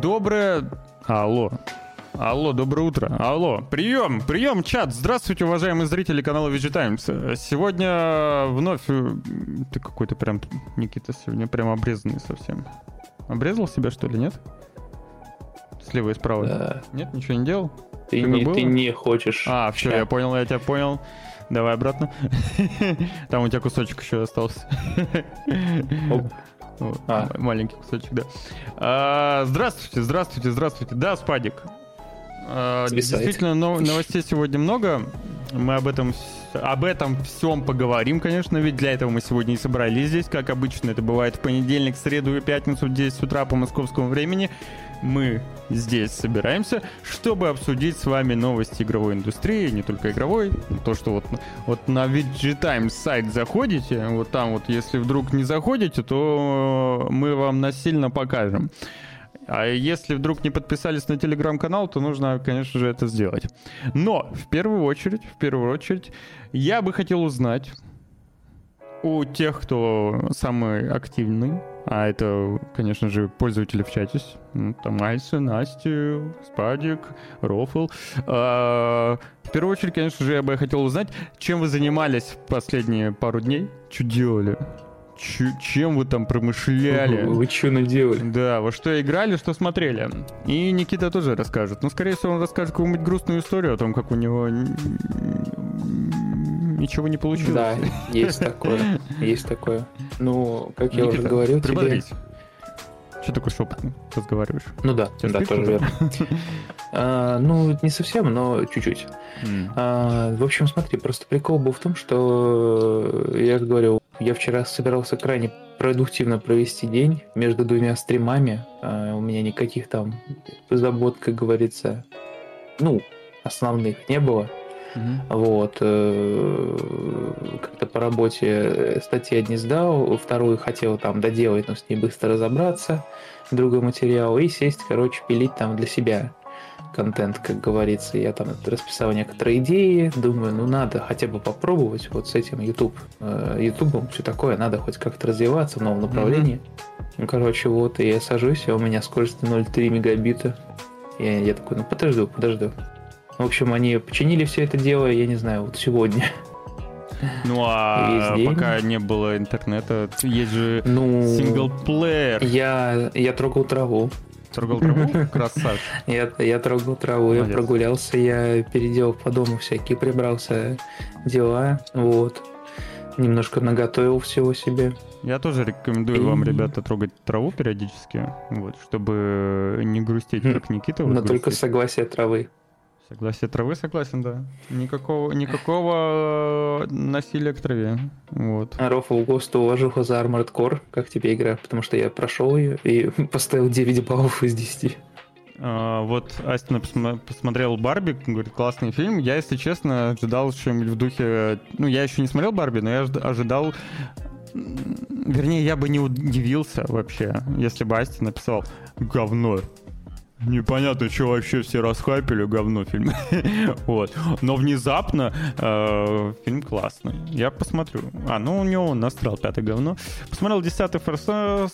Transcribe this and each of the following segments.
Доброе... Алло. Алло, доброе утро. Алло, прием, прием, чат. Здравствуйте, уважаемые зрители канала VG Times. Сегодня вновь... э, Ты какой-то прям, Никита, сегодня прям обрезанный совсем. Обрезал себя, что ли, нет? Слева и справа. Да. Нет, ничего не делал? Ты, не, ты не хочешь. А, все, чат. я понял, я тебя понял. Давай обратно. Там у тебя кусочек еще остался. Вот, А. Маленький кусочек, да. А, Здравствуйте, здравствуйте, здравствуйте. Да, Спадик. А, Свисает. Действительно, но- новостей сегодня много. Мы об этом, об этом всем поговорим, конечно, ведь для этого мы сегодня и собрались здесь. Как обычно, это бывает в понедельник, среду и пятницу в 10 утра по московскому времени. Мы здесь собираемся, чтобы обсудить с вами новости игровой индустрии, не только игровой. То, что вот, вот на VG Times сайт заходите, вот там вот, если вдруг не заходите, то мы вам насильно покажем. А если вдруг не подписались на телеграм-канал, то нужно, конечно же, это сделать. Но в первую очередь, в первую очередь, я бы хотел узнать у тех, кто самый активный, а это, конечно же, пользователи в чате, ну, там Айса, Настя, Спадик, Рофл. А, в первую очередь, конечно же, я бы хотел узнать, чем вы занимались в последние пару дней, что делали, Чё- чем вы там промышляли. Вы что наделали? Да, во что играли, что смотрели. И Никита тоже расскажет. Ну, скорее всего, он расскажет какую-нибудь грустную историю о том, как у него ничего не получилось. Да, есть такое. Есть такое. Ну, как я уже говорил тебе... Че такой шепотный разговариваешь? Ну да, Тебя да, тоже верно. А, Ну, не совсем, но чуть-чуть. А, В общем, смотри, просто прикол был в том, что э, я же говорил, я вчера собирался крайне продуктивно провести день между двумя стримами. А, У меня никаких там забот, как говорится, ну, основных не было. Мгм. Вот. э, Как-то по работе э, статьи одни сдал, вторую хотел там доделать, но с ней быстро разобраться, другой материал, и сесть, короче, пилить там для себя контент, как говорится. Я там расписал некоторые идеи, думаю, ну надо хотя бы попробовать вот с этим YouTube, э, YouTube, все такое, надо хоть как-то развиваться в новом направлении. Ну, короче, вот, и я сажусь, а у меня скорость 0,3 мегабита. Я, я такой, ну подожду, подожду. В общем, они починили все это дело, я не знаю, вот сегодня. Ну а пока не было интернета, есть же Ну, синглплеер. я, я трогал траву. Трогал траву? Красавчик. Я, я трогал траву, я Молодец. прогулялся, я переделал по дому всякие, прибрался дела, вот. Немножко наготовил всего себе. Я тоже рекомендую вам, И- ребята, трогать траву периодически, вот, чтобы не грустить, Хм. как Никита. вот Но только грустит. согласие травы. Согласие травы, согласен, да. Никакого, никакого э, насилия к траве. Вот. Рофл ГОСТу уважуха за Armored Core. Как тебе игра? Потому что я прошел ее и поставил 9 баллов из 10. А, вот Астина посма- посмотрел Барби, говорит, классный фильм. Я, если честно, ожидал что-нибудь в духе... Ну, я еще не смотрел Барби, но я ожид- ожидал... Вернее, я бы не удивился вообще, если бы Асти написал «Говно». Непонятно, что вообще все расхайпили, говно фильм. вот. Но внезапно э, фильм классный. Я посмотрю. А, ну у него настрал пятое говно. Посмотрел десятый форсаж,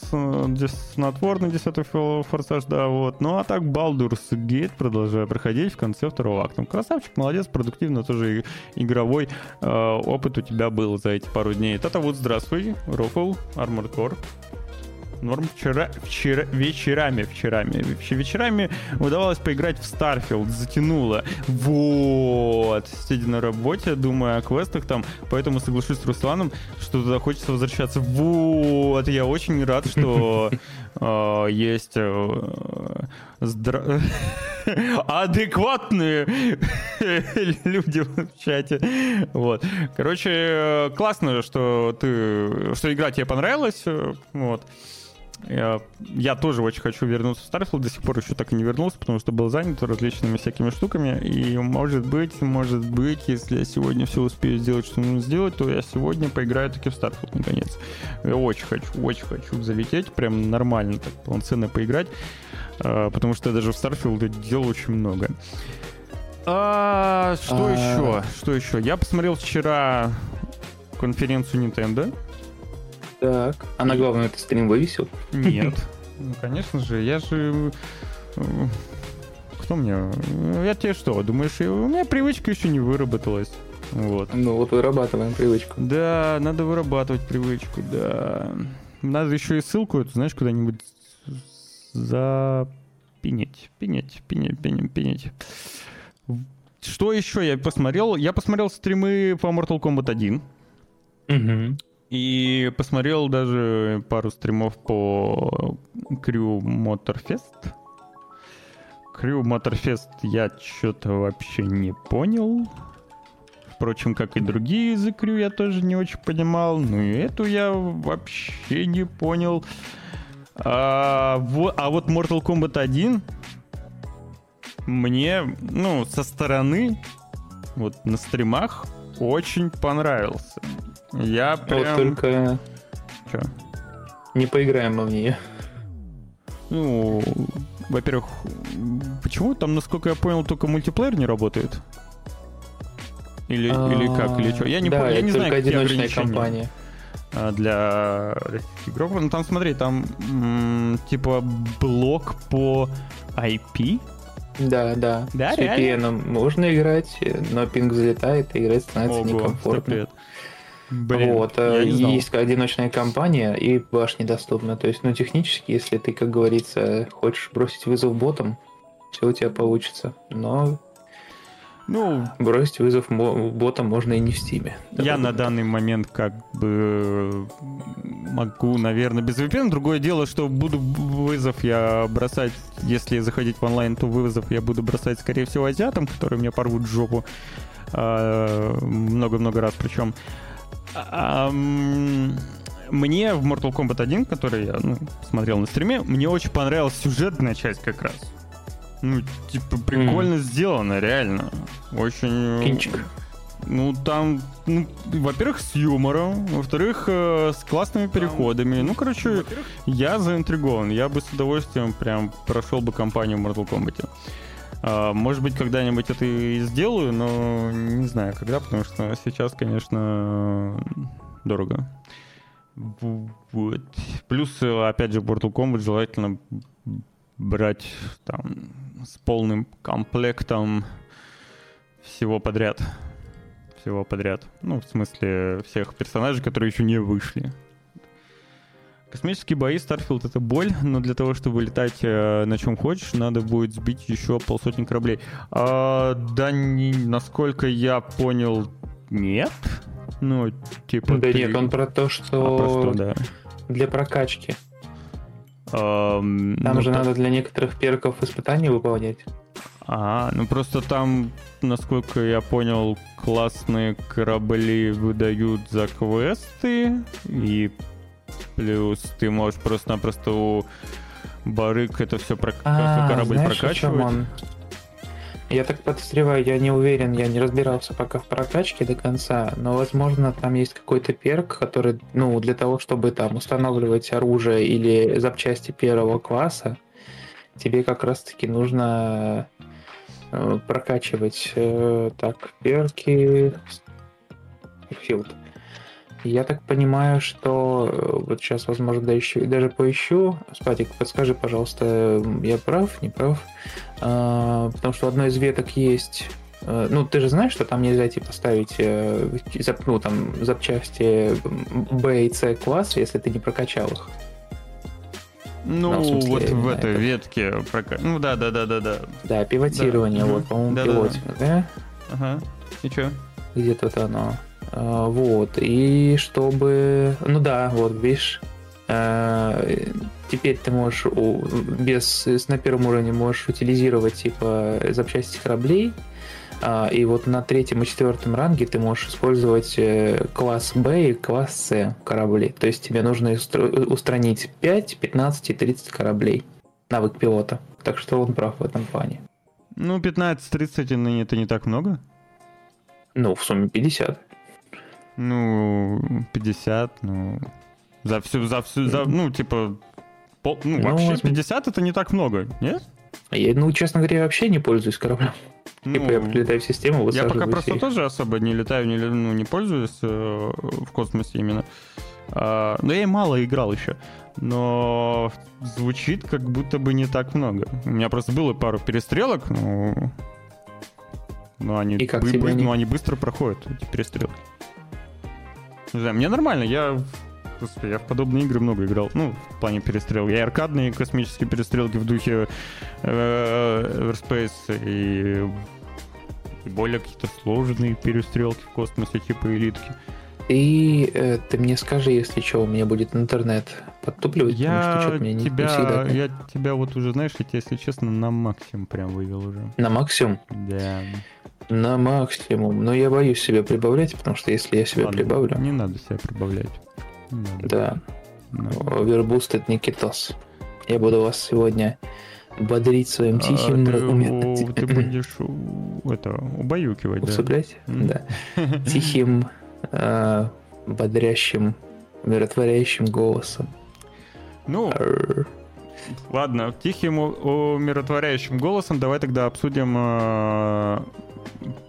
снотворный десятый фо- форсаж, да, вот. Ну а так Baldur's Gate продолжаю проходить в конце второго акта. Ну, красавчик, молодец, продуктивно, тоже игровой э, опыт у тебя был за эти пару дней. Тата вот здравствуй, Рофл, Armored Core. Норм вчера, вчера, вечерами, вчерами, вечерами удавалось поиграть в Starfield, затянуло. Вот, сидя на работе, думаю о квестах там, поэтому соглашусь с Русланом, что туда хочется возвращаться. Вот, я очень рад, что э, есть э, адекватные люди в чате. Вот. Короче, э, классно, что ты, что игра тебе понравилась. Вот. Я, я тоже очень хочу вернуться в Starfield, до сих пор еще так и не вернулся, потому что был занят различными всякими штуками. И может быть, может быть, если я сегодня все успею сделать, что нужно сделать, то я сегодня поиграю таки в Starfield наконец. Я очень хочу, очень хочу залететь, прям нормально так полноценно поиграть, э, потому что я даже в Starfield делал очень много. А, что А. еще? Что еще? Я посмотрел вчера конференцию Nintendo. Так. А на главную это стрим вывесил? Нет. Ну, конечно же, я же... э, Кто мне? Я тебе что, думаешь, у меня привычка еще не выработалась. Вот. Ну вот вырабатываем привычку. Да, надо вырабатывать привычку, да. Надо еще и ссылку эту, знаешь, куда-нибудь запинить. Пинить, пинить, пинить, пинить. Что еще я посмотрел? Я посмотрел стримы по Mortal Kombat 1. Угу. И посмотрел даже пару стримов по Crew Motorfest. Crew Motorfest я что-то вообще не понял. Впрочем, как и другие из Crew я тоже не очень понимал. Ну и эту я вообще не понял. А, во- а вот Mortal Kombat 1 мне, ну, со стороны, вот на стримах, очень понравился. Я Вот прям... только Чё? не поиграем мы в нее. Ну, во-первых, почему там, насколько я понял, только мультиплеер не работает? Или, или как, или что? Я не, А, да, помню, я это не знаю, какие одиночная компания. а, для игроков. Ну, там, смотри, там м, типа блок по IP. Да, да. Да, С реально? VPN можно играть, но пинг залетает, и играть становится Ого, некомфортно. лет. Блин, вот, э, есть одиночная компания, и баш недоступна. То есть, ну, технически, если ты, как говорится, хочешь бросить вызов ботам, все у тебя получится. Но Ну, бросить вызов ботам можно и не в стиме. Я на данный момент как бы могу, наверное, без VPN. Другое дело, что буду вызов я бросать, если заходить в онлайн, то вызов я буду бросать, скорее всего, азиатам, которые мне порвут жопу а, много-много раз причем. Мне в Mortal Kombat 1, который я ну, смотрел на стриме, мне очень понравилась сюжетная часть как раз. Ну, типа, прикольно сделано, реально. Очень... Кинчик. Ну, там, ну, во-первых, с юмором, во-вторых, э, с классными переходами. Ну, короче, я заинтригован. Я бы с удовольствием прям прошел бы кампанию в Mortal Kombat. А, может быть, когда-нибудь это и сделаю, но не знаю, когда, потому что сейчас, конечно, дорого. Вот. Плюс, опять же, Mortal Kombat желательно брать там с полным комплектом всего подряд. Всего подряд. Ну, в смысле, всех персонажей, которые еще не вышли. Космические бои Starfield это боль, но для того, чтобы летать э, на чем хочешь, надо будет сбить еще полсотни кораблей. А, да, не- насколько я понял, нет. Ну, типа... Да ты- нет, он про то, А, что про что, да. для прокачки. Ам, Там ну, же та- надо для некоторых перков испытания выполнять. А, ну просто там, насколько я понял, классные корабли выдают за квесты, и плюс ты можешь просто-напросто у барык это все про... корабль А, знаешь, о чем прокачивать. он? Я так подозреваю, я не уверен, я не разбирался пока в прокачке до конца, но, возможно, там есть какой-то перк, который, ну, для того, чтобы там устанавливать оружие или запчасти первого класса, тебе как раз-таки нужно э, прокачивать э, так перки. Филд. Я так понимаю, что э, вот сейчас, возможно, да еще, даже поищу. Спатик, подскажи, пожалуйста, я прав, не прав? А, потому что в одной из веток есть... э, Ну, ты же знаешь, что там нельзя типа ставить э, зап- ну, там, запчасти Б и С класса, если ты не прокачал их. Ну, Ну, в смысле, вот в этой этом. ветке. прока- Ну да, да, да, да, да. Да, пивотирование, Да, вот, по-моему, Да-да-да. пилотинг, да? Ага. И чё? где тут оно. А, вот. И чтобы. Ну да, вот, видишь. а, теперь ты можешь без на первом уровне можешь утилизировать типа запчасти кораблей. А, и вот на третьем и четвертом ранге ты можешь использовать э, класс Б и класс С кораблей. То есть тебе нужно устранить 5, 15 и 30 кораблей. Навык пилота. Так что он прав в этом плане. Ну, 15-30 ныне это не так много. Ну, в сумме 50. Ну, 50, ну... За всю, за всю, за, ну, типа... пол- ну, Ну, вообще возможно. 50 это не так много, нет? Я, ну, честно говоря, вообще не пользуюсь кораблем. Типа я Ну, прилетаю в систему, Я пока просто и- тоже особо не летаю, не, ну, не пользуюсь э, в космосе именно. А, но я и мало играл еще. но звучит как будто бы не так много. У меня просто было пару перестрелок, но, но, они, И как бы- бы- но они быстро проходят, эти перестрелки. Не знаю, мне нормально, я... Господи, я в подобные игры много играл. Ну, в плане перестрелок. Я и аркадные космические перестрелки в духе э, и, и более какие-то сложные перестрелки в космосе, типа элитки. И э, ты мне скажи, если что, у меня будет интернет подтупливать, потому что Я что-то мне не, тебя, всегда. я тебя вот уже, знаешь, я тебя, если честно, на максимум прям вывел уже. На максимум? Да. На максимум. Но я боюсь себя прибавлять, потому что если я себя Ладно, прибавлю, Не надо себя прибавлять. Надо. да, Не надо. овербустед Никитос. Я буду вас сегодня бодрить своим тихим... А, ты, ты будешь это, убаюкивать, да? Усыплять? М. Да. Тихим, бодрящим, умиротворяющим голосом. Ну, ладно, тихим, умиротворяющим голосом давай тогда обсудим э,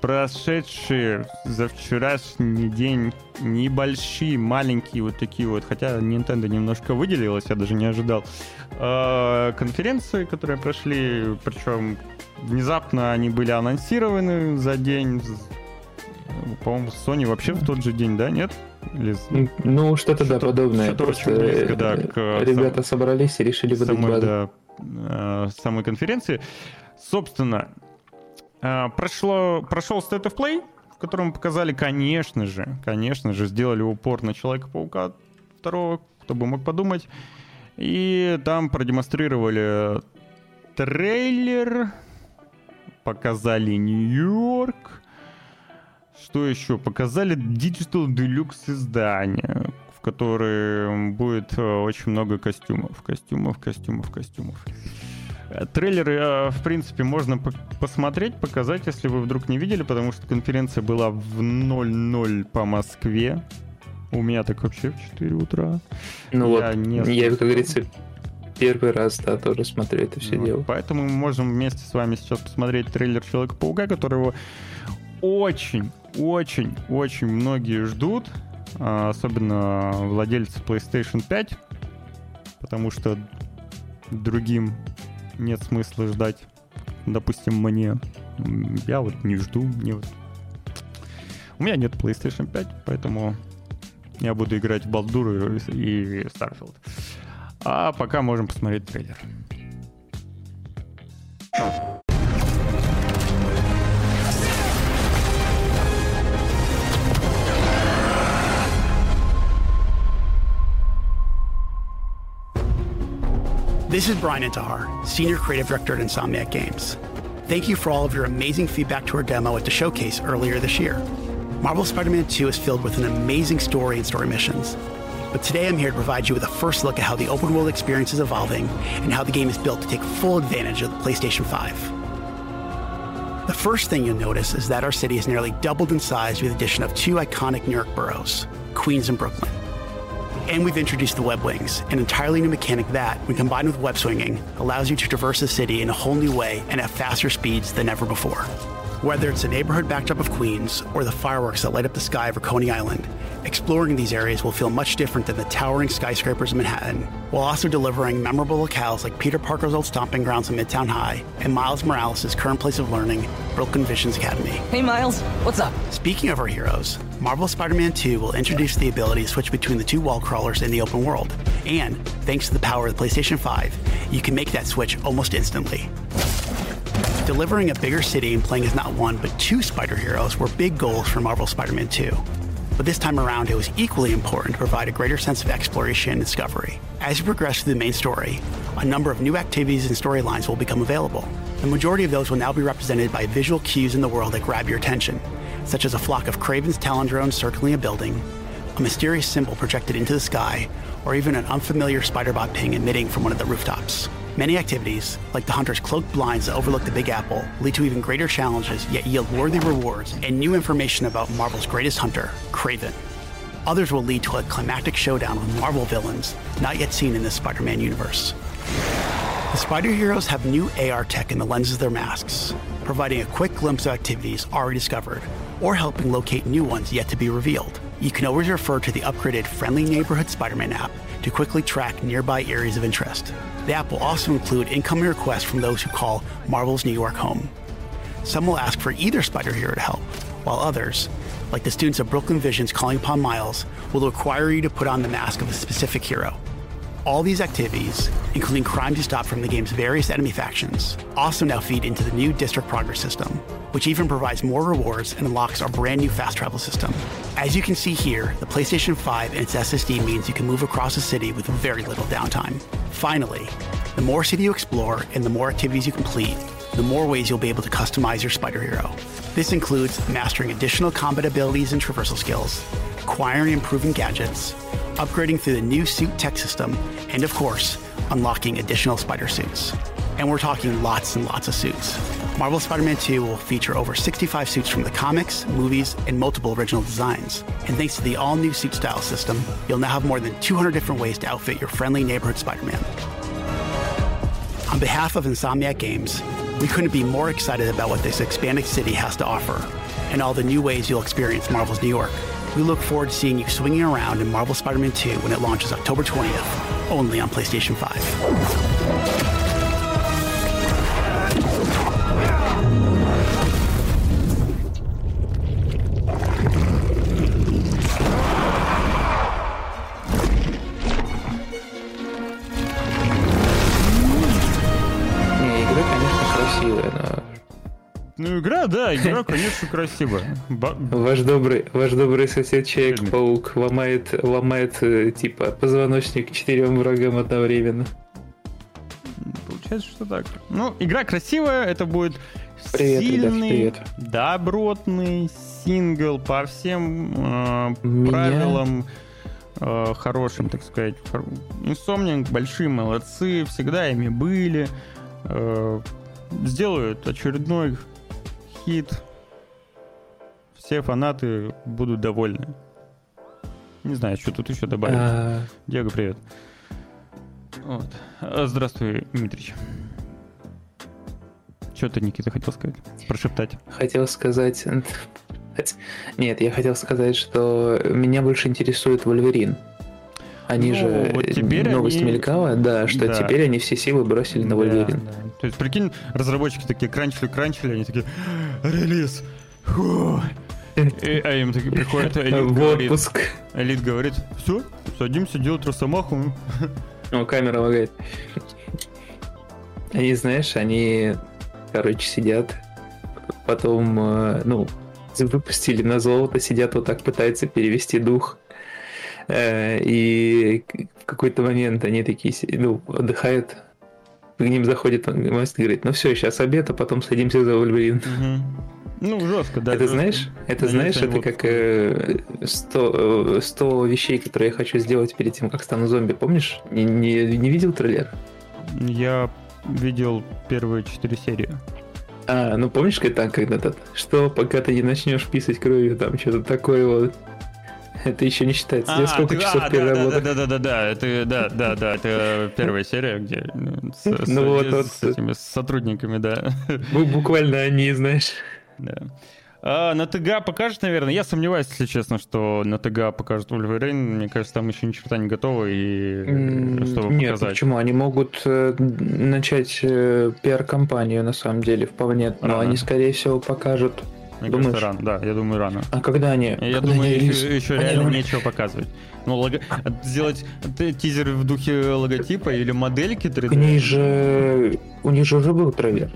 прошедшие за вчерашний день небольшие, маленькие вот такие вот, хотя Nintendo немножко выделилась, я даже не ожидал, э, конференции, которые прошли, причем внезапно они были анонсированы за день, по-моему, Sony вообще в тот же день, да, нет? Или Ну, что-то, да, Что-то- подобное. что-то Просто, очень близко, да, э, к, э, ребята собрались и решили выдать самой, базу. да, э, самой конференции. Собственно, э, прошло, прошел State of Play, в котором показали, конечно же, конечно же, сделали упор на Человека-паука второго, кто бы мог подумать. И там продемонстрировали трейлер, показали Нью-Йорк. Что еще? Показали Digital Deluxe издание, в котором будет э, очень много костюмов. Костюмов, костюмов, костюмов. Э, Трейлеры, э, в принципе, можно по- посмотреть, показать, если вы вдруг не видели, потому что конференция была в 00 по Москве. У меня так вообще в 4 утра. Ну Я вот, не я, как говорится, первый раз, да, тоже смотрю это все Вот, дело. Поэтому мы можем вместе с вами сейчас посмотреть трейлер Человека-паука, которого очень, очень, очень многие ждут, а, особенно владельцы PlayStation 5, потому что другим нет смысла ждать. Допустим, мне. Я вот не жду, мне вот... У меня нет PlayStation 5, поэтому я буду играть в Балдуру и Starfield. А пока можем посмотреть трейлер. This is Brian Intihar, Senior Creative Director at Insomniac Games. Thank you for all of your amazing feedback to our demo at the showcase earlier this year. Marvel Spider Man 2 is filled with an amazing story and story missions. But today I'm here to provide you with a first look at how the open world experience is evolving and how the game is built to take full advantage of the PlayStation 5. The first thing you'll notice is that our city has nearly doubled in size with the addition of two iconic New York boroughs, Queens and Brooklyn. And we've introduced the web wings, an entirely new mechanic that, when combined with web swinging, allows you to traverse the city in a whole new way and at faster speeds than ever before. Whether it's the neighborhood backdrop of Queens or the fireworks that light up the sky over Coney Island, exploring these areas will feel much different than the towering skyscrapers of Manhattan, while also delivering memorable locales like Peter Parker's old stomping grounds in Midtown High and Miles Morales' current place of learning, Brooklyn Visions Academy. Hey, Miles, what's up? Speaking of our heroes, Marvel Spider Man 2 will introduce the ability to switch between the two wall crawlers in the open world. And, thanks to the power of the PlayStation 5, you can make that switch almost instantly. Delivering a bigger city and playing as not one but two spider heroes were big goals for Marvel Spider Man 2. But this time around, it was equally important to provide a greater sense of exploration and discovery. As you progress through the main story, a number of new activities and storylines will become available. The majority of those will now be represented by visual cues in the world that grab your attention, such as a flock of Craven's Talon drones circling a building, a mysterious symbol projected into the sky, or even an unfamiliar spider bot ping emitting from one of the rooftops. Many activities, like the hunter's cloaked blinds that overlook the Big Apple, lead to even greater challenges yet yield worthy rewards and new information about Marvel's greatest hunter, Craven. Others will lead to a climactic showdown with Marvel villains not yet seen in the Spider Man universe. The Spider Heroes have new AR tech in the lenses of their masks, providing a quick glimpse of activities already discovered, or helping locate new ones yet to be revealed. You can always refer to the upgraded Friendly Neighborhood Spider Man app to quickly track nearby areas of interest. The app will also include incoming requests from those who call Marvel's New York home. Some will ask for either spider hero to help, while others, like the students of Brooklyn Visions calling upon Miles, will require you to put on the mask of a specific hero. All these activities, including crime to stop from the game's various enemy factions, also now feed into the new district progress system, which even provides more rewards and unlocks our brand new fast travel system. As you can see here, the PlayStation 5 and its SSD means you can move across the city with very little downtime. Finally, the more city you explore and the more activities you complete, the more ways you'll be able to customize your spider hero. This includes mastering additional combat abilities and traversal skills, acquiring and improving gadgets, upgrading through the new suit tech system, and of course, unlocking additional spider suits. And we're talking lots and lots of suits. Marvel Spider Man 2 will feature over 65 suits from the comics, movies, and multiple original designs. And thanks to the all new suit style system, you'll now have more than 200 different ways to outfit your friendly neighborhood Spider Man. On behalf of Insomniac Games, we couldn't be more excited about what this expanded city has to offer and all the new ways you'll experience Marvel's New York. We look forward to seeing you swinging around in Marvel Spider Man 2 when it launches October 20th, only on PlayStation 5. Да, игра, конечно, красивая. Ба- ваш добрый, ваш добрый сосед Человек-паук ломает, ломает э, типа позвоночник четырем врагам одновременно. Получается, что так. Ну, игра красивая, это будет Привет, ребят, сильный, привет. добротный сингл по всем э, Меня- правилам э, хорошим, так сказать. Insomniac большие молодцы, всегда ими были. Э, сделают очередной хит. Все фанаты будут довольны. Не знаю, что тут еще добавить. А, Диего, привет. Вот. А, Здравствуй, Дмитрич. Что ты, Никита, хотел сказать? Прошептать. хотел сказать... Нет, я хотел сказать, что меня больше интересует Вольверин. Они Ну, же... вот теперь новость они- мелькала, да, что Да. теперь они все силы бросили на Вольверин. Да, да. То есть, прикинь, разработчики такие кранчили-кранчили, они такие, релиз. Фу. И- а им такие приходят, Элит говорит. Элит говорит, все, садимся делать Росомаху. О, камера лагает. Они, знаешь, они, короче, сидят, потом, э, ну, выпустили на золото, сидят вот так, пытаются перевести дух. Э, И в какой-то момент они такие, ну, отдыхают, к ним заходит мастер и говорит, ну все, сейчас обед, а потом садимся за Вольверин. Ну, жестко, да. это жестко. знаешь, это Они знаешь, это вот- как э, 100, э, 100 вещей, которые я хочу сделать перед тем, как стану зомби. Помнишь? Не, не, не видел трейлер? Я видел первые четыре серии. А, ну помнишь, как там когда-то, что пока ты не начнешь писать кровью, там что-то такое вот. Это еще не считается. Тебе сколько ты- часов а, да, переработок? да, да, да, да, да, это, да, да, да, это первая серия, где ну, с, с- Ну вот, с вот. этими сотрудниками, да. Бу- Буквально они, знаешь. да. А, на ТГА покажет, наверное. Я сомневаюсь, если честно, что на ТГА покажет Wolverine. Мне кажется, там еще ни черта не готово, и чтобы Нет, показать. почему? Они могут э, начать э, пиар-компанию, на самом деле, вполне. Но Рано. они, скорее всего, покажут. Мне думаешь? кажется, рано. Да, я думаю, рано. А когда они? Я когда думаю, они релиз? еще, еще Они реально релиз- нечего показывать. Ну, лого- сделать т- тизер в духе логотипа или модельки 3D. У них же... У них же уже был трейлер.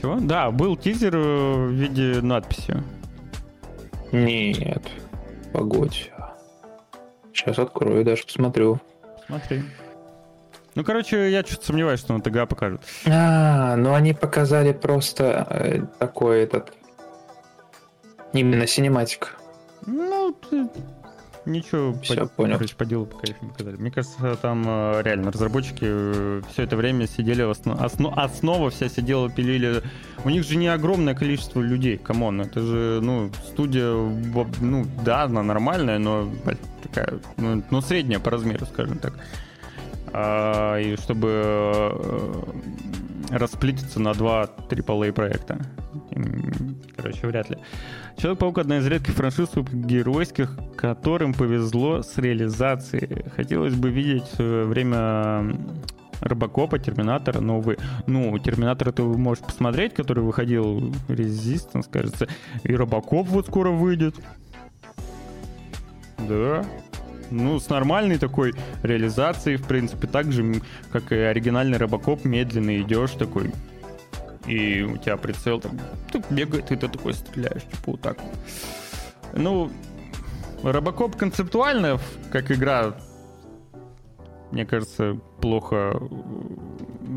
Чего? Да, был тизер э, в виде надписи. Нет. Погодь. Сейчас открою, даже посмотрю. Смотри. Ну, короче, я что-то сомневаюсь, что на ТГА покажут. А, ну они показали просто э, такой этот... Именно cinematic. Ну, ты- ничего, Всё, понял. короче, по делу пока еще не показали. Мне кажется, там э, реально разработчики все это время сидели, основ- осно- основа вся сидела, пилили. У них же не огромное количество людей, come on, это же, ну, студия, ну, да, она нормальная, но такая, ну, ну, средняя по размеру, скажем так. А, и чтобы расплититься на два AAA проекта. Короче, вряд ли. Человек-паук одна из редких франшиз геройских, которым повезло с реализацией. Хотелось бы видеть э, время Робокопа, Терминатора, новый. Ну, Терминатора ты можешь посмотреть, который выходил Резистанс, кажется. И Робокоп вот скоро выйдет. Да. Ну, с нормальной такой реализацией, в принципе, так же, как и оригинальный Робокоп, медленно идешь такой, и у тебя прицел там так бегает, и ты такой стреляешь, типа вот так. Ну, Робокоп концептуально, как игра, мне кажется, плохо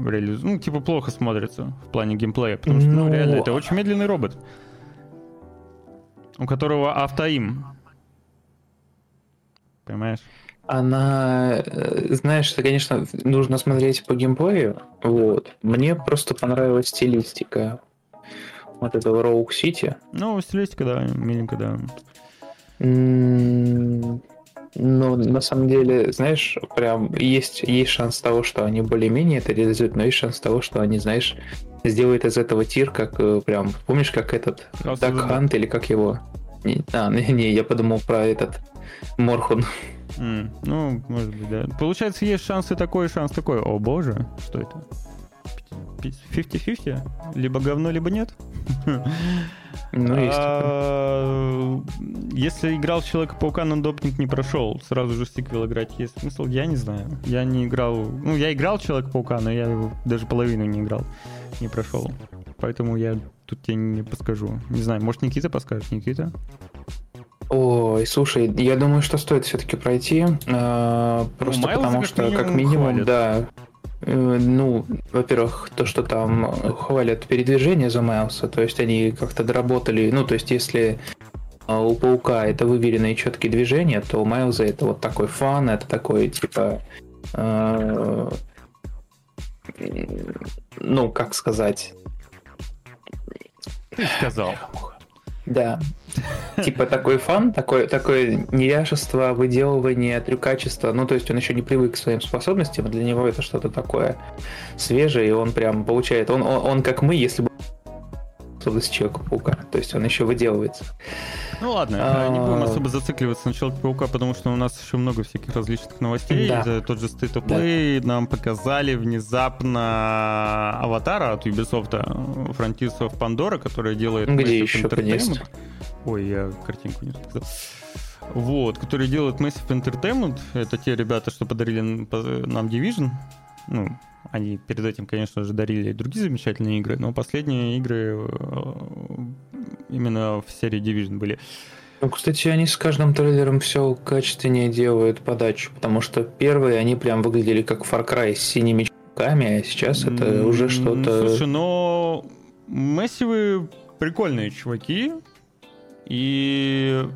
реализ... ну, типа плохо смотрится в плане геймплея, потому что, ну, ну реально, это очень медленный робот, у которого автоим. Понимаешь? Она, э, знаешь, это, конечно, нужно смотреть по геймплею. Вот. Мне просто понравилась стилистика вот этого Rogue City. Ну, стилистика, да, миленько, да. Ну, на самом деле, знаешь, прям есть, есть шанс того, что они более-менее это реализуют, но есть шанс того, что они, знаешь, сделают из этого тир, как э, прям, помнишь, как этот Duck Hunt или как его? Не, а, не, не, я подумал про этот Морхун. Mm, ну, может быть, да. Получается, есть шанс и такой, шанс такой. О боже, что это? 50-50? Либо говно, либо нет? Ну, есть а, Если играл в Человека-паука, но допник не прошел, сразу же сиквел играть есть смысл? Я не знаю. Я не играл... Ну, я играл в Человека-паука, но я его даже половину не играл, не прошел. Поэтому я тут тебе не подскажу. Не знаю, может, Никита подскажет? Никита? Ой, слушай, я думаю, что стоит все-таки пройти. Э, просто ну, потому что, как минимум, хвалят. да. Э, ну, во-первых, то, что там хвалят передвижение за Майлса, то есть они как-то доработали, ну, то есть если э, у Паука это выверенные четкие движения, то у Майлза это вот такой фан, это такой, типа, э, ну, как сказать... Ты сказал. Да. Типа такой фан, такое, такое неряшество, выделывание, трюкачество. Ну, то есть он еще не привык к своим способностям, для него это что-то такое свежее, и он прям получает... Он, он, он как мы, если бы способности Человека-паука. То есть он еще выделывается. Ну ладно, а... не будем особо зацикливаться на Человека-паука, потому что у нас еще много всяких различных новостей. Да. Тот же State of Play да. нам показали внезапно аватара от Ubisoft, of Pandora, которая делает Где еще Entertainment. Ой, я картинку не сказал. Вот, который делает Massive Entertainment. Это те ребята, что подарили нам Division. Ну, они перед этим, конечно же, дарили другие замечательные игры, но последние игры э, именно в серии Division были. Ну, кстати, они с каждым трейлером все качественнее делают подачу, потому что первые они прям выглядели как Far Cry с синими чуваками, а сейчас это уже что-то... Слушай, но Массивы прикольные чуваки, и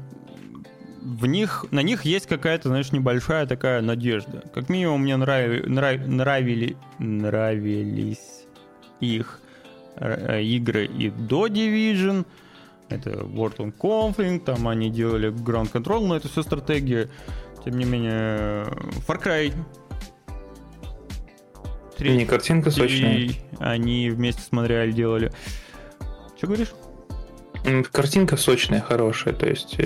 в них, на них есть какая-то, знаешь, небольшая такая надежда. Как минимум мне нрав, нрав, нравили, нравились их э, игры и до Division. Это World of Conflict, там они делали Ground Control, но это все стратегия. Тем не менее, Far Cry. Третий, не картинка сочная. Они вместе с Монреаль делали. Что говоришь? Картинка сочная, хорошая, то есть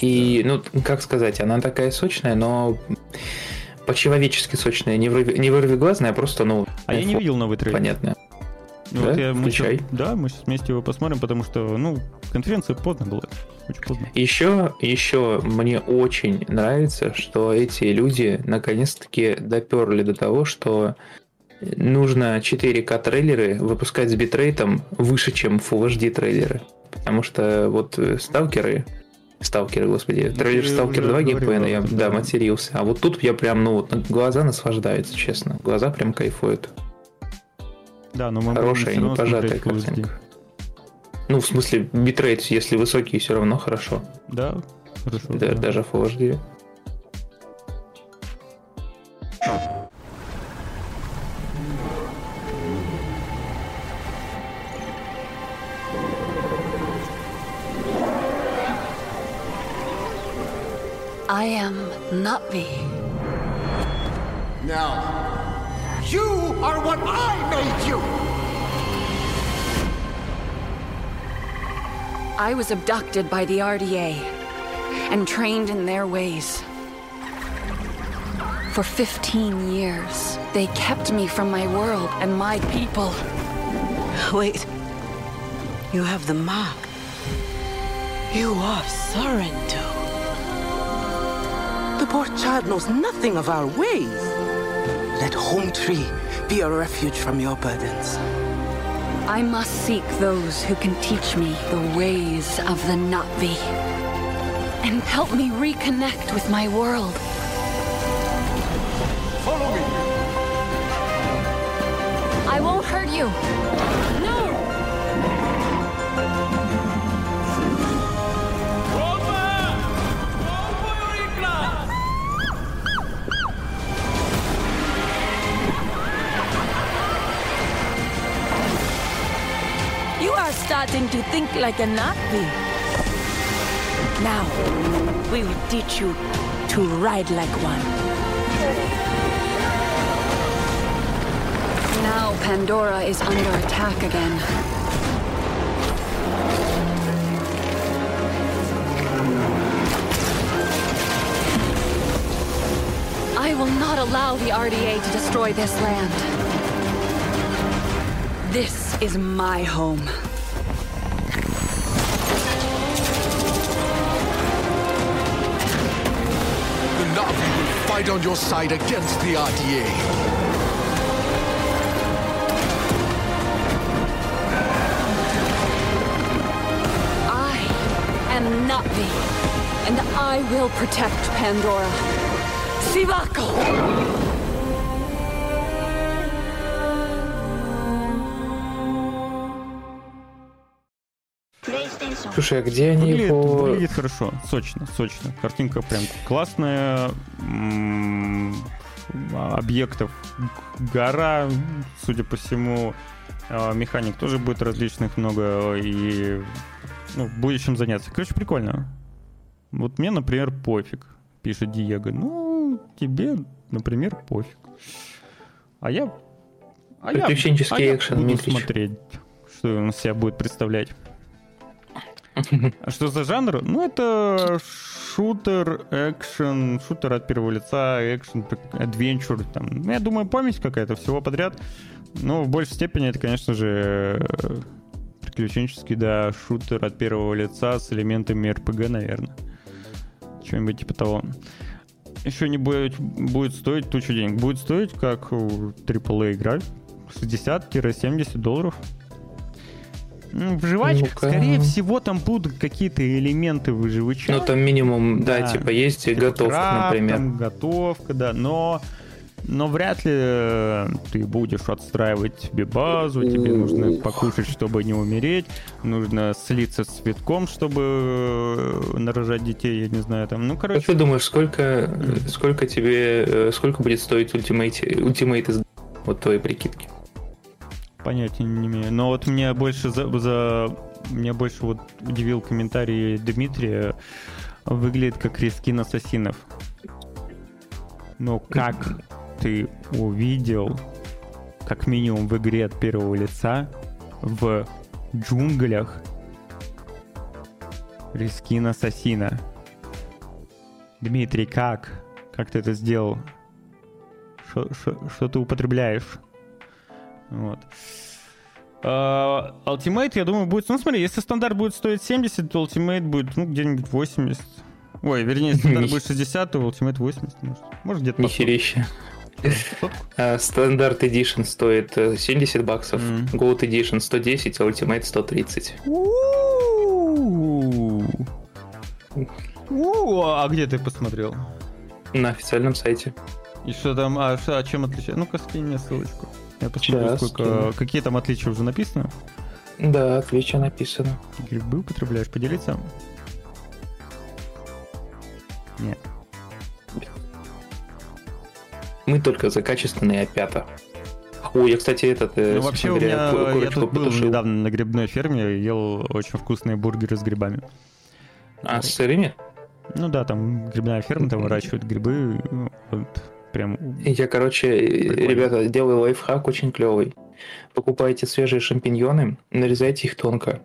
э, и, ну, как сказать, она такая сочная, но по-человечески сочная, не, вырви, не вырвиглазная, а просто, ну... А я не видел новый трейлер. Понятно. Ну, да? Вот я, мы сейчас, да, мы сейчас вместе его посмотрим, потому что, ну, конференция поздно была. Очень поздно. Еще, еще мне очень нравится, что эти люди наконец-таки доперли до того, что нужно 4К трейлеры выпускать с битрейтом выше, чем Full HD трейлеры. Потому что вот сталкеры, Сталкер, господи. Трейлер Сталкер 2 геймплейна, я, да, матерился. А вот тут я прям, ну, вот глаза наслаждаются, честно. Глаза прям кайфуют. Да, но мы Хорошая, не пожатая картинка. Ну, в смысле, битрейт, если высокий, все равно хорошо. Да, хорошо. Да, да. Даже Full HD. Na'vi. Now, you are what I made you! I was abducted by the RDA and trained in their ways. For 15 years, they kept me from my world and my people. Wait. You have the mark. You are Sorrento. The poor child knows nothing of our ways. Let Home Tree be a refuge from your burdens. I must seek those who can teach me the ways of the Na'vi and help me reconnect with my world. To think like a Navi. Now, we will teach you to ride like one. Now Pandora is under attack again. I will not allow the RDA to destroy this land. This is my home. On your side against the RDA. I am Na'vi, and I will protect Pandora. Sivako! Слушай, а где они Выглядит, по... выглядит хорошо, сочно, сочно. Картинка прям классная. м, Объектов гора, судя по всему. А, Механик тоже будет различных много. И ну, будет чем заняться. Короче, прикольно. Вот мне, например, пофиг, пишет Диего. Ну, тебе, например, пофиг. А я... А я, Приключенческий а я экшен, буду Дмитрич. смотреть, что он себя будет представлять. А что за жанр? Ну, это шутер, экшен, шутер от первого лица, экшен, адвенчур. Там. Ну, я думаю, память какая-то, всего подряд. Но в большей степени это, конечно же, э, приключенческий, да, шутер от первого лица с элементами РПГ, наверное. Что-нибудь типа того. Еще не будет, будет стоить тучу денег. Будет стоить как AAA игра. 60-70 долларов. Ну, Выживач, Ну-ка. скорее всего, там будут какие-то элементы выживача. Ну, там минимум, да, Да. типа есть и Типа готовка, крафт, например. там готовка, да, но но вряд ли э, ты будешь отстраивать себе базу, тебе нужно покушать, чтобы не умереть, нужно слиться с цветком, чтобы э, нарожать детей, я не знаю, там, ну, Как короче, ты думаешь, сколько, сколько тебе, э, сколько будет стоить ультимейт, ультимейт из вот твоей прикидки? Понятия не имею. Но вот мне больше за, за- меня больше вот удивил комментарий Дмитрия. Выглядит как рискин ассасинов. Но как ты увидел, как минимум в игре от первого лица, в джунглях рескин ассасина? Дмитрий, как? Как ты это сделал? Что ты употребляешь? Вот. А, Ultimate, я думаю, будет... Ну, смотри, если стандарт будет стоить 70, то Ultimate будет, ну, где-нибудь 80. Ой, вернее, стандарт будет 60, то Ultimate 80, может. Может, где-то. 100. А, Standard Edition стоит э, 70 баксов, Мгм. Gold Edition 110, а Ultimate 130. У-у-у. У, А где ты посмотрел? На официальном сайте. И что там, а, а чем отличается? Ну-ка, скинь мне ссылочку. Я посмотрю, Щас сколько... Какие там отличия уже написаны? Да, отлично написано. Грибы употребляешь? Поделиться? Нет. Мы только за качественные опята. Ой, я, кстати, этот... э, Ну, вообще, у собственно меня, я тут был потушил. недавно на грибной ферме, ел очень вкусные бургеры с грибами. А, с сырыми? Ну да, там грибная ферма, там выращивают грибы, ну, вот, прям... Я, короче, э, Прикольно. ребята, делаю лайфхак очень клевый. Покупайте свежие шампиньоны, нарезайте их тонко.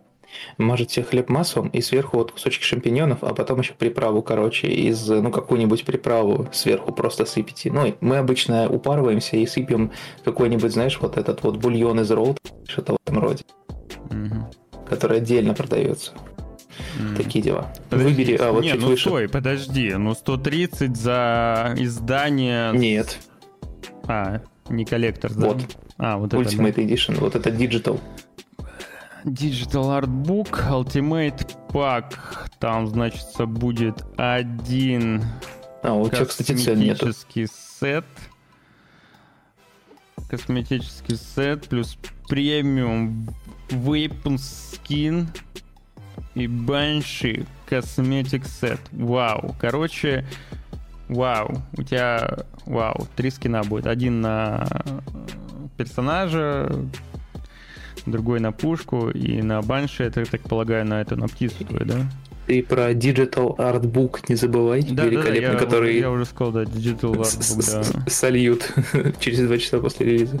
Мажете хлеб маслом и сверху вот кусочки шампиньонов, а потом еще приправу, короче, из, ну, какую-нибудь приправу сверху просто сыпите. Ну, мы обычно упарываемся и сыпем какой-нибудь, знаешь, вот этот вот бульон из роут, что-то в этом роде, Мгм. который отдельно продается. М. Такие дела. Подожди, Выбери, а вот не, чуть ну выше. стой, подожди, ну 130 за издание... Нет, А, не коллектор, да? Вот. А, вот это, да. Ultimate Edition, вот это Digital. Digital Artbook, Ultimate Pack. Там, значит, будет один А, у тебя, кстати, цен нету. косметический сет. Косметический сет плюс премиум Weapon Skin и Banshee Cosmetic Set. Вау. Короче, вау. У тебя, вау, три скина будет. Один на э, персонажа, другой на пушку и на Банши, это, я так полагаю, на эту, на птицу твою, да? Ты про Digital Artbook не забывай, Да, великолепный, я, который я уже сказал, да, Digital с- да. сольют через два часа после релиза.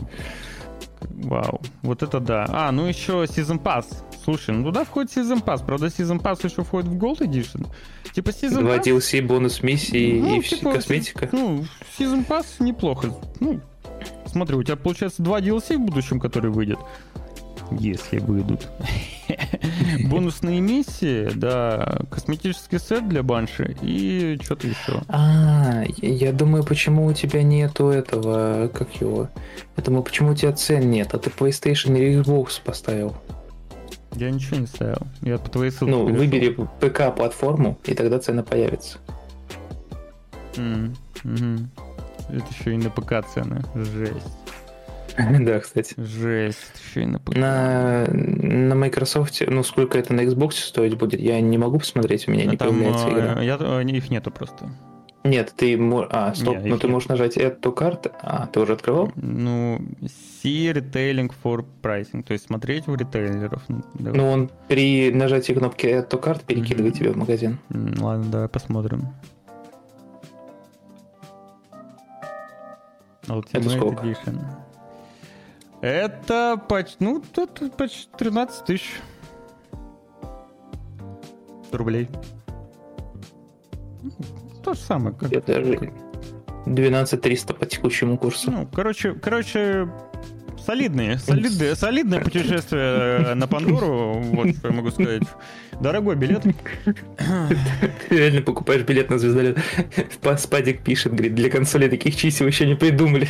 Вау, вот это да. А, ну еще Season Pass. Слушай, ну туда входит Season Pass. Правда, Season Pass еще входит в Gold Edition. Типа Season Два Pass... DLC, бонус миссии ну, и типа, косметика. Ну, Season Pass неплохо. Ну, смотри, у тебя получается два DLC в будущем, которые выйдет. Если выйдут. Бонусные миссии, да, косметический сет для банши и что-то еще. А, я я думаю, почему у тебя нету этого, как его? Я думаю, почему у тебя цен нет, а ты PlayStation или Xbox поставил. Я ничего не ставил. Я по твоей ссылке Ну, перешел. выбери ПК-платформу, и тогда цена появится. Мгм. Это еще и на ПК цены. Жесть. Да, кстати. Жесть. Еще и на ПК. На, на Microsoft, ну, сколько это на Xbox стоить будет, я не могу посмотреть, у меня не А Там появляется э, игра. я, э, их нету просто. Нет, ты... А, стоп, ну ты можешь нажать эту карту. А, ты уже открывал? Ну, see retailing for pricing. То есть смотреть в ритейлеров. Ну, давай. Ну, он при нажатии кнопки эту карту перекидывает Мгм. тебя в магазин. Ладно, давай посмотрим. Ultimate сколько? Edition. Это почти, ну, тут почти 13 тысяч рублей. То же самое, как... Я даже 12 300 по текущему курсу. Ну, короче, короче, солидные, солидные, солидное путешествие на Пандору, вот что я могу сказать. Дорогой билет. Ты реально покупаешь билет на звездолет. Па- Спадик пишет, говорит, для консоли таких чисел еще не придумали.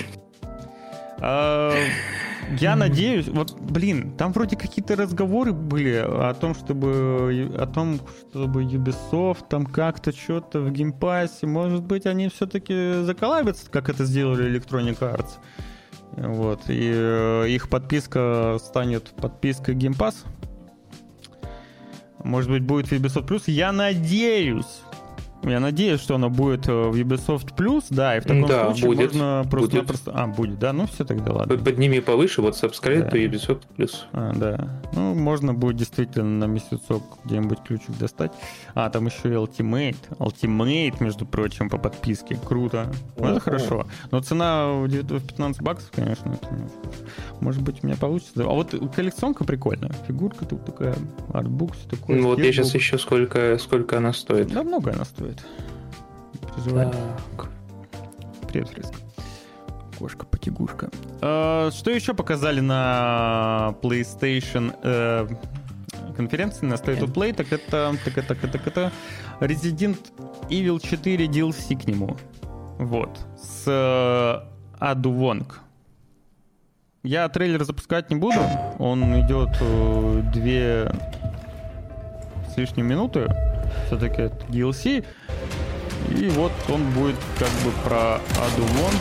Я надеюсь, вот, блин, там вроде какие-то разговоры были о том, чтобы о том, чтобы Ubisoft там как-то что-то в Game Pass е, может быть, они все-таки заколабятся, как это сделали Electronic Arts. Вот, и э, их подписка станет подпиской Game Pass. Может быть, будет Ubisoft Plus. Я надеюсь. Я надеюсь, что оно будет э, в Ubisoft Plus, да, и в таком Да, случае будет, можно будет. просто-напросто... А, будет, да? Ну все тогда ладно. Подними повыше, вот subscribe, Да. то Ubisoft плюс. А, да. Ну, можно будет действительно на месяцок где-нибудь ключик достать. А, там еще и Ultimate. Ultimate, между прочим, по подписке. Круто. Ну, это хорошо. Но цена в девят- в 15 баксов, конечно, это. Может быть, у меня получится. А вот коллекционка прикольная. Фигурка тут такая, артбук, все такое. Ну вот я сейчас ищу, сколько, сколько она стоит. Да, много она стоит. Так. Привет, Фриск. Кошка, потягушка. Э, что еще показали на PlayStation э, конференции на State of Play? Так это, так это, так это, так это Resident Evil 4 DLC к нему. Вот. С э, Аду Вонг. Я трейлер запускать не буду. Он идет э, две с лишним минуты. Все-таки это DLC. И вот он будет как бы про Аду Вонг.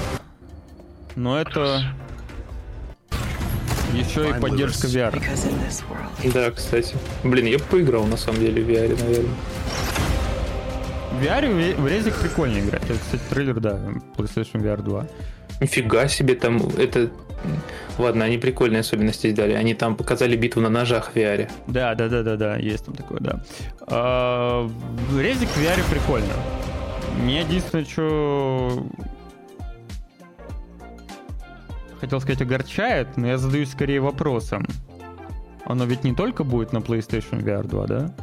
Но это еще и поддержка VR. Да, кстати. Блин, я бы поиграл на самом деле в VR, наверное. В VR в- в резик прикольно играть. Это, кстати, трейлер, да, PlayStation VR 2. Нифига себе, там это... Ладно, они прикольные особенности дали. Они там показали битву на ножах в VR. Да, да, да, да, да, есть там такое, да. А, резик в VR прикольно. Мне единственное, что хотел сказать, огорчает, но я задаюсь скорее вопросом. Оно ведь не только будет на PlayStation VR 2, да?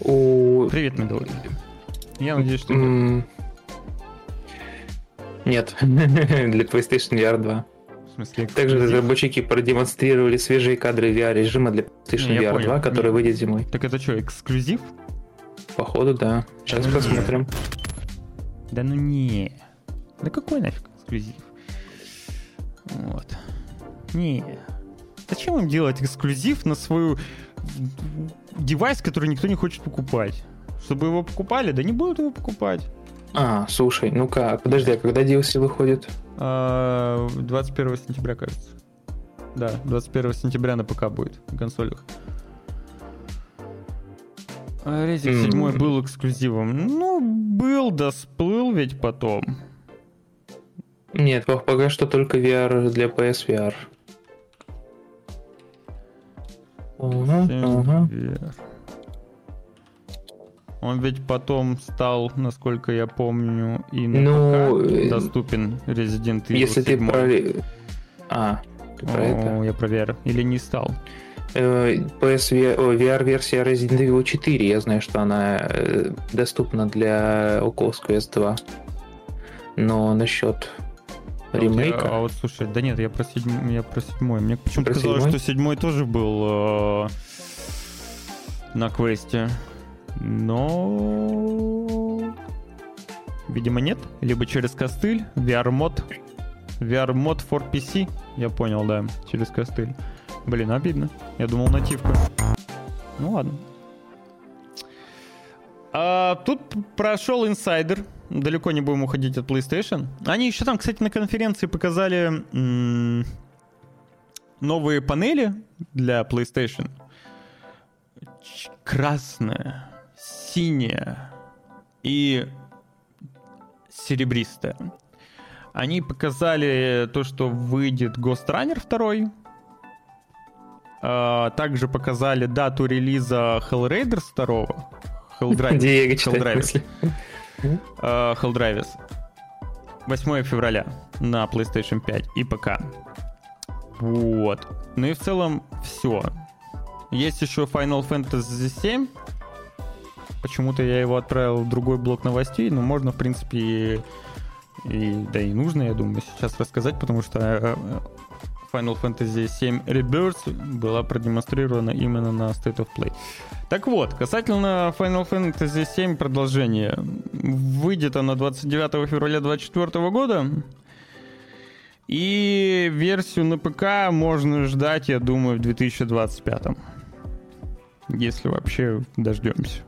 У... Привет, Медовый. Я надеюсь, что... М, Нет, для PlayStation VR 2. В смысле, Также разработчики продемонстрировали свежие кадры VR-режима для PlayStation Не, VR понял. 2, который Не. выйдет зимой. Так это что, эксклюзив? Походу, да. Сейчас Ну, посмотрим. Да ну не. Да какой нафиг эксклюзив? Вот. Не. Зачем им делать эксклюзив на свою девайс, который никто не хочет покупать? Чтобы его покупали? Да не будут его покупать. А, слушай, ну-ка, подожди, а когда DLC выходит? А, 21 сентября, кажется. Да, 21 сентября на ПК будет, на консолях. А Резик М. 7 был эксклюзивом. Ну, был, да сплыл ведь потом. Нет, по- пока что только VR для PSVR. Ага, ага. VR. Он ведь потом стал, насколько я помню, и на Ну, ПК э, доступен Resident Evil Если ты 7. про... А, ты про это? О, я про VR. Или не стал. Э, PSV о, VR-версия Resident Evil 4, я знаю, что она э, доступна для Oculus Quest 2. Но насчет А я- ремейка... А вот слушай, да нет, я про седьмой, я про седьмой. Мне почему-то казалось, седьмой? что седьмой тоже был э, на квесте. Но... Видимо, нет. Либо через костыль, VR-мод. VR-мод for PC. Я понял, да, через костыль. Блин, обидно. Я думал, нативка. Ну ладно. А, тут прошел инсайдер. Далеко не будем уходить от PlayStation. Они еще там, кстати, на конференции показали м, новые панели для PlayStation. Красная, синяя и серебристая. Они показали то, что выйдет Ghost Runner 2. А, Также показали дату релиза Hellraiders 2. Helldraivers. Helldraivers. мысли. Helldivers. 8 февраля на PlayStation 5 и ПК. Вот. Ну и в целом все. Есть еще Final Fantasy 7. Почему-то я его отправил в другой блок новостей, но можно, в принципе, и, и- да и нужно, я думаю, сейчас рассказать, потому что э, э, Final Fantasy 7 Rebirth была продемонстрирована именно на State of Play. Так вот, касательно Final Fantasy 7 продолжение. Выйдет она 29 февраля 2024 года. И версию на ПК можно ждать, я думаю, в 2025. Если вообще дождемся.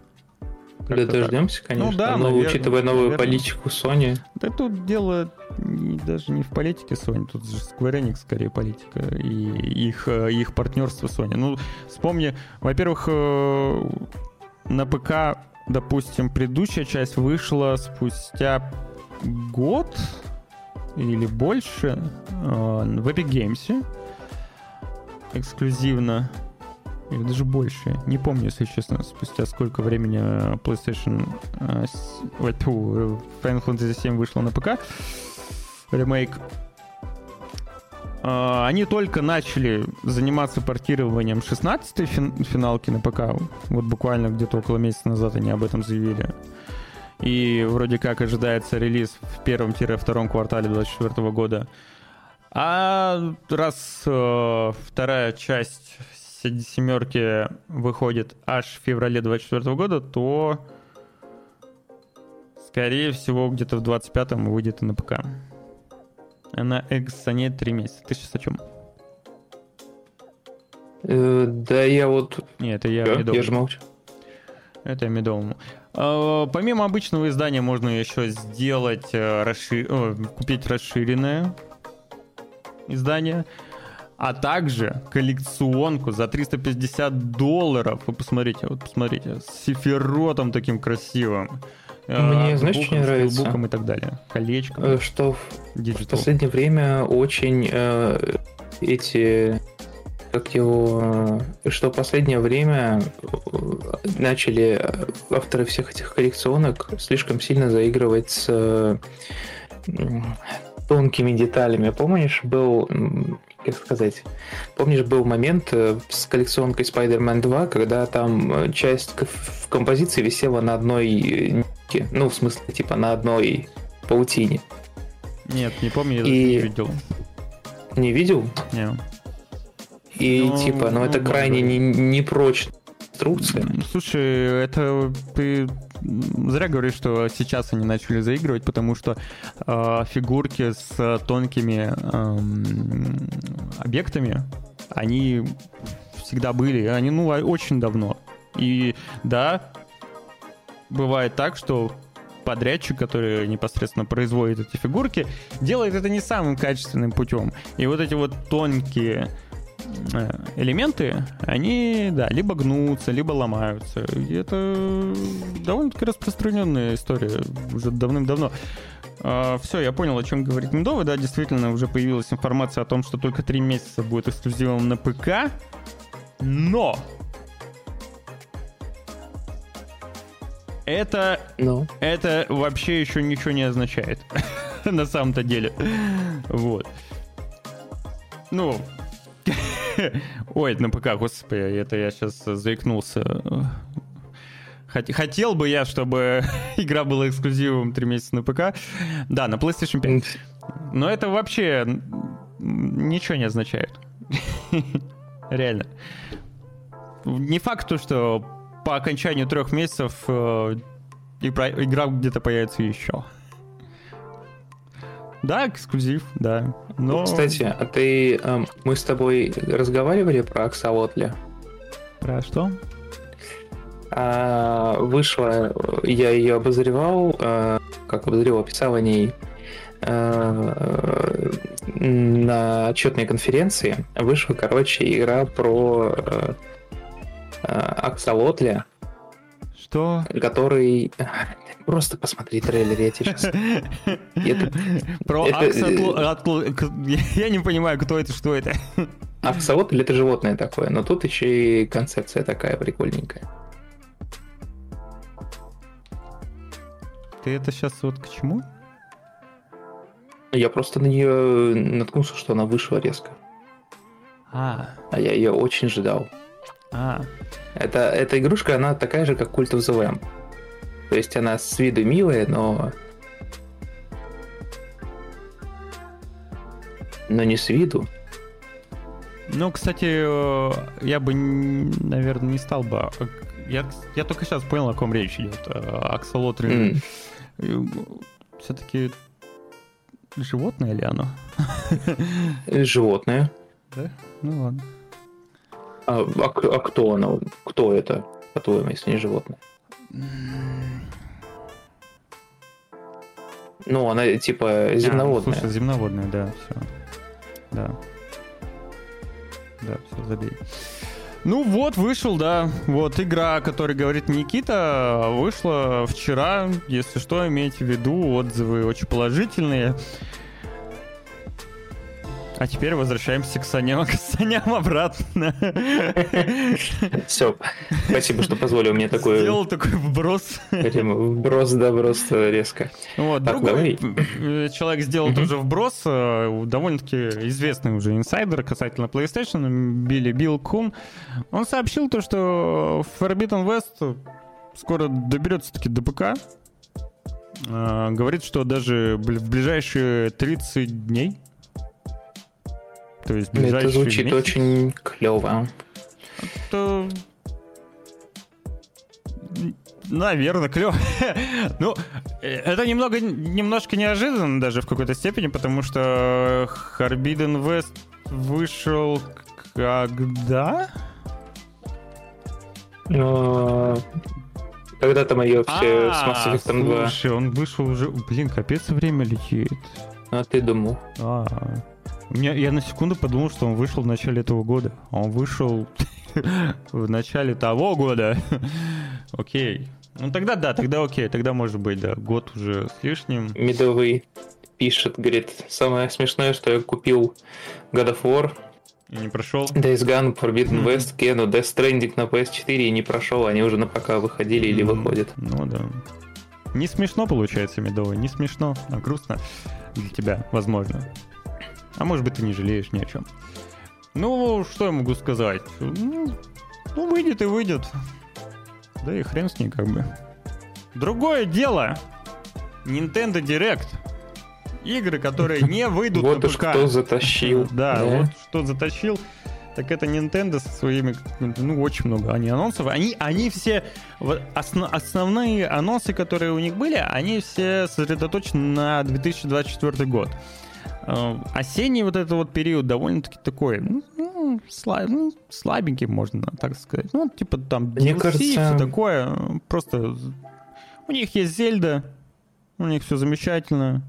Да Как-то так. дождемся, конечно. Ну да, но наверное, учитывая новую наверное. политику Sony, Да тут дело не- даже не в политике Sony, тут же Square Enix скорее политика и их, э, их партнерство Sony. Ну, вспомни, во-первых, э, на ПК, допустим, предыдущая часть вышла спустя год или больше э, в Epic Games эксклюзивно. Или даже больше. Не помню, если честно, спустя сколько времени э, PlayStation э, ой, тьфу, э, Final Fantasy 7 вышла на ПК. Ремейк. А, Они только начали заниматься портированием 16-й фин- финалки на ПК. Вот буквально где-то около месяца назад они об этом заявили. И вроде как ожидается релиз в первом-втором квартале 2024 года. А раз э, вторая часть се- семерки выходит аж в феврале 2024 года, то скорее всего где-то в 25-м выйдет и на ПК. Она эксонет 3 месяца. Ты сейчас о чем? э, да я вот... Нет, это я, Я, Медовый. я же молчу. Это медовому. А, Помимо обычного издания можно еще сделать, э, расши- о, купить расширенное издание, а также коллекционку за 350 долларов. Вы посмотрите, вот посмотрите, с сифиротом таким красивым. э, Мне, знаешь, что мне нравится? и так далее. Колечко, Э, Что в В последнее время очень э, эти как его, э, что в последнее время начали авторы всех этих коллекционок слишком сильно заигрывать с тонкими деталями. Помнишь, был, как сказать, помнишь, был момент э, с коллекционкой Spider-Man 2, когда там э, часть в композиции висела на одной э, нитке, ну, в смысле, типа, на одной паутине. Нет, не помню, я И- не видел. Не видел? Не. И Ну, типа, ну, ну, это может крайне быть. не- непрочная инструкция. М, Слушай, это ты зря говоришь, что сейчас они начали заигрывать, потому что э, фигурки с тонкими эм, объектами, они всегда были, они, ну, а- очень давно. И да, бывает так, что подрядчик, который непосредственно производит эти фигурки, делает это не самым качественным путем. И вот эти вот тонкие э, элементы, они, да, либо гнутся, либо ломаются. И это довольно-таки распространенная история уже давным-давно. все, я понял, о чем говорит Медовый. Да, действительно, уже появилась информация о том, что только три месяца будет эксклюзивом на ПК. Но! Это Ну, это вообще еще ничего не означает. На самом-то деле. Вот. Ну. Ой, на ПК, господи, это я сейчас заикнулся. Хот- Хотел бы я, чтобы игра была эксклюзивом 3 месяца на ПК. Да, на PlayStation 5. Но это вообще ничего не означает. Реально. Не факт, то, что по окончанию трех месяцев э, игра где-то появится еще. Да, эксклюзив, да. Но... кстати, а ты, эм, мы с тобой разговаривали про Аксолотля? Про что? А, вышла, я ее обозревал, э, как обозревал, писал о ней э, на отчетной конференции. Вышла, короче, игра про э, э, Аксолотля, Что? который... Просто посмотри трейлер, я тебе сейчас... Про к- Я не понимаю, кто это, что это. Аксолотль это животное такое, но тут еще и концепция такая прикольненькая. Ты это сейчас вот к чему? Я просто на нее наткнулся, что она вышла резко. А, А я ее очень ждал. а. Это, эта игрушка, она такая же, как Cult of the Lamb. То есть она с виду милая, но... Но не с виду. Ну, кстати, э, я бы, наверное, не стал бы... а, Я, я только сейчас понял, о ком речь идет. Аксолотрин. М. Все-таки животное ли оно? Животное. Да? Ну ладно. А, а а кто оно? Кто это, по-твоему, если не животное? Ну, она типа земноводная. А, слушай, земноводная, да, все. Да. Да, все, забей. Ну вот, вышел, да. Вот игра, о которой говорит Никита, вышла вчера. Если что, имейте в виду, отзывы очень положительные. А теперь возвращаемся к саням, к саням обратно. Все, спасибо, что позволил мне такой Сделал такой вброс. вброс, да, просто резко. Вот, Так, другой э, человек сделал Мгм. тоже вброс, э, довольно-таки известный уже инсайдер касательно PlayStation, Билли Билл Кун. Он сообщил то, что Forbidden West скоро доберется таки до ПК. Э, Говорит, что даже в ближайшие 30 дней. То есть Это ближайшие звучит месяц, очень клево. то... Наверное, клево. ну, э, это немного, немножко неожиданно даже в какой-то степени, потому что Forbidden West вышел когда? Но... Когда там ее все с Mass А, Effect 2? слушай, он вышел уже... Блин, капец, время летит. А ты думал? А, у меня, я на секунду подумал, что он вышел в начале этого года. А Он вышел в начале того года. Окей. Ну тогда да, тогда окей, тогда может быть, да. Год уже с лишним. Медовый пишет, говорит, самое смешное, что я купил God of War, И не прошел. Days Gone, Forbidden. West, Keno, Death Stranding на PS4 и не прошел, они уже на ПК выходили или выходят. Ну да. Не смешно получается, Медовый, не смешно, а грустно для тебя, возможно. А может быть, ты не жалеешь ни о чем. Ну, что я могу сказать? Ну, ну, выйдет и выйдет. Да и хрен с ней как бы. Другое дело. Nintendo Direct. Игры, которые не выйдут Вот на ПК. кто затащил. Да, вот что затащил. Так это Nintendo со своими, ну, очень много они анонсов. Они, они все, вот основные анонсы, которые у них были, они все сосредоточены на 2024 год. Э, Осенний вот этот вот период довольно-таки такой, ну, ну, сла- ну, слабенький, можно так сказать. Ну, типа там Мне DLC, кажется- все такое. Просто у них есть Зельда, у них все замечательно.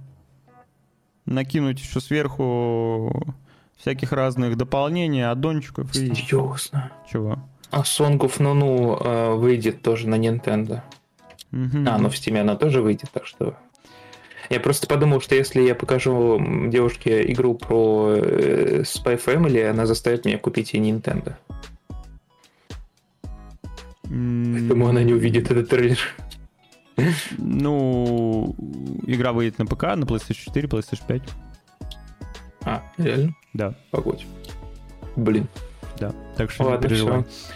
Накинуть еще сверху всяких разных дополнений, аддончиков и Серьезно. чего. А Song of Nunu э, выйдет тоже на Nintendo. Мгм. А, ну в Steam она тоже выйдет, так что... Я просто подумал, что если я покажу девушке игру про э, Spy Family, она заставит меня купить и Nintendo. Поэтому она не увидит этот трейлер. Ну, игра выйдет на ПК, на PlayStation 4, PlayStation 5. А, реально? Да, Погодь. Блин. да. Так что не Ладно, переживай. всё.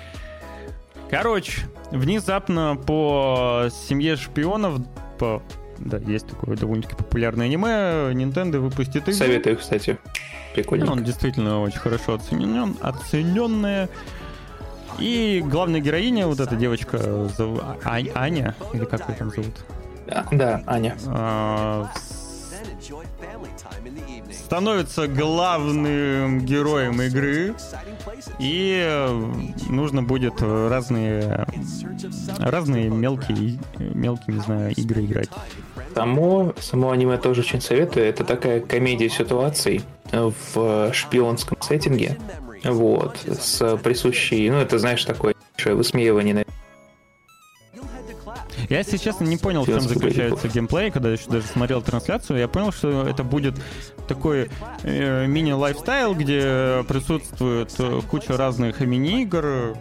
Короче, внезапно по семье шпионов, по да, есть такое довольно-таки популярное аниме, Nintendo выпустит игру. Советую, кстати. Прикольно. Он действительно очень хорошо оценен, оцененная. И главная героиня, вот эта девочка, зов- А- Аня, или как ее там зовут, Да, да, Аня. а, становится главным героем игры, и нужно будет разные, разные мелкие, мелкие, не знаю, игры играть. Само, само аниме тоже очень советую. Это такая комедия ситуаций в шпионском сеттинге. Вот. С присущей... Ну, это, знаешь, такое высмеивание на Я, если честно, не понял, в чем заключается геймплей, когда еще даже смотрел трансляцию. Я понял, что это будет такой э, мини-лайфстайл, где присутствует э, куча разных мини-игр.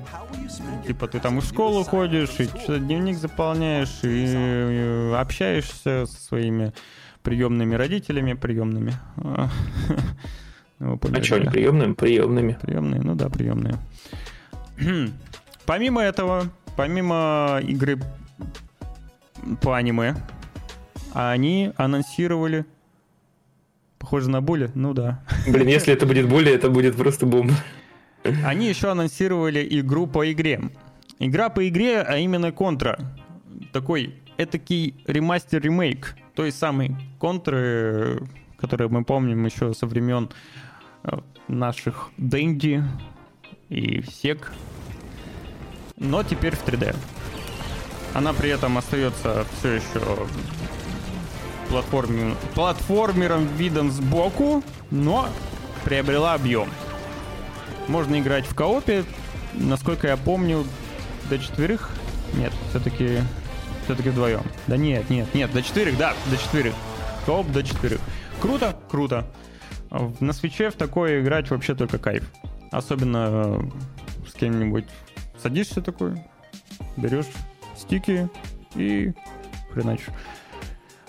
Типа ты там и в школу ходишь, и что-то дневник заполняешь, и э, общаешься со своими приемными родителями, приемными. Ну, А что, они да? приемными? Приемными. Приемные, ну да, приемные. Помимо этого, помимо игры по аниме, они анонсировали... Похоже на боли? Ну да. Блин, если это будет более, это будет просто бомба. Они еще анонсировали игру по игре. Игра по игре, а именно Контра. Такой этакий ремастер-ремейк той самой Контры, которую мы помним еще со времен э, наших Дэнди и Сек. Но теперь в 3D. Она при этом остается все еще платформер, платформером видом сбоку, но приобрела объем. Можно играть в коопе. Насколько я помню, до четверых. Нет, все-таки все-таки вдвоем. Да нет, нет, нет, до четверых, да, до четверых. Кооп до четверых. Круто, круто. На Switch е в такое играть вообще только кайф. Особенно э, с кем-нибудь садишься такой, берешь стики и хреначишь.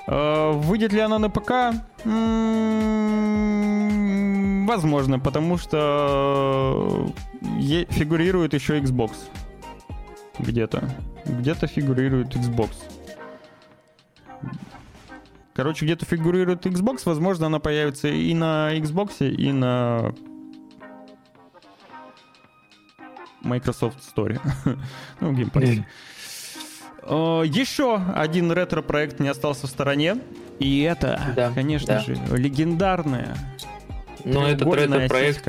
Э, Выйдет ли она на ПК? М, Возможно, потому что е- фигурирует еще Xbox. Где-то. Где-то фигурирует Xbox. Короче, где-то фигурирует Xbox, возможно, она появится и на Xbox, и на Microsoft Store. ну, Pass. Э, Еще один ретро-проект не остался в стороне. И это, Да, конечно да. же, легендарная Но этот ретро-проект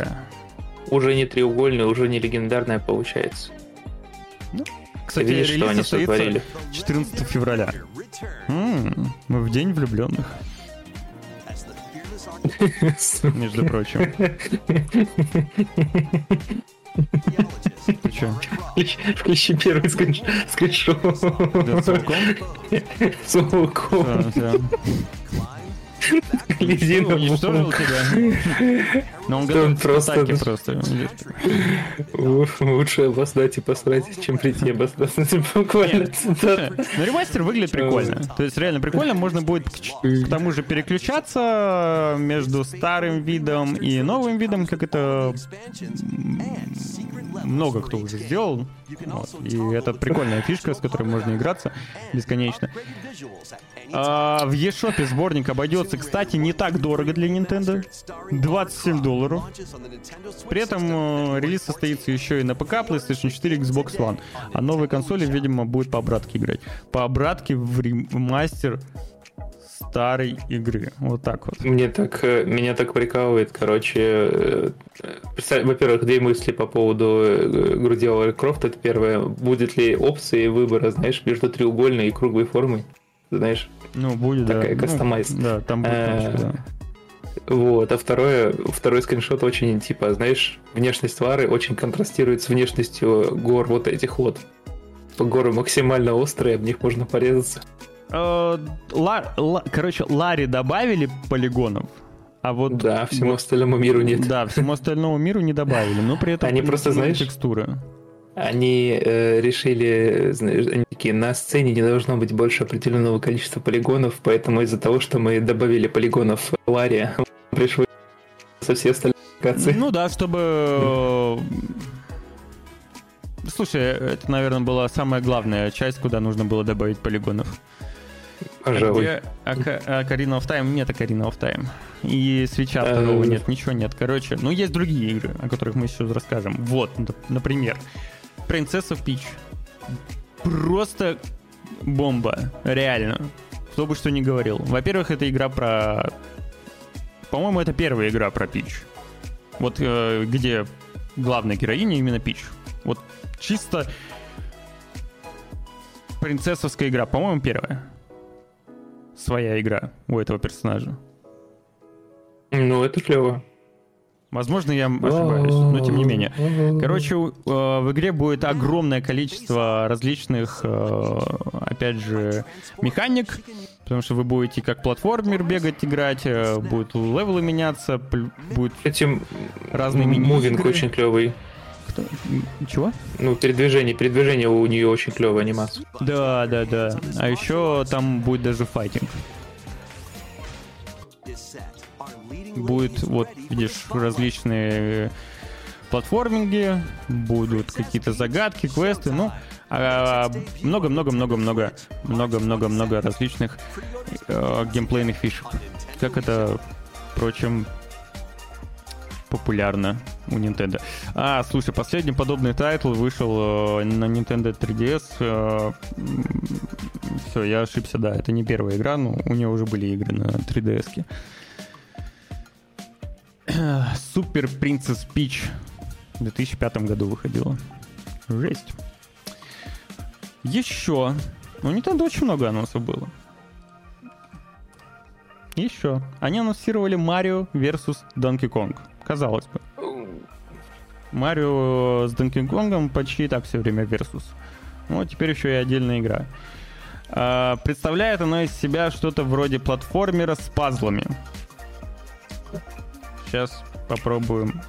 уже не треугольный, уже не легендарная получается. Кстати, Видишь, релиз что они состоится сотворили? 14 февраля. М, Мы в день влюбленных, между прочим. Ты чё? Включи- первый скринш- скриншот. Да? С волком. Лизина Уничтожил тебя. Но он готов Он к просто- просто. Лучше обоснать и посрать, чем прийти и обоснать. Буквально. Ну, ремастер выглядит прикольно. То есть реально прикольно. Можно будет к, тому же переключаться между старым видом и новым видом, как это много кто уже сделал. Вот. И это прикольная фишка, с которой можно играться бесконечно. А, в eShop сборник обойдется, кстати, не так дорого для Nintendo. 27 долларов. При этом э, релиз состоится еще и на ПК, PlayStation 4, Xbox One. А новые консоли, видимо, будет по обратке играть. По обратке в ремастер старой игры. Вот так вот. Мне так, э, меня так прикалывает, короче, э, во-первых, две мысли по поводу э, груди Лары Крофт. Это первое, будет ли опции выбора, знаешь, между треугольной и круглой формой? Знаешь, Ну, будет, Такая да. Ну, кастомайз. да, там будет, Э, конечно, да. Вот, а второе, второй скриншот очень, типа, знаешь, внешность Лары очень контрастирует с внешностью гор вот этих вот. Горы максимально острые, об них можно порезаться. Э, Ла- Ла- короче, Ларе добавили полигонов, а вот... Да, всему вот- остальному миру нет. Да, всему остальному миру не добавили, но при этом... Они просто, знаешь, Текстуры. Они э, решили, знаешь, они такие, на сцене не должно быть больше определенного количества полигонов, поэтому из-за того, что мы добавили полигонов в Ларе, пришлось со все остальные локации. Ну да, чтобы... э, Слушай, это, наверное, была самая главная часть, куда нужно было добавить полигонов. Пожалуй. Где Ока- Ocarina of Time нет Ocarina of Time. И свеча Э, второго нет, ничего нет. Короче, ну есть другие игры, о которых мы еще расскажем. Вот, например, Принцесса Пич. Просто бомба, реально. Кто бы что ни говорил. Во-первых, это игра про... По-моему, это первая игра про Пич. Вот э, где главная героиня именно Пич. Вот чисто принцессовская игра. По-моему, первая своя игра у этого персонажа. Ну, это клево. Возможно, я ошибаюсь, но тем не менее. Короче, э, в игре будет огромное количество различных, э, опять же, механик, потому что вы будете как платформер бегать, играть, э, будут левелы меняться, будет Этим разные мини мувинг очень клевый. Кто? Чего? Ну, передвижение, передвижение у нее очень клевая анимация. Да, да, да. А еще там будет даже файтинг. Будет, вот, видишь, различные платформинги, будут какие-то загадки, квесты, ну, а, много-много-много-много, много-много-много различных э, геймплейных фишек. Как это, впрочем, популярно у Nintendo. А, слушай, последний подобный тайтл вышел э, на Nintendo 3DS. все, я ошибся, да, это не первая игра, но у нее уже были игры на 3DS. -ке. Super Princess Peach в 2005 году выходила. Жесть. Еще. Ну, Nintendo очень много анонсов было. Еще. Они анонсировали Марио vs. Donkey Kong. Казалось бы. Марио с Donkey Kong почти так все время versus. Ну, теперь еще и отдельная игра. А, представляет она из себя что-то вроде платформера с пазлами. Сейчас попробуем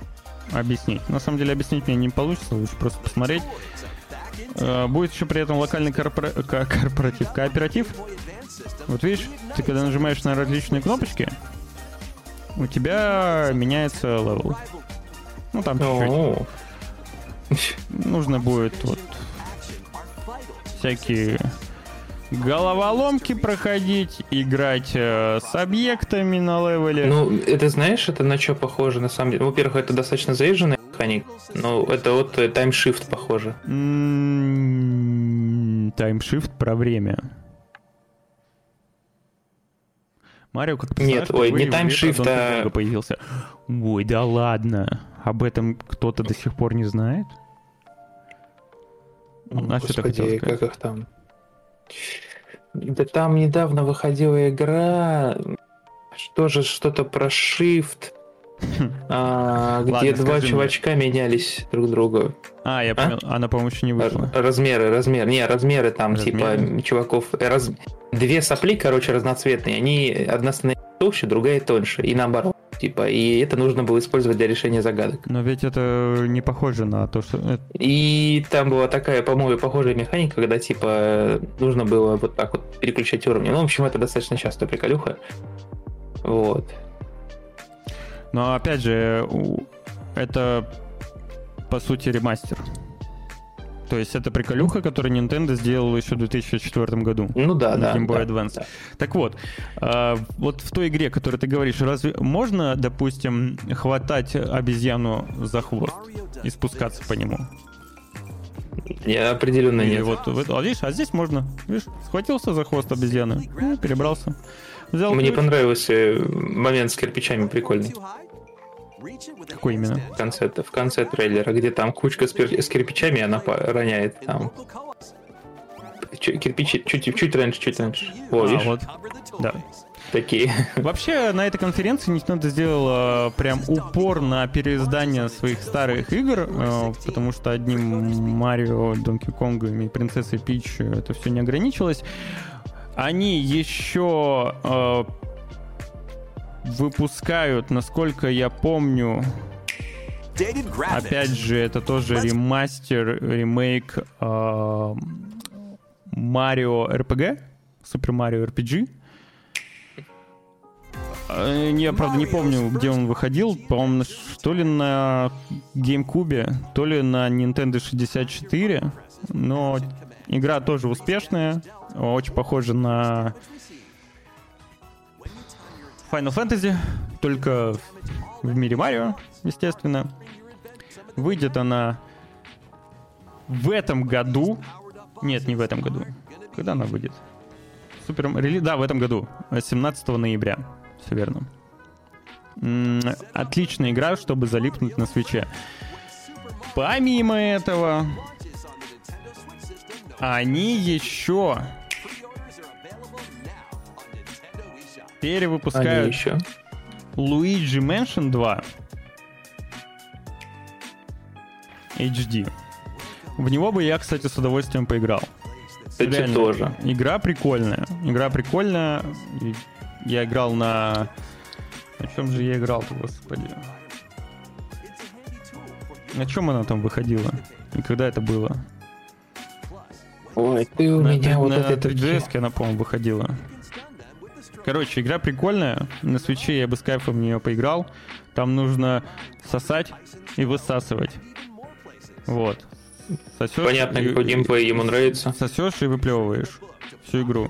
объяснить. На самом деле объяснить мне не получится, лучше просто посмотреть. А, будет еще при этом локальный корпора- ко- корпоратив, кооператив. Вот видишь, ты когда нажимаешь на различные кнопочки, у тебя меняется level. Ну там чуть-чуть. Нужно будет вот всякие головоломки проходить, играть э, с объектами на левеле. Ну, это знаешь, это на что похоже на самом деле? Во-первых, это достаточно заезженный механик. Ну, это вот э, TimeShift похоже. М, Таймшифт про время. Марио как Нет, ой, не в таймшифт, а- появился. Ой, да ладно. Об этом кто-то до сих пор не знает? А что ты хотел Господи, сказать? как их там? Да там недавно выходила игра, что же, что-то про shift, а, где Ладно, два скажи мне. чувачка менялись друг другу. А, я понял. Она, по-моему, еще не вышла. Размеры, размеры. Не, размеры там, Размеры? типа, чуваков. раз- Две сопли, короче, разноцветные. Они становится толще, другая тоньше, и наоборот. Типа, и это нужно было использовать для решения загадок. Но ведь это не похоже на то, что... И там была такая, по-моему, похожая механика, когда, типа, нужно было вот так вот переключать уровни. Ну, в общем, это достаточно часто приколюха. Вот. Но опять же, это по сути ремастер. То есть это приколюха, которую Nintendo сделала еще в 2004 году. Ну да, на да. Game Boy да, Advance. да. Так вот, а, вот в той игре, о которой ты говоришь, разве можно, допустим, хватать обезьяну за хвост и спускаться по нему? Я определенно Или нет. вот, в это- а видишь, а здесь можно. Видишь, схватился за хвост обезьяны, и перебрался. Взял Мне ключ. понравился э, момент с кирпичами прикольный. Какой именно? В конце, в конце трейлера, где там кучка с, с кирпичами, она роняет там. Чу- Кирпичи чуть, чуть раньше, чуть раньше. О, А, видишь? вот. Да. Такие. Вообще, на этой конференции Nintendo сделала прям упор на переиздание своих старых игр, э, потому что одним Марио, Донки Конгом и Принцессой Пич это все не ограничилось. Они еще э, выпускают, насколько я помню, опять же, это тоже ремастер, ремейк э, Марио РПГ, Супер Марио RPG. Э, Я, правда, не помню, где он выходил. По-моему, то ли на GameCube, то ли на Nintendo 64. Но игра тоже успешная. Очень похожа на Final Fantasy, только в мире Марио, естественно. Выйдет она в этом году. Нет, не в этом году. Когда она выйдет? Супер... Да, в этом году. 17 ноября. Все верно. Отличная игра, чтобы залипнуть на свече. Помимо этого, они еще Они перевыпускают еще. Luigi Mansion 2 HD. В него бы я, кстати, с удовольствием поиграл. Кстати, Реально, тоже. Игра прикольная. Игра прикольная. Я играл на... На чем же я играл-то, господи? На чем она там выходила? И когда это было? Ой, ты у на меня вот на это 3DS она, по-моему, выходила. Короче, игра прикольная. На свече я бы с кайфом в нее поиграл. Там нужно сосать и высасывать. Вот. Сосешь Понятно, и- геймплей ему нравится. Сосешь и выплевываешь всю игру.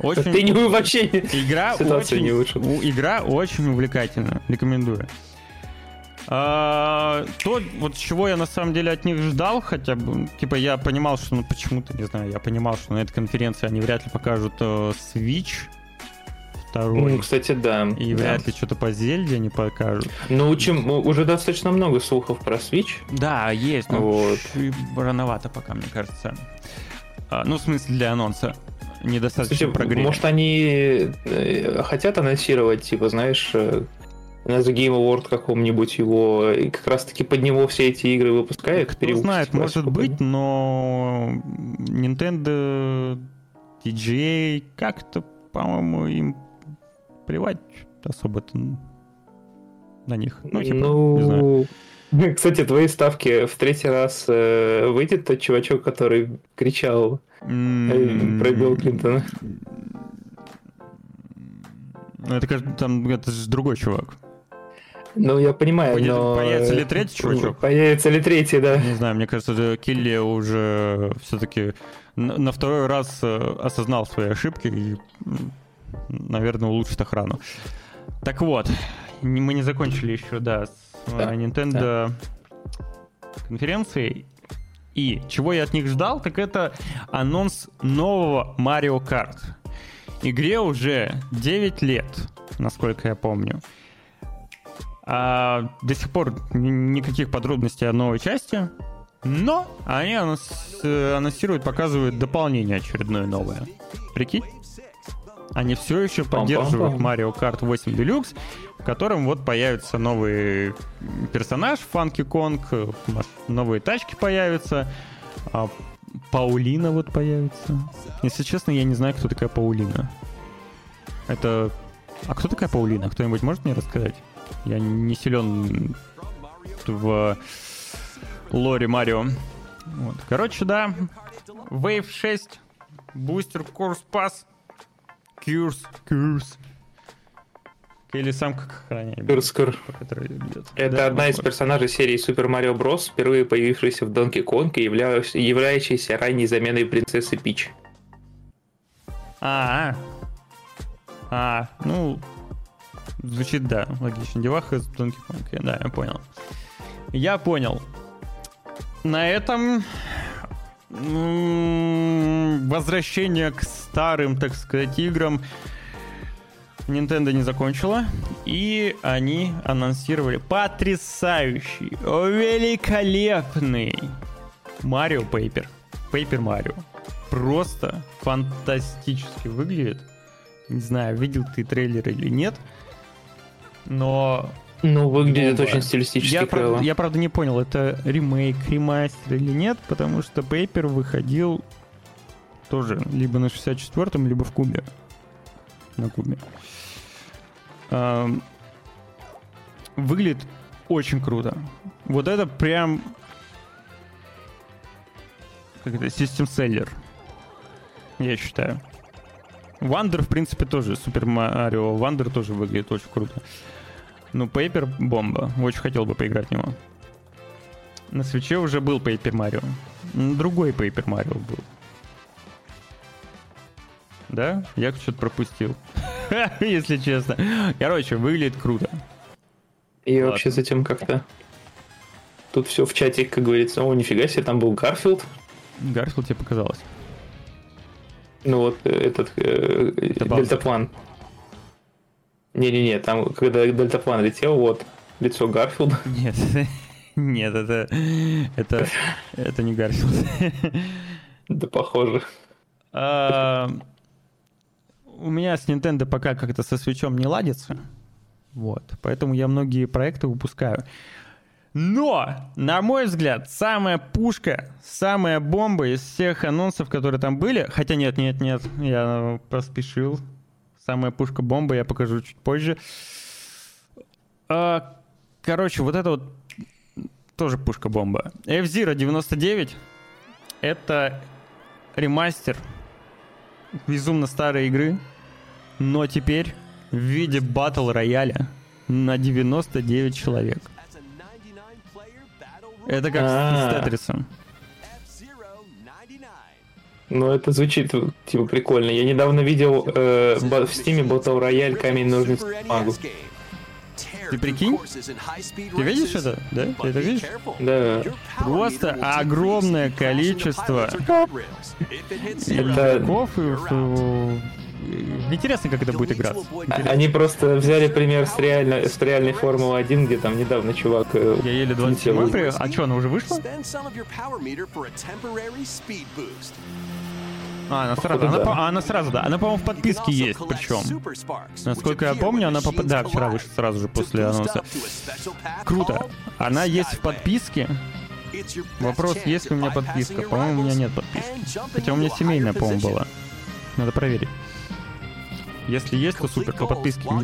Очень... Ты не вообще Игра Ситуация очень, не лучше. игра очень увлекательна. Рекомендую. А, то, вот чего я на самом деле от них ждал, хотя бы, типа я понимал, что, ну почему-то, не знаю, я понимал, что на этой конференции они вряд ли покажут э, Switch второй. Ну, кстати, да. и да. вряд ли что-то по Зельде они покажут. Ну, чем, уже достаточно много слухов про Switch. Да, есть, но Вот. рановато пока, мне кажется. А, ну, в смысле, для анонса. Недостаточно Кстати, прогрели. может, они э, хотят анонсировать, типа, знаешь, э, на The Game Award каком-нибудь его, и как раз-таки под него все эти игры выпускают. Кто перевыпустить знает, может быть, но Nintendo DJ как-то, по-моему, им плевать особо-то на них. Ну, типа, не знаю. Ну, кстати, твои ставки в третий раз э, выйдет тот чувачок, который кричал М, про Билла Клинтона. Ну, это, кажется, там, это же другой чувак. Ну, я понимаю, Поя- но... появится ли третий чувачок? Появится ли третий, да. Не знаю, мне кажется, Килли уже все-таки на, второй раз э, осознал свои ошибки и, наверное, улучшит охрану. Так вот, мы не закончили еще, да, с э, Да, Nintendo конференцией. И чего я от них ждал, так это анонс нового Mario Kart. Игре уже 9 лет, насколько я помню. А, до сих пор никаких подробностей о новой части. Но они анонс- э, анонсируют, показывают дополнение очередное новое. Прикинь? Они все еще поддерживают Mario Kart 8 Deluxe, в котором вот появится новый персонаж Фанки Конг, новые тачки появятся, а Паулина вот появится. Если честно, я не знаю, кто такая Паулина. Это А кто такая Паулина? Кто-нибудь может мне рассказать? Я не силен в лоре Марио. Вот. Короче, да. Wave 6. Бустер, курс, пас. Курс, курс. Или сам как которой идет. Это Да, одна из персонажей серии Super Mario Bros., впервые появившаяся в Donkey Kong и являющаяся, ранней заменой принцессы Пич. А, а, ну, звучит, да, логично. Деваха из Donkey Kong. Да, я понял. Я понял. На этом возвращение к старым, так сказать, играм Nintendo не закончила. И они анонсировали потрясающий, великолепный Марио Пейпер. Пейпер Марио. Просто фантастически выглядит. Не знаю, видел ты трейлер или нет. Но Ну, выглядит Бомба. очень стилистически я, клево. правда, я правда не понял, это ремейк, ремастер или нет, потому что Пейпер выходил тоже либо на 64-м, либо в кубе. На кубе. Выглядит очень круто. Вот это прям как это, систем селлер. Я считаю. Wonder, в принципе, тоже. Super Mario Wonder тоже выглядит очень круто. Ну, Paper бомба. Очень хотел бы поиграть в него. На Switch е уже был Марио. М, Другой Paper Mario был. Да? Я что-то пропустил. Если честно. Короче, выглядит круто. И Ладно. вообще затем как-то... Тут все в чате, как говорится, о, нифига себе, там был Гарфилд. Гарфилд тебе показалось. Ну вот э, этот э, Баузер. дельтаплан. Не-не-не, там, когда дельтаплан летел, вот, лицо Гарфилда. Нет, нет, это, это, это не Гарфилд. Да похоже. А, У меня с Nintendo пока как-то со Switch ом не ладится. Вот. Поэтому я многие проекты упускаю. Но, на мой взгляд, самая пушка, самая бомба из всех анонсов, которые там были, хотя нет, нет, нет, я поспешил. Самая пушка-бомба я покажу чуть позже. А, Короче, вот это вот тоже пушка-бомба. F-Zero 99 это ремастер безумно старой игры, но теперь в виде батл рояля на 99 человек. Это как с Тетрисом. Ну, это звучит, типа, прикольно. Я недавно видел э, в стиме Battle Royale камень, ножницы, бумагу. Ты прикинь? Ты видишь это? Да? Ты это видишь? Да. Просто огромное количество Это- игроков. и, э, Интересно, как это будет играться. Интересно. Они просто взяли пример с, реально, с реальной Формулы 1, где там недавно чувак... э, Я еле 27 летел. при... А что, она уже вышла? А, она сразу, она, да. по- она сразу, да. Она, по-моему, в подписке есть, причем. Насколько я помню, она поп- да, вчера вышла сразу же после анонса. Круто. Она есть в подписке. Вопрос, есть ли у меня подписка. По-моему, у меня нет подписки. Хотя у меня семейная, по-моему, была. Надо проверить. Если есть, то супер, по подписке. Ну,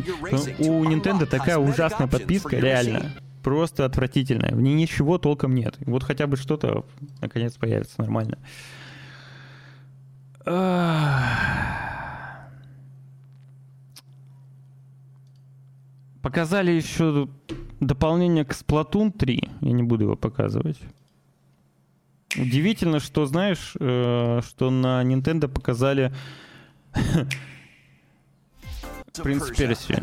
У Nintendo такая ужасная подписка, реально. Просто отвратительная. В ней ничего толком нет. Вот хотя бы что-то наконец появится нормально. Показали еще дополнение к Splatoon 3. Я не буду его показывать. Удивительно, что, знаешь, э, что на Nintendo показали Принц Персии,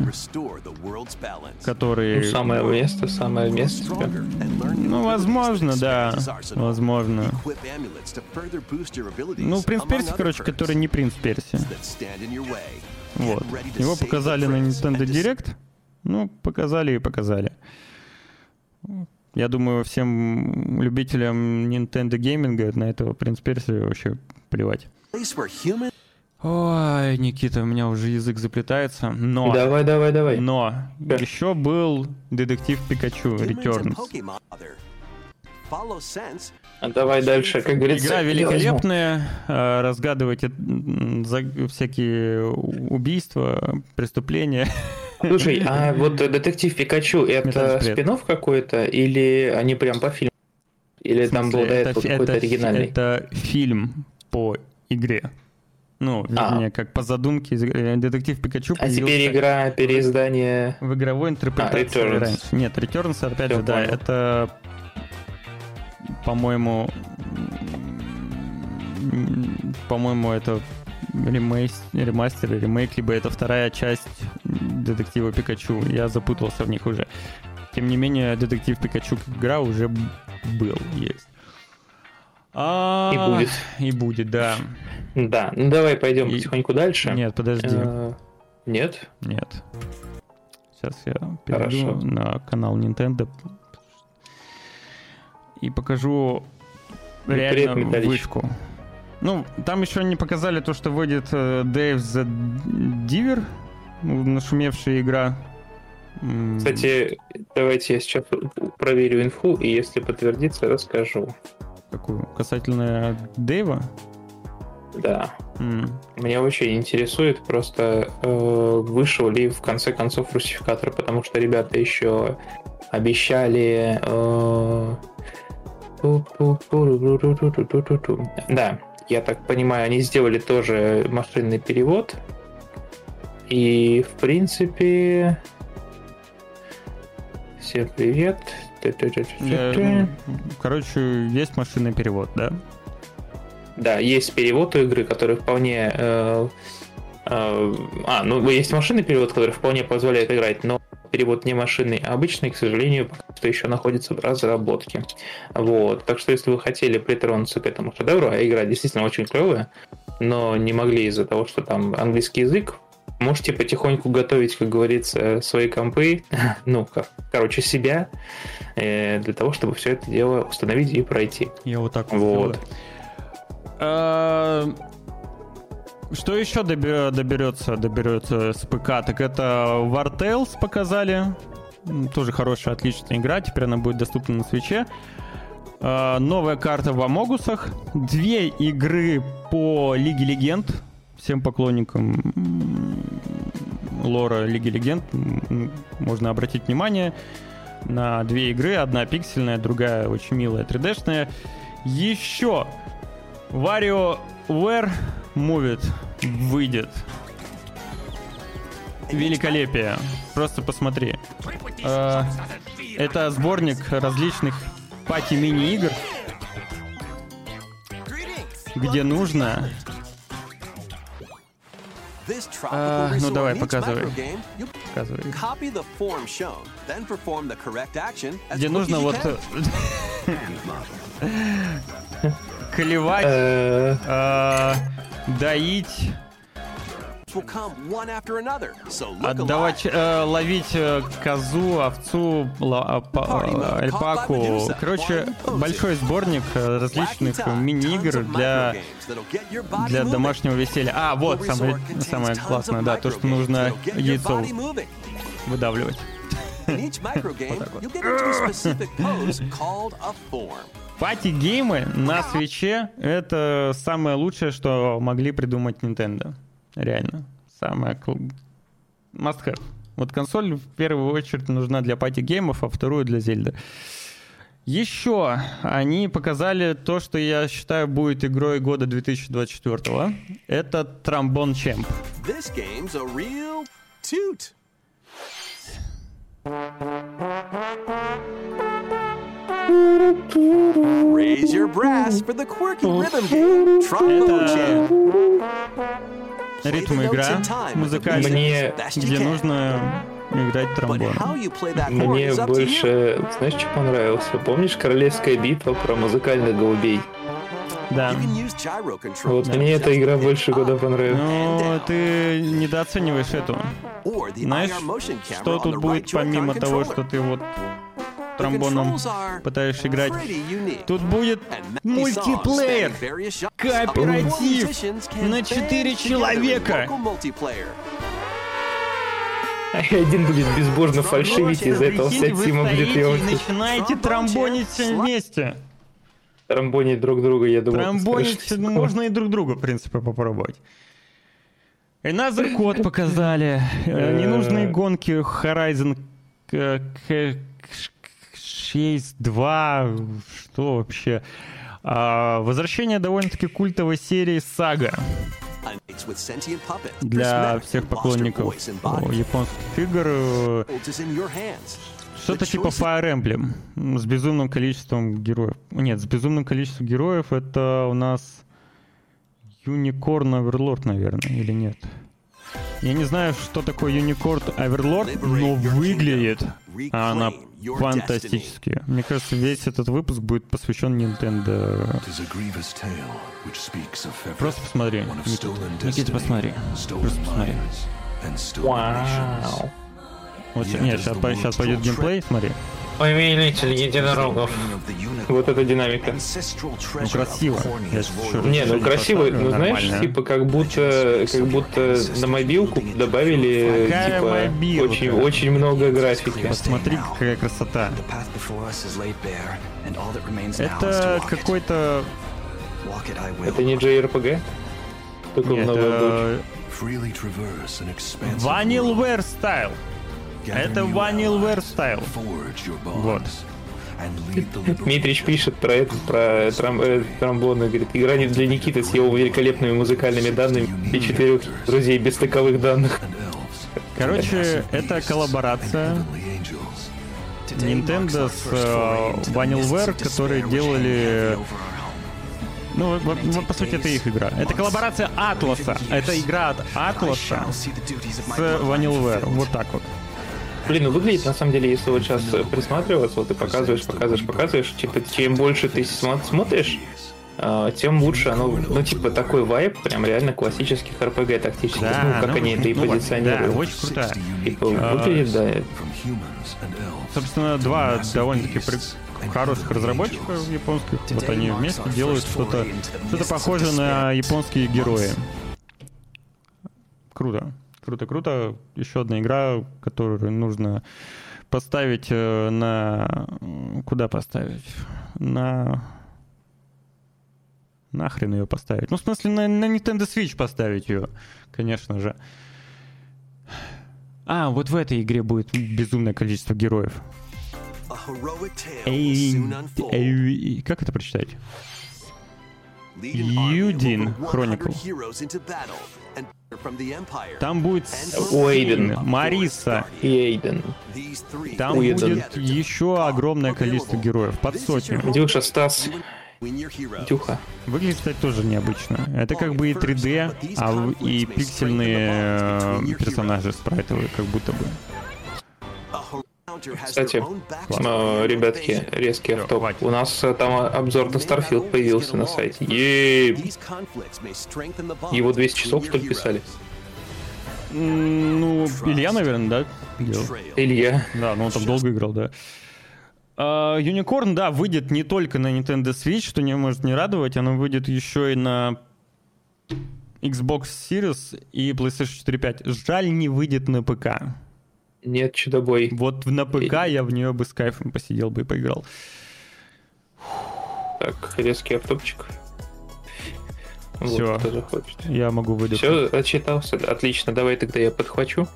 который... Ну, самое место, самое место. Ну, возможно, да. Возможно. Ну, Принц Перси, короче, который не Принц Перси. Вот. Его показали на Nintendo Direct. Ну, показали и показали. Я думаю, всем любителям Nintendo гейминга на этого Принц Перси вообще плевать. Ой, Никита, у меня уже язык заплетается. Но, Давай, давай, давай. но, Да. еще был детектив Пикачу Returns. А давай дальше, как говорится. Игра великолепная, э, разгадывайте за- всякие убийства, преступления. Слушай, а вот э, детектив Пикачу это Металл Спред. спин какой-то, или они прям по фильму? Или там был до Это этого какой-то оригинальный? Это фильм по игре. Ну, А. вернее, как по задумке игры. детектив Пикачу А теперь игра, переиздание... в игровой интерпретации А, Returns. Нет, Returns, опять Всё же, да, понял. это, по-моему, по-моему, это ремейс, ремастер, ремейк, либо это вторая часть детектива Пикачу. Я запутался в них уже. Тем не менее, детектив Пикачу как игра уже был, есть. А, И будет. И будет, да. Да, ну давай пойдем И- потихоньку дальше. Нет, подожди. Э, Нет? Нет. Сейчас я перейду Хорошо. на канал Nintendo и покажу Привет, реально Металлич. вышку. Ну, там еще не показали то, что выйдет э, Dave the Diver, нашумевшая игра. Кстати, давайте я сейчас проверю инфу, и если подтвердится, расскажу. Какую? Касательно Дэйва? Да. М, Меня очень интересует просто, э, вышел ли в конце концов русификатор, потому что ребята еще обещали... э. Да, я так понимаю, они сделали тоже машинный перевод. И, в принципе... Всем привет. Я- ну, короче, есть машинный перевод, да? Да, есть перевод у игры, который вполне... э, э, а, ну, есть машинный перевод, который вполне позволяет играть, но перевод не машинный, а обычный, к сожалению, пока что еще находится в разработке. Вот. Так что, если вы хотели притронуться к этому шедевру, а игра действительно очень клевая, но не могли из-за того, что там английский язык, можете потихоньку готовить, как говорится, свои компы, ну, короче, себя, э, для того, чтобы все это дело установить и пройти. Я вот так вот. А, Что еще доберется, доберется с ПК? Так это War Tales показали. Тоже хорошая, отличная игра. Теперь она будет доступна на свече. А, Новая карта в Амогусах. Две игры по Лиге Легенд. Всем поклонникам лора Лиги Легенд можно обратить внимание на две игры. Одна пиксельная, другая очень милая 3D-шная. Еще WarioWare Movie выйдет. Великолепие. Просто посмотри. А, это сборник различных пати мини-игр, где нужно... This А, tropical ну resort давай, показывай. Показывай. copy the form shown, then perform the correct action as Где нужно вот э, клевать, Э, а, доить, отдавать, э, ловить э, козу, овцу, па- э, альпаку. Короче, большой сборник э, различных мини-игр для для домашнего веселья. А, вот самое, самое классное, да, то, что нужно яйцо выдавливать. Пати-геймы на Switch е — это самое лучшее, что могли придумать Nintendo. Реально. Кл- Must have. Вот консоль в первую очередь нужна для пати-геймов, а вторую для Зельды. Еще они показали то, что я считаю будет игрой года 2024. Это Trombone Champ. This game's a real toot. Raise your brass for the quirky rhythm game, Trombone Jam. Ритм игра музыкальная, Мне- где нужно играть тромбон. Мне больше, знаешь, что понравился? Помнишь Королевская битва про музыкальных голубей? Да. Вот to мне эта игра больше года понравилась. Ну, ты недооцениваешь эту. Знаешь, что тут будет помимо того, что ты вот тромбоном пытаешься играть? Тут будет мультиплеер, кооператив на band 4 together in человека. И один будет безбожно фальшивить, из-за этого вся Тима будет и делать. начинаете Тромбон тромбонить вместе. Трамбонить друг друга, я думаю. Трамбонить ну, можно и друг друга, в принципе, попробовать. Another код показали. Э, Ненужные гонки Horizon 6.2. Что вообще? А, Возвращение довольно-таки культовой серии Сага для всех поклонников японских игр. Что-то типа Fire Emblem с безумным количеством героев. Нет, с безумным количеством героев это у нас Unicorn Overlord, наверное, или нет? Я не знаю, что такое Unicorn Overlord, но выглядит она фантастически. Мне кажется, весь этот выпуск будет посвящен Nintendo. Просто посмотри, Никита. Никита, посмотри. Просто посмотри. Вау. Вот, нет, сейчас, сейчас пойдет геймплей, смотри. Повелитель единорогов. Вот это динамика. Ну, красиво. Не, ну красиво, ну знаешь, нормально. типа как будто, как будто на мобилку добавили Какая типа мобилка? очень, очень много графики. Посмотри, какая красота. Это какой-то... Это не JRPG? Только в Нет, новой это... Vanillware Style. Это Vanillware Style. Вот. Дмитрич пишет про это, про тром, э, тромбоны. Говорит, игра не для Никиты с его великолепными музыкальными данными и четырех друзей без таковых данных. Короче, это коллаборация Nintendo с э, Vanillware, которые делали... Ну, вот- вот, по сути, это их игра. Это коллаборация Атласа. Это игра от Атласа с Vanillware. Вот так вот. Блин, ну выглядит на самом деле, если вот сейчас присматриваться, вот ты показываешь, показываешь, показываешь, типа, чем больше ты смо- смотришь, а, тем лучше оно, ну, типа, такой вайб, прям реально классических RPG тактических, ну, как ну, они это и ну, позиционируют. Да, очень крутая. Типа, А, выглядит, да, Собственно, два довольно-таки хороших разработчика японских. Вот они вместе делают что-то что похожее на японские герои. Круто. Круто, круто. Еще одна игра, которую нужно поставить э, на... Куда поставить? На... Нахрен ее поставить? Ну, в смысле, на, на Nintendo Switch поставить ее, конечно же. А, вот в этой игре будет безумное количество героев. Эй, эй, как это прочитать? Юдин Хроникл. Там будет Уэйден. Мариса. и Эйден. Там Уэйден. будет еще огромное количество героев, под сотню. Дюша, Стас, Дюха. Выглядит, кстати, тоже необычно. Это как бы и 3D, а и пиксельные э, персонажи спрайтовые, как будто бы. Кстати, э, ребятки, резкий автоп. У нас э, там обзор на Starfield появился на сайте. Ей, его 200 часов, что ли, писали? Ну, Илья, наверное, да? делал? Илья. Да, ну он там долго играл, да. А, Unicorn, да, выйдет не только на Nintendo Switch, что не может не радовать, оно выйдет еще и на Xbox Series и PlayStation 4 5. Жаль, не выйдет на п.к. Нет, чудобой. Вот на ПК я в нее бы с кайфом посидел бы и поиграл. Так, резкий автопчик. Всё. Вот, кто захочет. Я могу выдохнуть. Все, отчитался. Отлично, давай тогда я подхвачу.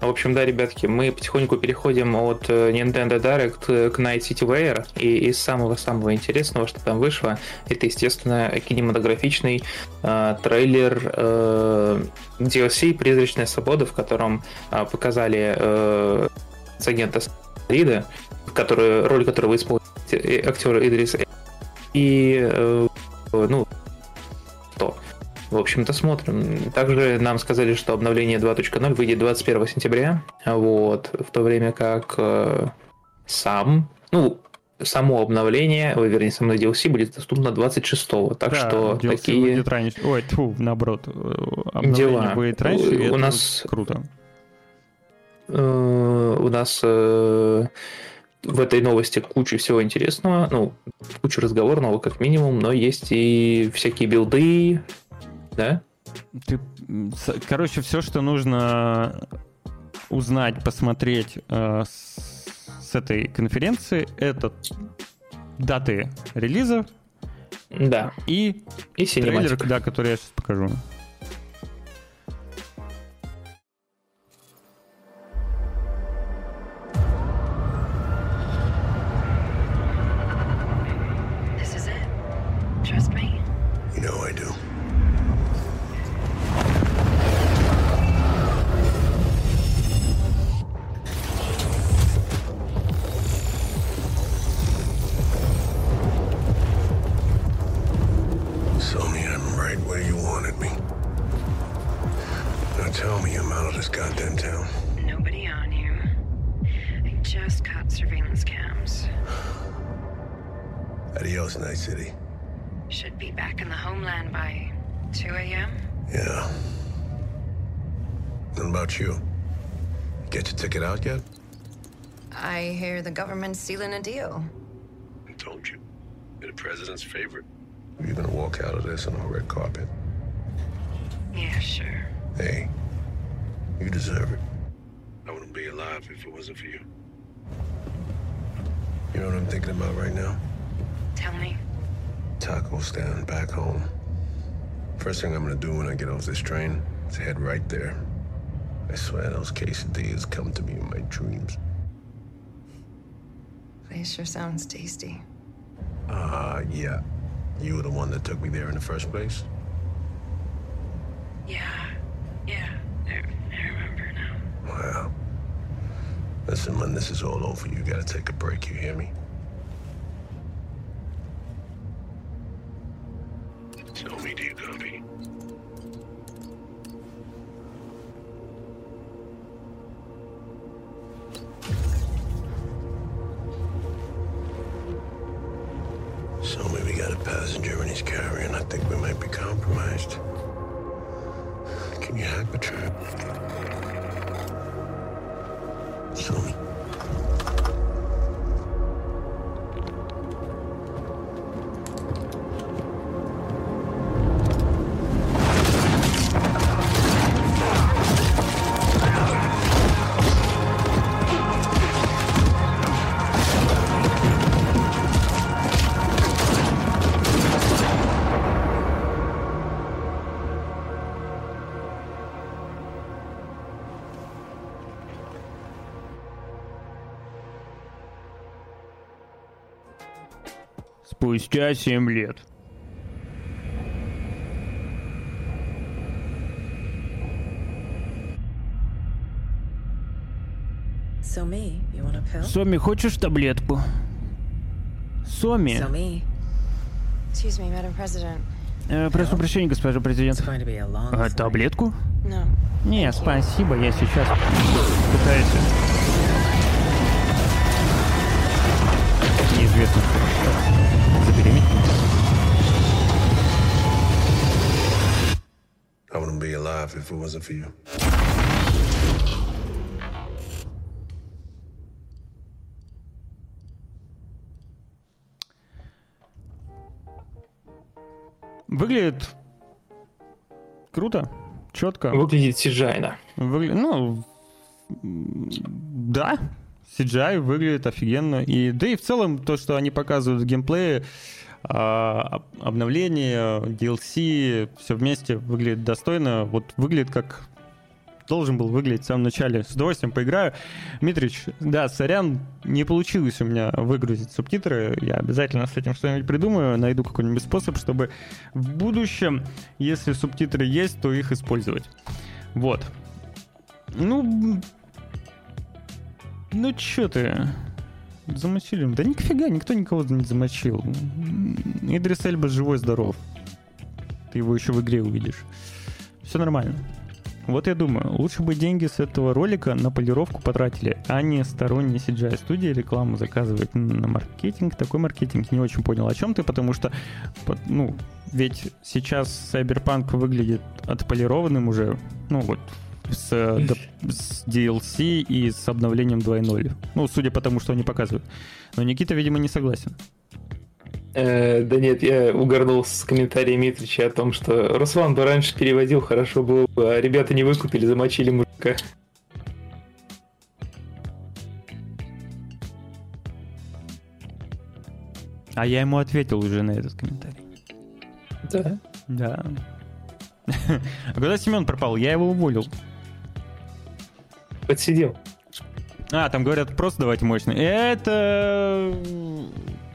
В общем, да, ребятки, мы потихоньку переходим от э, Nintendo Direct э, к Night City Wire. И из самого-самого интересного, что там вышло, это, естественно, кинематографичный э, трейлер э, DLC «Призрачная свобода», в котором э, показали э, агента Рида, который, роль которого исполняет актер Идрис. И, э, ну, что? В общем-то, смотрим. Также нам сказали, что обновление 2.0 выйдет 21 сентября. Вот. В то время как э, сам, ну, само обновление, ой, вернее, само DLC будет доступно 26-го. Так Да, что DLC такие выйдет раньше. Ой, тьфу, наоборот. э, Обновление Дела. будет раньше, У это нас- круто. э, у нас э, в этой новости куча всего интересного, ну, кучу разговорного, как минимум, но есть и всякие билды, да? Ты, короче, все, что нужно узнать, посмотреть э, с, с этой конференции, это даты релизов Да. И, И трейлер, да, который я сейчас покажу. Sealing a deal. I told you. You're the president's favorite. You're gonna walk out of this on a red carpet. Yeah, sure. Hey, you deserve it. I wouldn't be alive if it wasn't for you. You know what I'm thinking about right now? Tell me. Taco stand back home. First thing I'm gonna do when I get off this train is head right there. I swear those quesadillas come to me in my dreams. Place sure sounds tasty. Uh, yeah. You were the one that took me there in the first place? Yeah. Yeah. I, I remember now. Wow. Listen, when this is all over, you gotta take a break, you hear me? Tell me, Спустя 7 лет. Соми, хочешь таблетку? Соми. Э, прошу прощения, госпожа президент. А, таблетку? Не, спасибо, я сейчас пытаюсь. Неизвестно, что. I wouldn't be alive if it wasn't for you. Выглядит круто, четко. Выглядит сиджайно. Выгля- Ну, да, CGI выглядит офигенно. И, да и в целом то, что они показывают в геймплее, а, об- обновление, DLC, все вместе выглядит достойно. Вот выглядит как должен был выглядеть в самом начале. С удовольствием поиграю. Митрич, да, сорян, не получилось у меня выгрузить субтитры. Я обязательно с этим что-нибудь придумаю, найду какой-нибудь способ, чтобы в будущем, если субтитры есть, то их использовать. Вот. Ну, ну чё ты? Замочили? Да нифига, никто никого не замочил. Идрис Эльба живой-здоров. Ты его еще в игре увидишь. Все нормально. Вот я думаю, лучше бы деньги с этого ролика на полировку потратили, а не сторонние CGI студии рекламу заказывать на маркетинг. Такой маркетинг не очень понял, о чем ты, потому что, ну, ведь сейчас Cyberpunk выглядит отполированным уже, ну вот, с, с DLC и с обновлением 2.0. Ну, судя по тому, что они показывают. Но Никита, видимо, не согласен. Э, да нет, я угорнул с комментарием Митрича о том, что Руслан бы раньше переводил, хорошо было бы, а ребята не выкупили, замочили мужика. А я ему ответил уже на этот комментарий. Да. Да. А куда Семен пропал? Я его уволил. Подсидел. А, там говорят, просто давайте мощно. Это...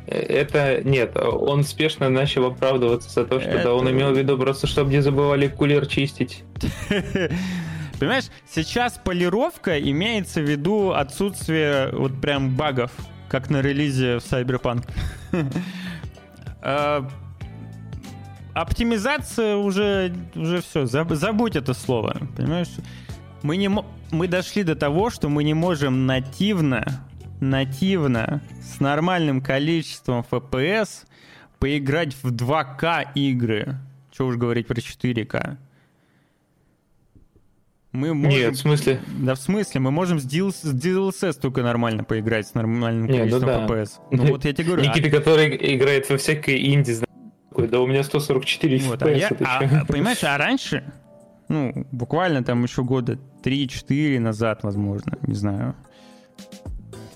Это нет, он спешно начал оправдываться за то, что Это- да, он имел в виду просто, чтобы не забывали кулер чистить. Понимаешь, сейчас полировка имеется в виду отсутствие вот прям багов, как на релизе в Cyberpunk. А, Оптимизация уже, уже все, забудь это слово, понимаешь? Мы, не, мы дошли до того, что мы не можем нативно, нативно, с нормальным количеством FPS поиграть в 2К игры. Что уж говорить про 4К. Мы можем... Нет, в смысле? Да в смысле, мы можем с, DL- с DLSS только нормально поиграть с нормальным Не, ну количеством да. FPS. Ну вот я тебе говорю. а- Никита, который играет во всякой инди, такой, да у меня 144 Вот, а FPS, я- а- чё? а, понимаешь, а раньше, ну, буквально там еще года 3-4 назад, возможно, не знаю.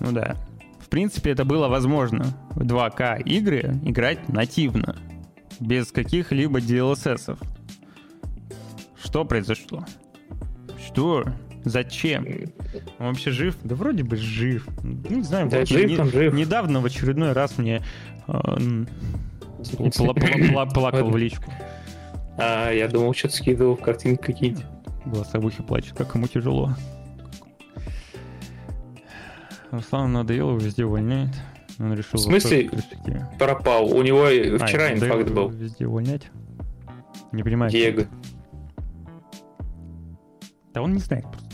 Ну да. В принципе, это было возможно в 2К игры играть нативно, без каких-либо DLSS. Что произошло? Что? Зачем? Он вообще жив? Да вроде бы жив. Не знаю, Да жив не- он, жив. недавно в очередной раз мне э, пла- пла- пла- плакал в личку. А, я думал, что-то скидывал картинки какие-то. Голосовухи плачет, как ему тяжело. Руслан надоело, везде увольняет. Он решил... В смысле? Пропал. У него А, вчера надоело инфаркт был. Везде увольнять? Не понимаю. Диего. Да он не знает просто.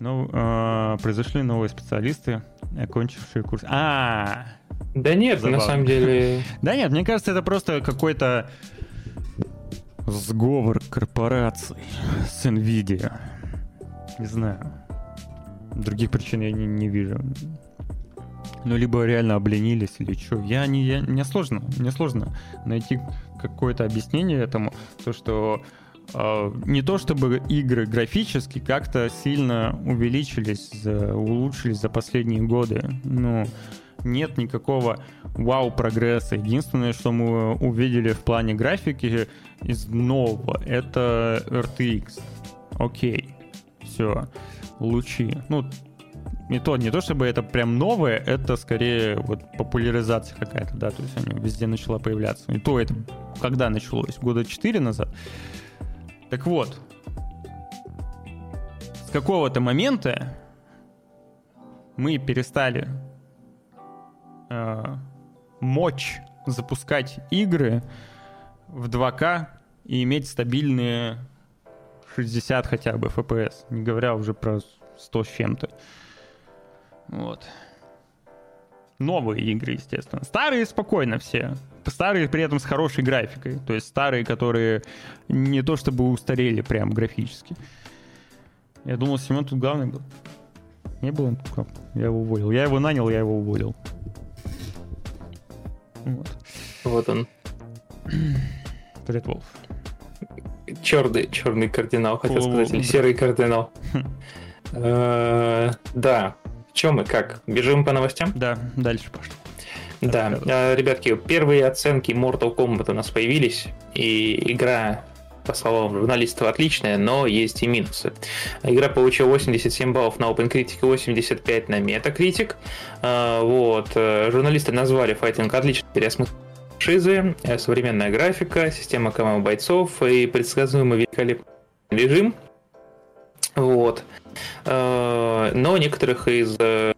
Ну, э, произошли новые специалисты, окончившие курс. А, Да нет, на Забавно. самом деле... да нет, мне кажется, это просто какой-то сговор корпораций с Nvidia. Не знаю. Других причин я не, не вижу. Ну, либо реально обленились, или что. Я не, я, мне сложно, мне сложно найти какое-то объяснение этому. То, что э, не то чтобы игры графически как-то сильно увеличились, улучшились за последние годы. Ну, нет никакого вау-прогресса. Единственное, что мы увидели в плане графики из нового, это RTX. Окей, все, лучи. Ну, не то, не то чтобы это прям новое, это скорее вот популяризация какая-то, да, то есть они везде начала появляться. И то это когда началось? Года 4 назад? Так вот, с какого-то момента мы перестали э, мочь запускать игры в 2К и иметь стабильные 60 хотя бы FPS, не говоря уже про 100 с чем-то. Вот. Новые игры, естественно. Старые спокойно все. Старые при этом с хорошей графикой. То есть старые, которые не то чтобы устарели прям графически. Я думал, Семен тут главный был. Не был он тут. Я его уволил. Я его нанял, я его уволил. Вот. Вот он. Привет, Волф. Черный, черный кардинал, хотел сказать, или серый кардинал. Э, Да. Чем мы, как? Бежим по новостям? Да, дальше пошли. Да, э, ребятки, первые оценки Mortal Kombat у нас появились, и игра, по словам журналистов, отличная, но есть и минусы. Игра получила 87 баллов на OpenCritic и 85 на Metacritic. Э, Вот, э, журналисты назвали файтинг отличным переосмыслением франшизы, э, современная графика, система команд бойцов и предсказуемый великолепный режим. Вот. Э, Но некоторых из э,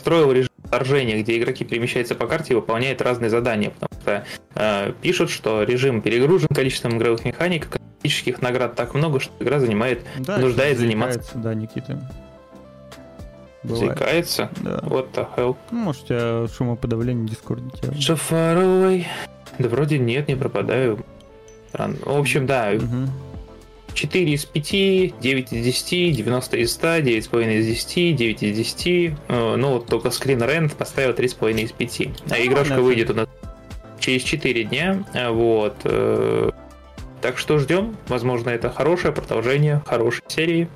строил режим вторжения, где игроки перемещаются по карте и выполняют разные задания, потому что э, пишут, что режим перегружен количеством игровых механик, критических наград так много, что игра занимает, Да, нуждает заниматься. Да, Никита. Заикается. Да. What the hell? Ну, может, у тебя шумоподавление в Дискорде тебя. Шафаровой. Да вроде нет, не пропадаю. В общем, да, Мгм. 4 из 5, 9 из 10, 90 из 100, 9,5 из 10, 9 из 10. Э, Ну, вот только скрин Рент поставил 3,5 из 5. А Нормально, игрушка выйдет у нас через 4 дня. э, Вот. э, Так что ждем. Возможно, это хорошее продолжение хорошей серии.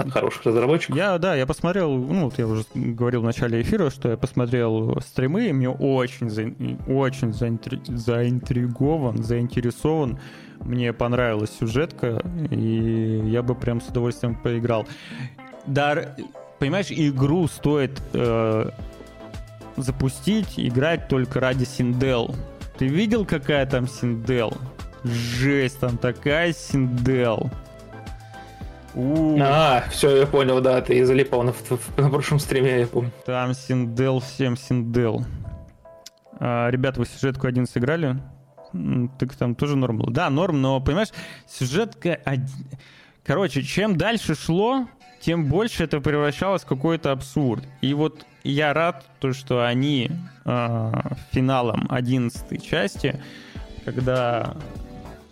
от хороших разработчиков. Я, да, я посмотрел, ну, вот я уже говорил в начале эфира, что я посмотрел стримы, и мне очень, за, очень заинтри, заинтригован, заинтересован. Мне понравилась сюжетка, и я бы прям с удовольствием поиграл. Да, понимаешь, игру стоит э, запустить, играть только ради Синдел. Ты видел, какая там Синдел? Жесть, там такая Синдел. А, все, я понял, да, ты залипал на, на прошлом стриме, я помню. Там Синдел, всем Синдел. А, ребят, вы сюжетку один сыграли? Так там тоже норм был. Да, норм, но, понимаешь, сюжетка... Короче, чем дальше шло, тем больше это превращалось в какой-то абсурд. И вот я рад, то, что они э, финалом 11 части, когда,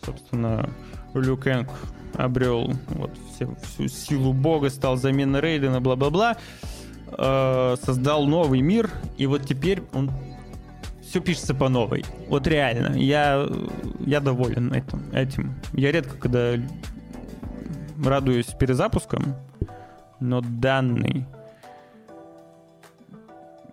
собственно, Лю Кэнг обрел вот, все, всю силу бога, стал заменой Рейдена, бла-бла-бла, э, создал новый мир, и вот теперь он все пишется по новой. Вот реально, я, я доволен этим, этим. Я редко, когда радуюсь перезапускам, но данный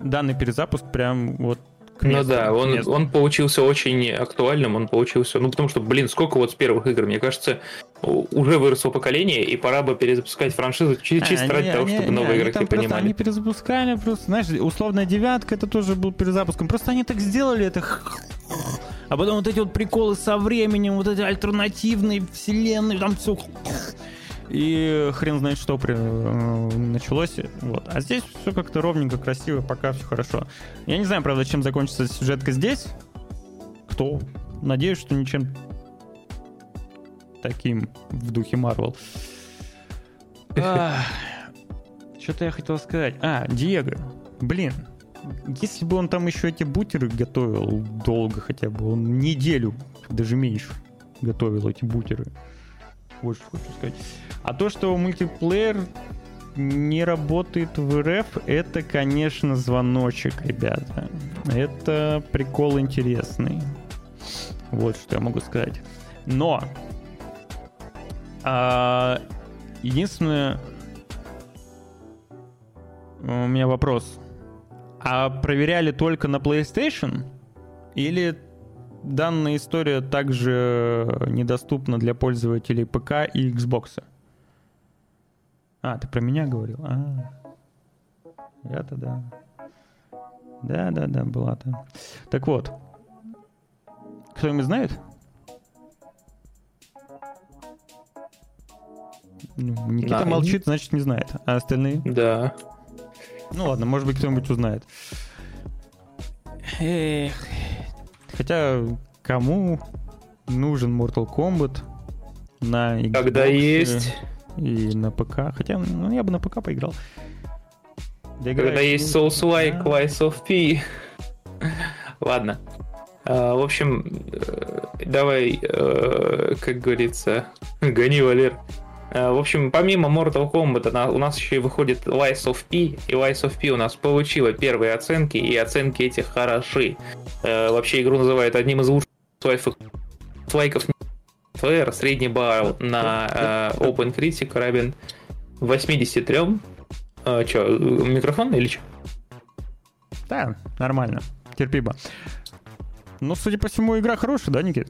данный перезапуск прям вот ну да, он, он получился очень актуальным, он получился, ну потому что, блин, сколько вот с первых игр, мне кажется, уже выросло поколение, и пора бы перезапускать франшизу чисто а, ради они, того, чтобы они, новые они игроки понимали. Просто, они перезапускали просто, знаешь, условная девятка, это тоже был перезапуском, просто они так сделали это... А потом вот эти вот приколы со временем, вот эти альтернативные вселенные, там все и хрен знает, что при, э, началось. Вот. А здесь все как-то ровненько, красиво, пока все хорошо. Я не знаю, правда, чем закончится сюжетка здесь. Кто? Надеюсь, что ничем таким в духе Марвел. Что-то я хотел сказать. А, Диего. Блин, если бы он там еще эти бутеры готовил долго хотя бы, он неделю, даже меньше, готовил эти бутеры. Вот что хочу сказать. А то, что мультиплеер не работает в РФ, это, конечно, звоночек, ребята. Это прикол интересный. Вот что я могу сказать. Но а, единственное, у меня вопрос. А проверяли только на PlayStation? Или данная история также недоступна для пользователей ПК и Xbox. А, ты про меня говорил? А, я-то да. Да-да-да, была-то. Так вот, кто-нибудь знает? Никита да, молчит, значит не знает. А остальные? Да. Ну ладно, может быть кто-нибудь узнает. Эх, Хотя кому нужен Mortal Kombat на Xbox Когда есть и на ПК? Хотя ну, я бы на ПК поиграл. Когда есть Souls-like, да. Lies of P. Ладно. А, в общем, э, давай, э, как говорится, гони, Валер. Э, в общем, помимо Mortal Kombat у нас еще и выходит Lies of P, и Lies of P у нас получила первые оценки, и оценки этих хороши. Э, вообще игру называют одним из лучших лайков ФР, средний балл на э, Open Critic равен 83. А, что, микрофон или что? Да, нормально, терпимо. Ну, судя по всему, игра хорошая, да, Никит?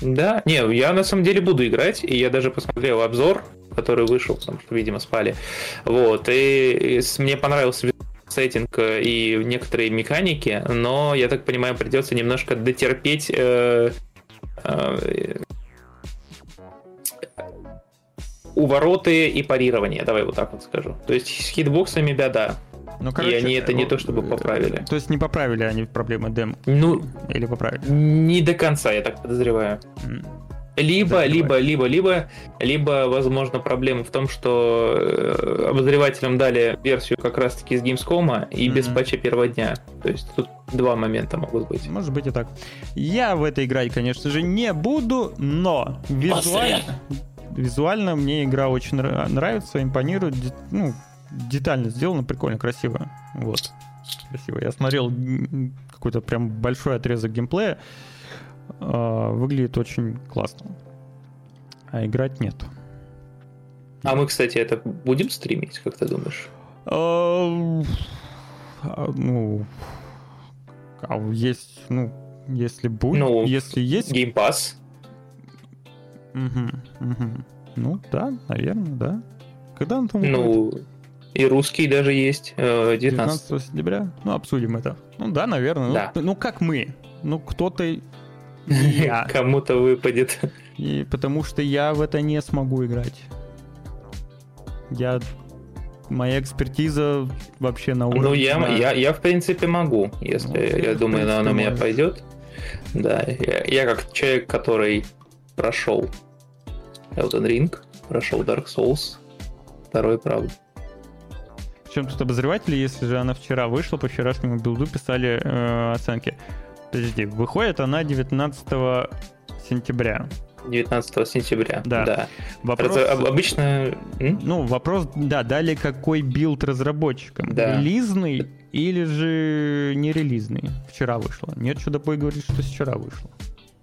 Да, не, я на самом деле буду играть, и я даже посмотрел обзор, который вышел, потому что, видимо, спали. Вот, и, мне понравился сеттинг и некоторые механики, но, я так понимаю, придется немножко дотерпеть э, э, увороты и парирование, давай вот так вот скажу. То есть с хитбоксами беда. Ну, короче, и они это не то чтобы э, поправили. То есть не поправили они проблемы дем? Ну, или поправили? Не до конца, я так подозреваю. Либо, либо, либо, либо, либо, возможно, проблема в том, что э, обозревателям дали версию как раз-таки с Gamescom и mm-hmm. без патча первого дня. То есть тут два момента могут быть. Может быть и так. Я в это играть, конечно же, не буду, но визуально, визуально мне игра очень нравится, импонирует. Ну, детально сделано, прикольно, красиво. Вот. Красиво. Я смотрел какой-то прям большой отрезок геймплея. Э, выглядит очень классно. А играть нет. А мы, кстати, это будем стримить, как ты думаешь? А, а, Ну, а есть, ну, если будет, Ну, если есть... Game Pass. Мгм, мгм. Ну, да, наверное, да. Когда он там? Ну, и русский даже есть. э, 19. 19 сентября? Ну, обсудим это. Ну, да, наверное. Ну, Да. Ну, как мы. Ну, кто-то... Я. Кому-то выпадет. И потому что я в это не смогу играть. Я... Моя экспертиза вообще на уровне... Ну, я, на- я, я, в принципе, могу, если Ну, я думаю, принципе, оно у меня пойдет. Да, я, я как человек, который прошел Elden Ring, прошел Dark Souls, второй, правда. Причем тут обозреватели, если же она вчера вышла, по вчерашнему билду писали э, оценки. Подожди, выходит она 19 сентября. 19 сентября. Да. да. Вопрос... Раз- об- обычно... Ну, вопрос, да, дали какой билд разработчикам? Да. Релизный или же не релизный? Вчера вышло. Нет, Чудобой говорит, что вчера вышло.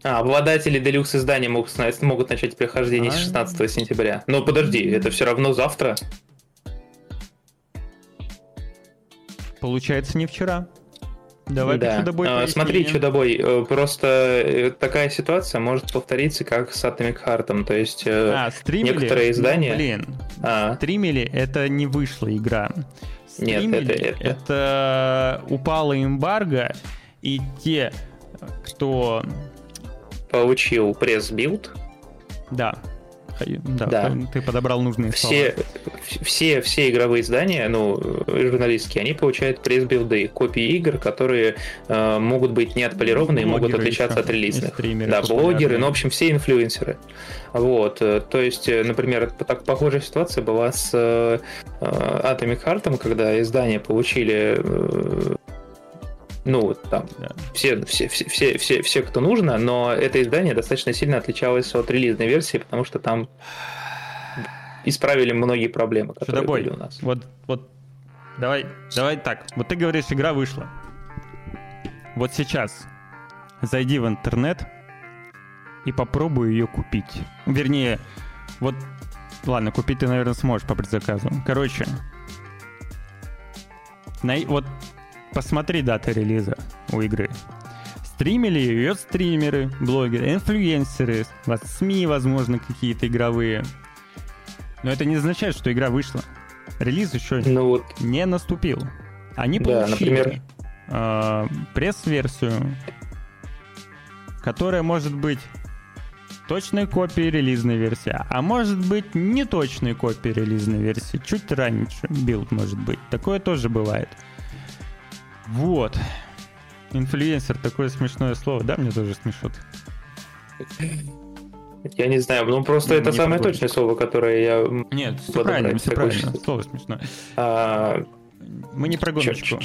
А, обладатели deluxe издания могут, могут начать прохождение с А. 16 сентября. Но подожди, это все равно завтра. Получается, не вчера. Давай да. Чудобой А, Смотри, чудобой, э, просто э, такая ситуация может повториться, как с Atomic Heart. То есть э, А, стримили? некоторые издания- Ну, блин, а, стримили, это не вышла игра. Нет, Стримили, это- это- это упала эмбарго, и те, кто... получил пресс-билд, Да, да, Да. ты- подобрал нужные все, слова. все, все игровые издания, ну, журналистские, они получают пресс-билды, копии игр, которые э, могут быть не отполированы и могут отличаться от релизных. стримеры Да, блогеры, ну, в общем, все инфлюенсеры. Вот, э, то есть, э, например, так похожая ситуация была с э, э, Atomic Heart, когда издания получили ну, там, Да. все, все, все, все, все, все, кто нужно, но это издание достаточно сильно отличалось от релизной версии, потому что там исправили многие проблемы, которые Чудобой, были у нас. вот, вот, давай, давай так. Вот ты говоришь, игра вышла. Вот сейчас зайди в интернет и попробуй ее купить. Вернее, вот, ладно, купить ты, наверное, сможешь по предзаказу. Короче, най- вот посмотри даты релиза у игры. Стримили ее стримеры, блогеры, инфлюенсеры, СМИ, возможно, какие-то игровые. Но это не означает, что игра вышла. Релиз еще Ну вот, не наступил. Они Да, получили например. э, пресс-версию, которая может быть точной копией релизной версии, а может быть не точной копией релизной версии, чуть раньше билд может быть. Такое тоже бывает. Вот. Инфлюенсер, такое смешное слово, да, мне тоже смешут. я не знаю, ну просто это Не самое подходит. точное слово, которое я... Нет, все правильно, все правильно, слово смешное. а, Мы не про гоночку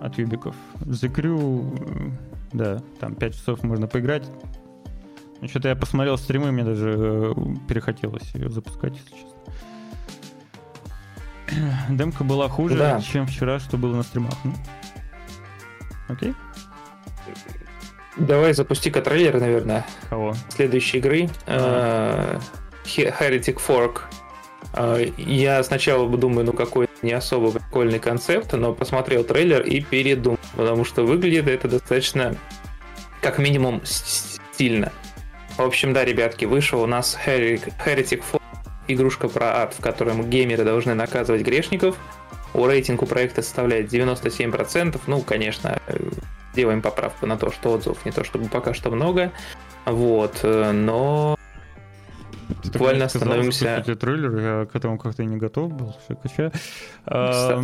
от Юбиков. The Crew, э, да, там 5 часов можно поиграть. Что-то я посмотрел стримы, мне даже э, перехотелось ее запускать, если честно. Демка была хуже, Да. чем вчера, что было на стримах. Ну. Окей? Давай запусти-ка трейлер, наверное, Кого? следующей игры. He- Heretic Fork. Э, Я сначала думаю, ну какой не особо прикольный концепт, но посмотрел трейлер и передумал, потому что выглядит это достаточно, как минимум, стильно. В общем, да, ребятки, вышел у нас Heretic Fork, игрушка про ад, в котором геймеры должны наказывать грешников. У рейтинг у проекта составляет 97%. Ну, конечно, э, делаем поправку на то, что отзывов не то чтобы пока что много. Вот, э, но Ты Буквально сказал, становимся- трейлер, я к этому как-то не готов был. А,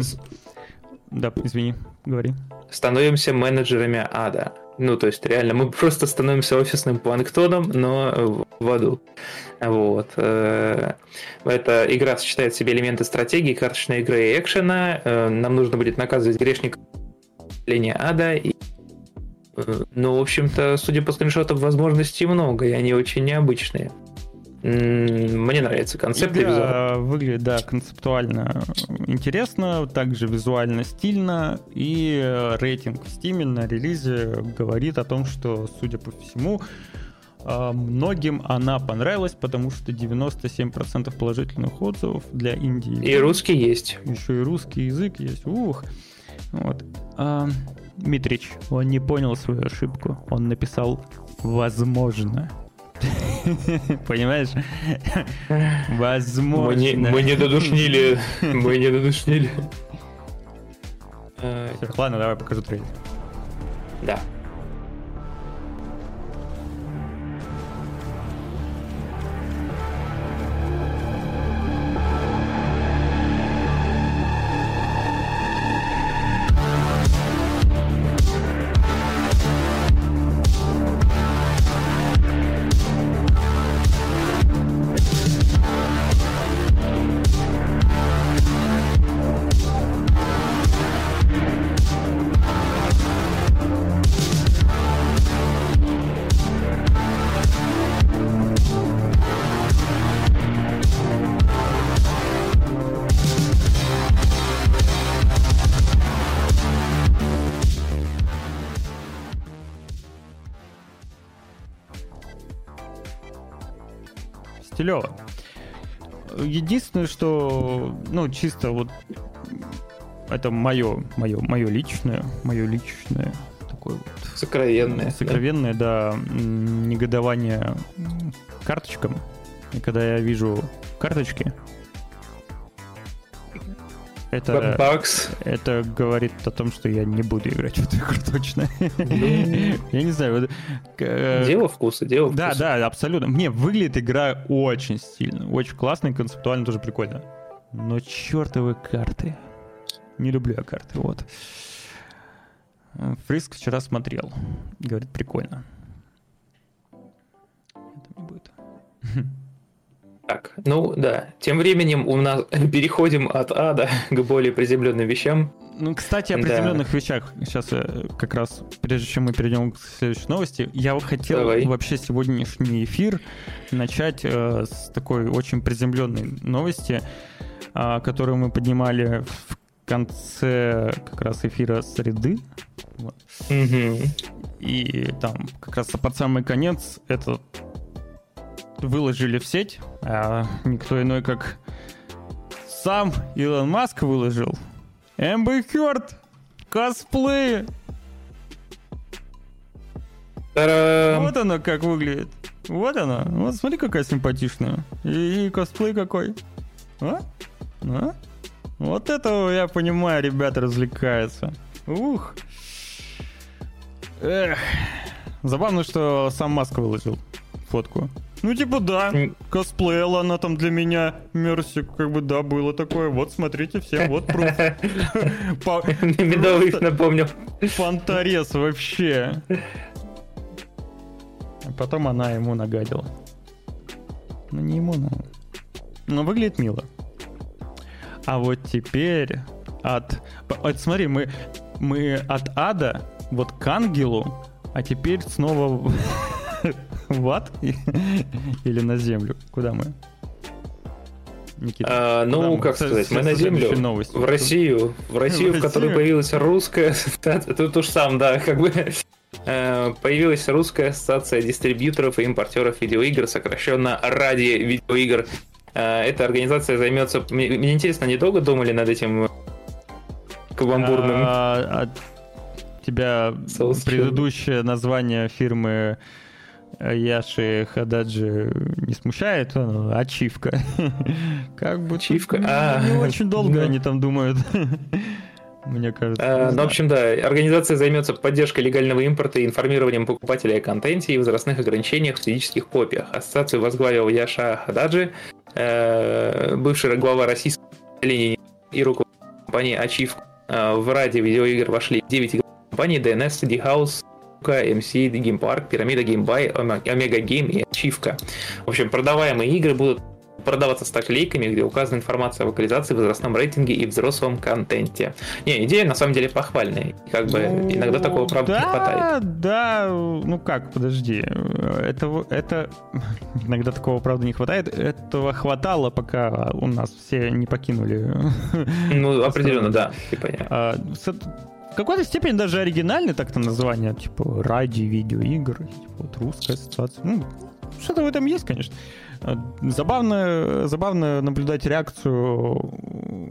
Да, извини, говори. становимся менеджерами ада. Ну, то есть, реально, мы просто становимся офисным планктоном, но в- аду. Вот. Э, Эта игра сочетает в себе элементы стратегии, карточной игры и экшена. Э, Нам нужно будет наказывать грешников населения ада. И... э, Ну, в общем-то, судя по скриншотам, возможностей много, и они очень необычные. Мне нравится концепт и визуал. Игра выглядит, да, концептуально интересно, также визуально стильно, и э, рейтинг в Steam на релизе говорит о том, что, судя по всему, А, многим она понравилась, потому что 97% положительных отзывов для Индии. И русский есть. Еще и русский язык есть. Ух. Вот. А, Митрич, он не понял свою ошибку. Он написал «возможно». Понимаешь? Возможно. Мы не, мы не додушнили. Мы не додушнили. Ладно, давай покажу трейлер. Да. Стилево. Единственное, что, ну, чисто вот это мое, мое, мое личное, мое личное такое вот Сокровенное. сокровенное, да, м, негодование карточкам. И когда я вижу карточки, это, Бакс. это говорит о том, что я не буду играть в эту игру точно. Я не знаю. э, Дело вкуса, дело Да, вкуса. да, абсолютно. Мне выглядит игра очень стильно, очень классно и концептуально тоже прикольно. Но чертовы карты. Не люблю я карты, вот. Фриск вчера смотрел. Говорит, прикольно. Это не будет. Так, ну да. Тем временем у нас переходим от ада к более приземленным вещам. Ну, кстати, о Да. приземленных вещах. Сейчас как раз, прежде чем мы перейдем к следующей новости, я вот хотел Давай. вообще сегодняшний эфир начать э, с такой очень приземленной новости, а, которую мы поднимали в конце как раз эфира среды. Вот. Мгм. И там как раз под самый конец это выложили в сеть, а никто иной как сам Илон Маск выложил. Эмбер Хёрд! Косплей! Та-дам! Вот оно как выглядит. Вот оно. Вот смотри, какая симпатичная. И, и косплей какой. А? А? Вот это, я понимаю, ребята развлекаются. Ух. Эх. Забавно, что сам Маск выложил фотку. Ну, типа, да, косплеила она там для меня. Мерси, как бы, да, было такое. Вот, смотрите, все, вот пруф. Просто напомнил. Фонтарес вообще. А потом она ему нагадила. Ну, не ему, но... Но выглядит мило. А вот теперь от... Вот смотри, мы, мы от ада вот к ангелу, а теперь снова в- ад или на землю. Куда мы? Никита. А, ну, мы? как Со- сказать, мы на землю, новостью. в Россию, в Россию, В в которой появилась русская тут уж сам, да, как бы э, появилась русская ассоциация дистрибьюторов и импортеров видеоигр, сокращенно ради видеоигр. Э, Эта организация займется, мне, мне интересно, они долго думали над этим каламбурным? А, от тебя Соус предыдущее название фирмы Яши Хададжи не смущает? Ну, Ачивка. Как бы тут Ачивка? не- А, Не очень долго ну. они там думают. Мне кажется. Не Ну, в общем, да, организация займется поддержкой легального импорта и информированием покупателей о контенте и возрастных ограничениях в физических копиях. Ассоциацию возглавил Яша Хададжи, э, бывший глава российской линии и руководитель компании Ачив. Э, В ради видеоигр вошли 9 игровых компаний DNS, CD House, MC, Park, Пирамида Геймбай, Омега Гейм и Ачивка. В общем, продаваемые игры будут продаваться с наклейками, где указана информация о локализации, возрастном рейтинге и взрослом контенте. Не, идея на самом деле похвальная. Как бы Ну, иногда такого правда да, не хватает. Да, ну как, подожди. Это, это иногда такого, правда, не хватает. Этого хватало, пока у нас все не покинули. Ну, определенно, да. Типа, я- А, в какой-то степени даже оригинальный так-то название, типа ради видеоигр, типа, вот русская ассоциация. Ну, что-то в этом есть, конечно. Э, Забавно, забавно наблюдать реакцию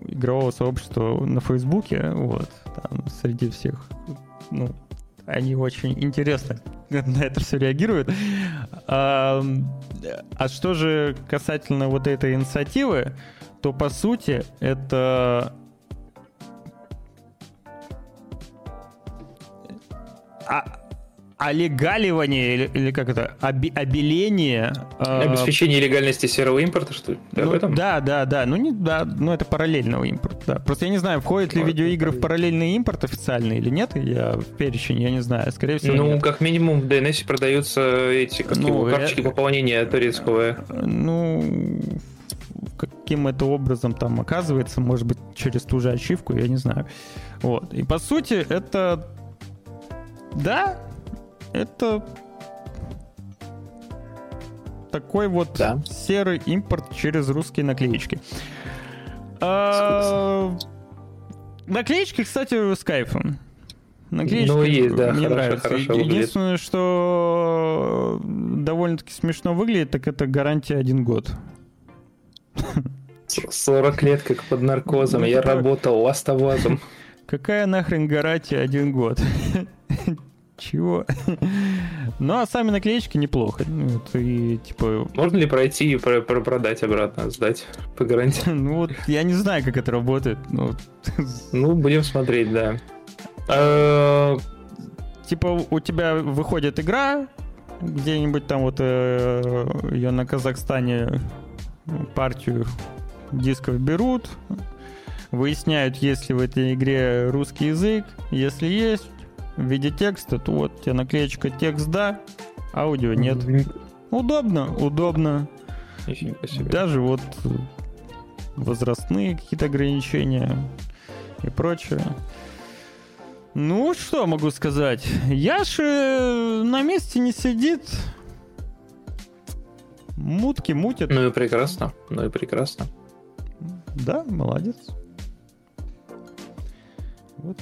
игрового сообщества на Фейсбуке, вот, там, среди всех, ну, они очень интересно на это все реагируют. А, а что же касательно вот этой инициативы, то по сути это а, олегаливание или, или как это оби, обеление э, Обеспечение легальности серого импорта, что ли? Ты об ну, этом? Да, да, да. Ну, не, да, ну это параллельного импорта. Да. Просто я не знаю, входят ли видеоигры в параллельный импорт официальный или нет. Я в перечень, я не знаю. Скорее всего, Ну, нет. как минимум в DNS продаются эти, как Ну, его, я- карточки пополнения турецкого. Ну, каким это образом там оказывается, может быть, через ту же ачивку, я не знаю. Вот. И по сути, это... Да, это такой вот Да. серый импорт через русские наклеечки. А, Наклеечки, кстати, с кайфом. Наклеечки Ну, есть, да, мне хорошо- нравятся. хорошо выглядит. Единственное, что довольно-таки смешно выглядит, так это гарантия один год. 40 лет как под наркозом. Ну, Я такое- работал ластовазом. Какая нахрен гарантия один год? Чего? Ну, а сами наклеечки неплохо. Ну, вот, и, типа, Можно ли пройти и про- про- продать обратно, сдать по гарантии? ну вот, я не знаю, как это работает. Ну, Ну, будем смотреть, да. Э, типа, у тебя выходит игра, где-нибудь там вот ее на Казахстане партию дисков берут, выясняют, есть ли в этой игре русский язык. Если есть, в виде текста, то вот у тебя наклеечка текст да, аудио нет. Удобно, удобно. Даже вот э, возрастные какие-то ограничения и прочее. Ну, что могу сказать? Яши на месте не сидит. Мутки мутит. Ну и прекрасно, ну и прекрасно. Да, молодец. Вот.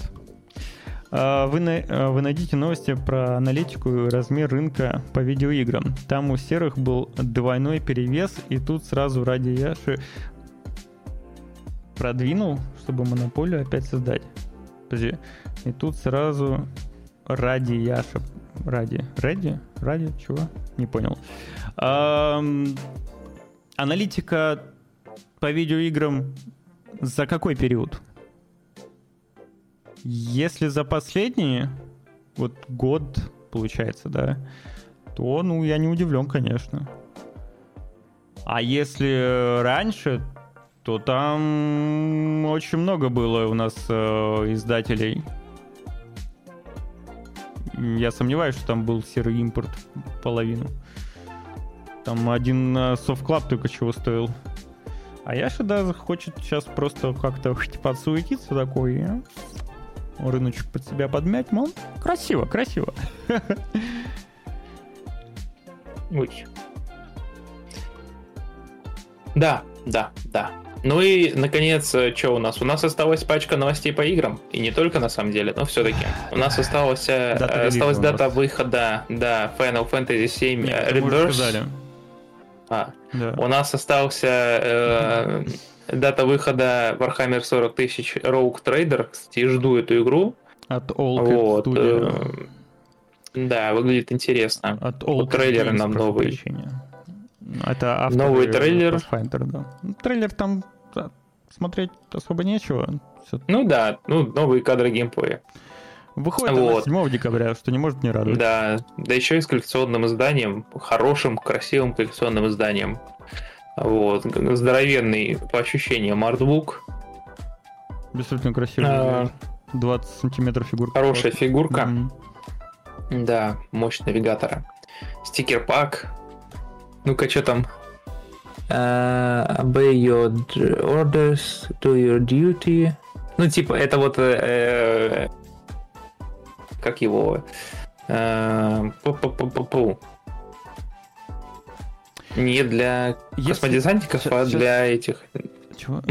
А, Вы, а, вы найдите новости про аналитику и размер рынка по видеоиграм. Там у серых был двойной перевес, и тут сразу ради Яши продвинул, чтобы монополию опять создать. И тут сразу ради Яша. Ради. Ради? Ради? Чего? Не понял. Ам, аналитика по видеоиграм за какой период? Если за последние, вот год, получается, да, то, ну, я не удивлен, конечно. А если раньше, то там очень много было у нас э, издателей. Я сомневаюсь, что там был серый импорт половину. Там один э, Club только чего стоил. А Яша, да, хочет сейчас просто как-то подсуетиться такой? Рыночек под себя подмять, мол, красиво, красиво. Ой. Да, да, да. Ну и, наконец, что у нас? У нас осталась пачка новостей по играм. И не только, на самом деле, но все-таки. У нас осталась, э, Дата осталась релиза у дата выхода, да, Final Fantasy VII Нет, э, сказали. А, Да. у нас остался э, дата выхода Warhammer 40 тысяч Rogue Trader. Кстати, жду эту игру. От All Вот. Studio. э, Да, выглядит интересно. От All трейлера Games, нам новый. прощения. Это авторы Новый трейлер. Pathfinder, да. Ну, Трейлер там да, смотреть особо нечего. Всё. Ну да, ну новые кадры геймплея. Выходит Вот. 7 декабря, что не может не радовать. Да, да еще и с коллекционным изданием, хорошим, красивым коллекционным изданием. Вот, здоровенный по ощущениям артбук, Действительно красивый. А. 20 сантиметров фигурка. хорошая фигурка, Мгм. да, мощь навигатора, стикер-пак. Ну-ка, что там? Uh, obey your orders, do your duty. Ну, типа, это вот... э, э, как его? Э. Не для Если- космодесантников, щас- а для этих. Чего?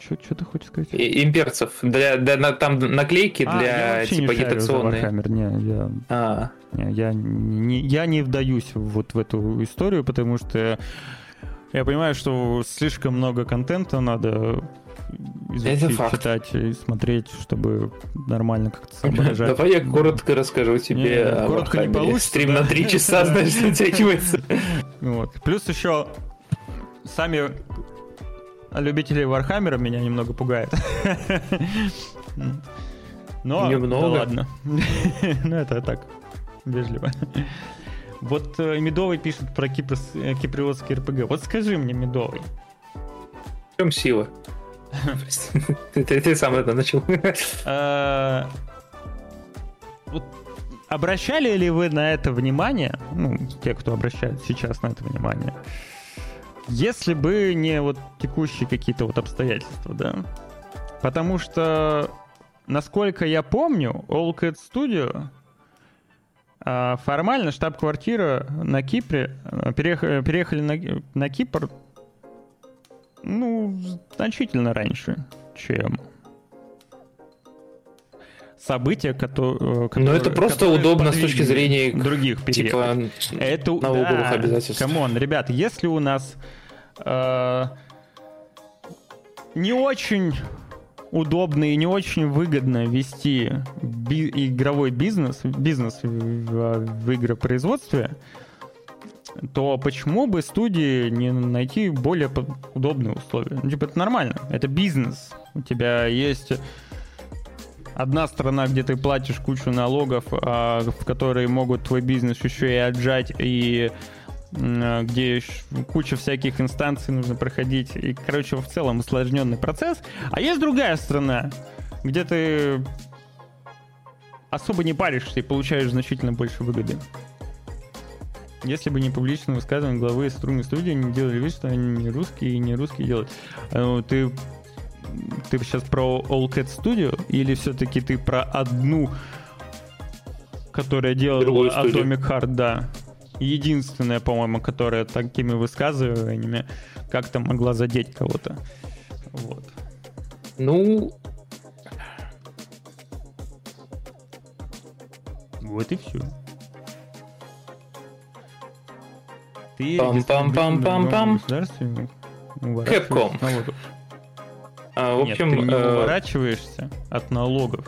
Что ты хочешь сказать? И- Имперцев. Для, для- на- там наклейки А, я для не типа за агитационные. Warhammer, не, я А, Не, Я не, я не вдаюсь вот в эту историю, потому что я понимаю, что слишком много контента надо изучить, читать и смотреть, чтобы нормально как-то соображать. Давай я коротко расскажу тебе Не, коротко не получится, Стрим да? на три часа, знаешь, затягивается. Вот. Плюс еще сами любители Вархаммера меня немного пугают. Но Немного? да ладно. Ну это так, вежливо. Вот э, Медовый пишет про кипрс- э, киприотский РПГ. Вот скажи мне, Медовый, В чем сила? Ты, сам это начал. э, обращали ли вы на это внимание, ну, те, кто обращает сейчас на это внимание, если бы не вот текущие какие-то вот обстоятельства, да? Потому что, насколько я помню, All Cat Studio а, формально штаб-квартира на Кипре, а, переех- переехали на, на Кипр, ну, значительно раньше, чем события, которые... Но это просто удобно с точки зрения других периодов. Типа Это налоговых да, обязательств. Come on, ребят, если у нас э, не очень удобно и не очень выгодно вести би- игровой бизнес, бизнес в, в- в игропроизводстве, то почему бы студии не найти более удобные условия? Ну, типа, это нормально, это бизнес. У тебя есть одна страна, где ты платишь кучу налогов, а, в которые могут твой бизнес еще и отжать, и а, где куча всяких инстанций нужно проходить. И, короче, в целом усложненный процесс. А есть другая страна, где ты особо не паришься и получаешь значительно больше выгоды. Если бы не публичное высказывание главы струнной студии, они делали вид, что они не русские и не русские делают. А, ну, Ты ты сейчас про All Cat Studio или все-таки ты про одну, которая делала Другую студию. Atomic Heart, да. Единственная, по-моему, которая такими высказываниями как-то могла задеть кого-то. Вот. Ну, Вот и все. Ты Пам-пам-пам-пам-пам. Capcom. от налогов. а, в Нет, общем, ты не э, уворачиваешься от налогов.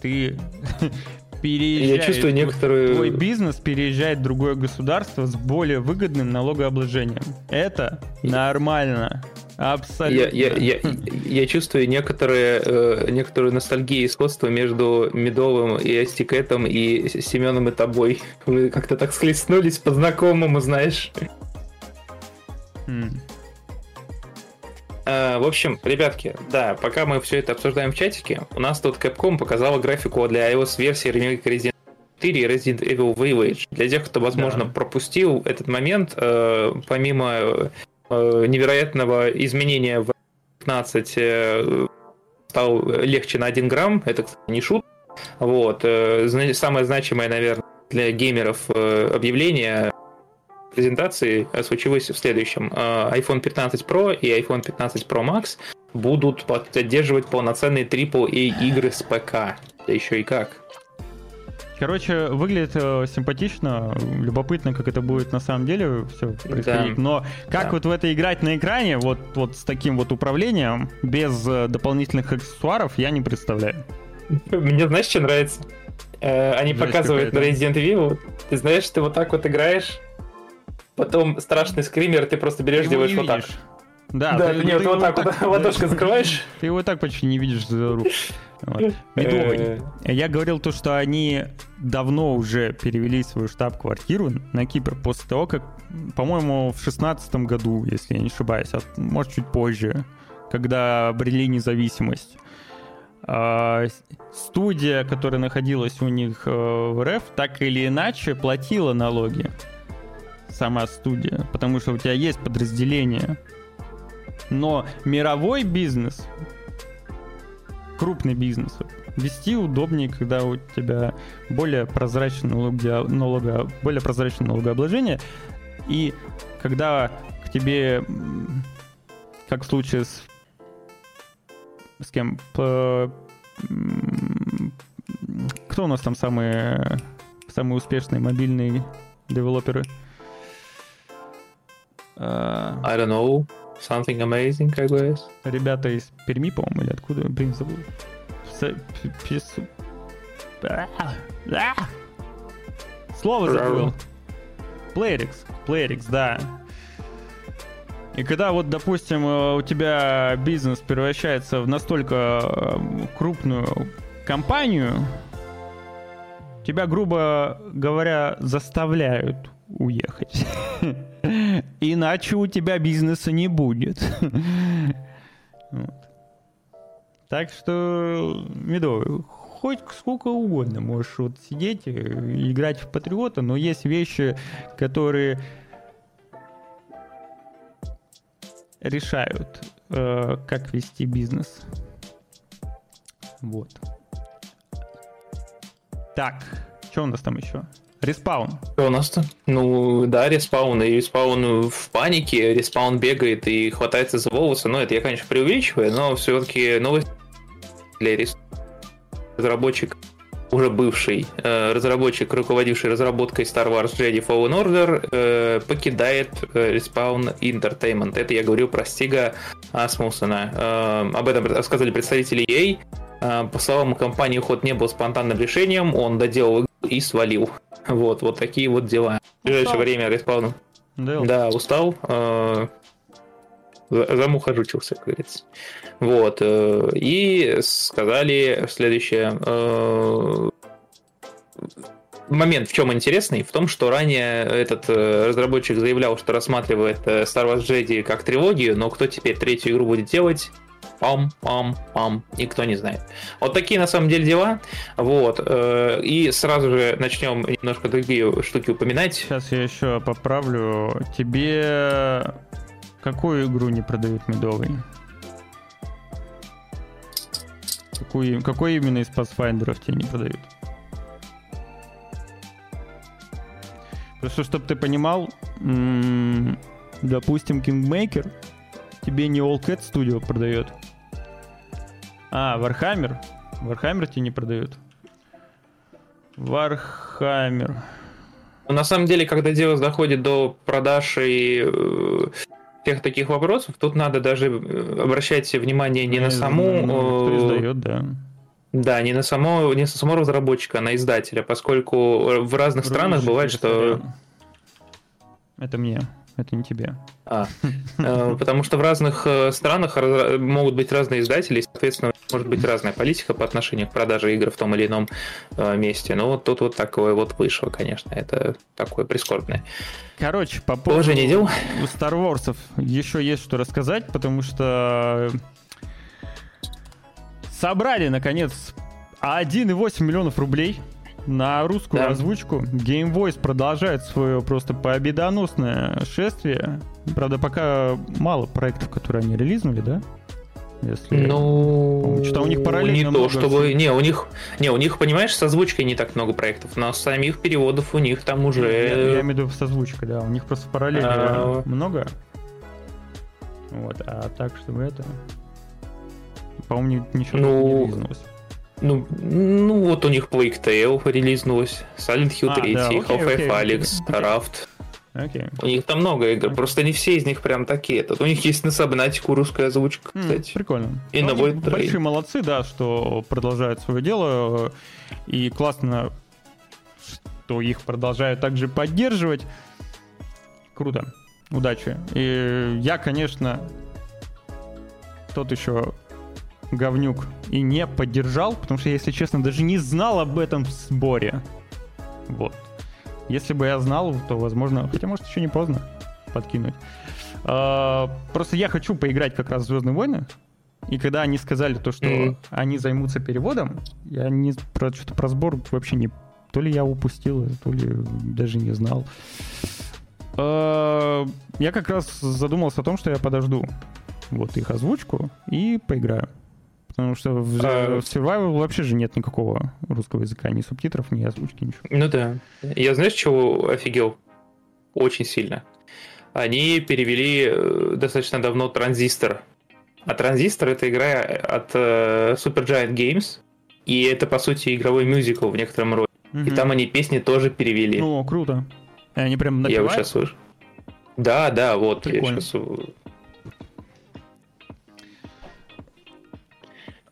Ты переезжаешь... я чувствую Твой некоторую... бизнес переезжает в другое государство с более выгодным налогообложением. Это нормально. Я, Абсолютно. я, я, я чувствую некоторые, э, некоторую ностальгию и сходство между Медовым и Астикетом и Семеном и тобой. Вы как-то так схлестнулись по-знакомому, знаешь. М. А, в общем, ребятки, да, пока мы все это обсуждаем в чатике, у нас тут Capcom показала графику для iOS-версии ремейка Resident 4 и Resident Evil Village. Для тех, кто, возможно, Да. пропустил этот момент, э, помимо э, невероятного изменения в 15 э, стал легче на 1 грамм, это, кстати, не шут. Вот. э, Самое значимое, наверное, для геймеров э, объявление презентации э, случилось в следующем. Э, iPhone 15 Pro и iPhone 15 Pro Max будут поддерживать полноценные AAA игры с ПК. Да еще и как. Короче, выглядит э, симпатично, любопытно, как это будет на самом деле все происходить. Да. Но как Да. вот в это играть на экране, вот, вот с таким вот управлением, без э, дополнительных аксессуаров, я не представляю. Мне знаешь, что нравится? Э, Они Жесть показывают на. Resident Evil. Ты знаешь, ты вот так вот играешь, потом страшный скример, ты просто берешь, его делаешь вот так. Да, Да, ты- нет, ты вот так вот, ладошкой закрываешь. Ты его так почти не видишь за руку. Вот. Э, Я говорил то, что они давно уже перевели свою штаб-квартиру на Кипр после того, как, по-моему, в шестнадцатом году, если я не ошибаюсь, а может чуть позже, когда обрели независимость. А, студия, которая находилась у них э, в РФ, так или иначе платила налоги. Сама студия, потому что у тебя есть подразделение. Но мировой бизнес, крупный бизнес, вести удобнее, когда у тебя более прозрачное налоги- налого, более прозрачное налогообложение, и когда к тебе, как в случае с с кем? П- м, Кто у нас там самые, самые успешные мобильные девелоперы? А, I don't know. Something amazing, I guess. Ребята из Перми, по-моему, или откуда? Блин, забыл. Слово забыл. Playrix. Playrix, да. И когда вот, допустим, э, у тебя бизнес превращается в настолько э, крупную компанию, тебя, грубо говоря, заставляют уехать. Иначе у тебя бизнеса не будет. Вот. Так что, Медовый, хоть сколько угодно можешь вот сидеть и играть в патриота, но есть вещи, которые решают, э, как вести бизнес. Вот. Так, что у нас там еще? Respawn. Что у нас-то? Ну, да, Respawn. И Respawn в панике, Respawn бегает и хватается за волосы. Ну, это я, конечно, преувеличиваю, но все-таки новость для разработчик уже бывший э, разработчик, руководивший разработкой Star Wars Jedi Fallen Order, э, покидает э, Respawn Entertainment. Это я говорю про Стига Асмусона. Э, об этом рассказали представители EA. Э, по словам компании, уход не был спонтанным решением, он доделал и свалил. Вот, вот такие вот дела. В ближайшее время Respawn... Да, Да, устал. э, за- Замухожучился, как говорится. Вот. э, И сказали следующее. э, Момент в чем интересный? В том, что ранее этот э, разработчик заявлял, что рассматривает э, Star Wars Jedi как трилогию, но кто теперь третью игру будет делать? Пам, пам, пам, никто не знает. Вот такие на самом деле дела. Вот. э, И сразу же начнем немножко другие штуки упоминать. Сейчас я еще поправлю. Тебе какую игру не продают медовый? Какую, какой именно из Pathfinder тебе не продают? Просто, чтобы ты понимал, допустим, Kingmaker тебе не All Cat Studio продает. А, Warhammer? Warhammer тебе не продают. Warhammer. Но на самом деле, когда дело доходит до продаж и э, всех таких вопросов, тут надо даже э, обращать внимание не на саму... Ну, кто э, издает, да. Да, не на само, не на самого разработчика, а на издателя, поскольку в разных странах бывает, что... Это мне, это не тебе. А, э, потому что в разных э, странах могут быть разные издатели, и, соответственно, может быть разная политика по отношению к продаже игр в том или ином э, месте. Но вот тут вот такое вот вышло, конечно, это такое прискорбное. Короче, по поводу Положение дел. Star Wars еще есть что рассказать, потому что собрали, наконец, 1,8 миллионов рублей на русскую Да. озвучку. Game Voice продолжает свое просто победоносное шествие. Правда, пока мало проектов, которые они релизнули, да? Если... Ну, что-то у них параллельно не то, много чтобы... всего. Не, у них, не, у них, понимаешь, с озвучкой не так много проектов, но самих переводов у них там уже... Я, я имею в виду с озвучкой, да. У них просто параллельно А. много. Вот, а так, чтобы это... По-моему, ни- ничего Ну, не релизнулось. Ну, ну, вот у них Plague Tale релизнулась, Silent Hill А, 3, да, окей, Half-Life окей, Alyx, окей. Raft. Окей. У них там много игр, просто не все из них прям такие. Тут у них есть на Subnautica русская озвучка, М, кстати. Прикольно. И Ну, на Void большие молодцы, да, что продолжают свое дело. э, И классно, что их продолжают также поддерживать. Круто. Удачи. И я, конечно, тот еще говнюк и не поддержал, потому что, если честно, даже не знал об этом сборе. Вот. Если бы я знал, то, возможно, хотя, может, еще не поздно подкинуть. А, Просто я хочу поиграть как раз в Звездные войны. И когда они сказали то, что Мгм. они займутся переводом, я не про что-то про сбор вообще не. То ли я упустил, то ли даже не знал. А, Я как раз задумался о том, что я подожду вот их озвучку и поиграю. Потому что в, А- в Survival вообще же нет никакого русского языка, ни субтитров, ни озвучки, ничего. Ну да. Я знаешь, чего офигел? Очень сильно. Они перевели э, достаточно давно транзистор А Транзистор это игра от э, Supergiant Games, и это, по сути, игровой мюзикл в некотором роде. И там они песни тоже перевели. О, круто. Они прям я вот напевают? сейчас слышу. Да, да, вот. Я Прикольно.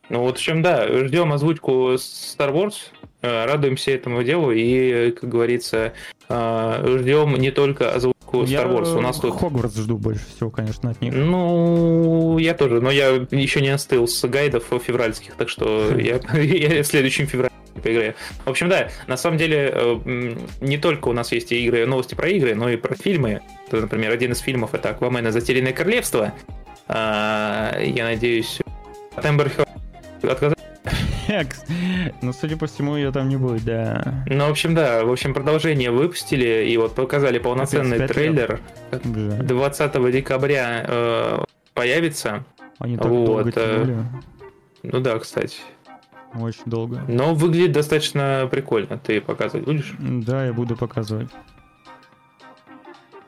Ну вот в чем, да, ждем озвучку Star Wars, э, радуемся этому делу и, как говорится, э, ждем не только озвучку Я Star Wars. У нас тут Хогвартс жду больше всего, конечно, от них. Ну, я тоже, но я еще не остыл с гайдов февральских, так что я, я в следующем феврале поиграю. В общем, да, на самом деле э, не только у нас есть игры, новости про игры, но и про фильмы. Например, один из фильмов это «Аквамен и затерянное королевство». А, Я надеюсь, от Эмбер Хёрд отказались. Экс. Ну, судя по всему, ее там не будет, да. Ну, в общем, да, в общем, продолжение выпустили, и вот показали полноценный трейлер. Жаль. 20 декабря э, появится. Они так Вот, долго э, тянули. Ну да, кстати. Очень долго. Но выглядит достаточно прикольно. Ты показывать будешь? Да, я буду показывать.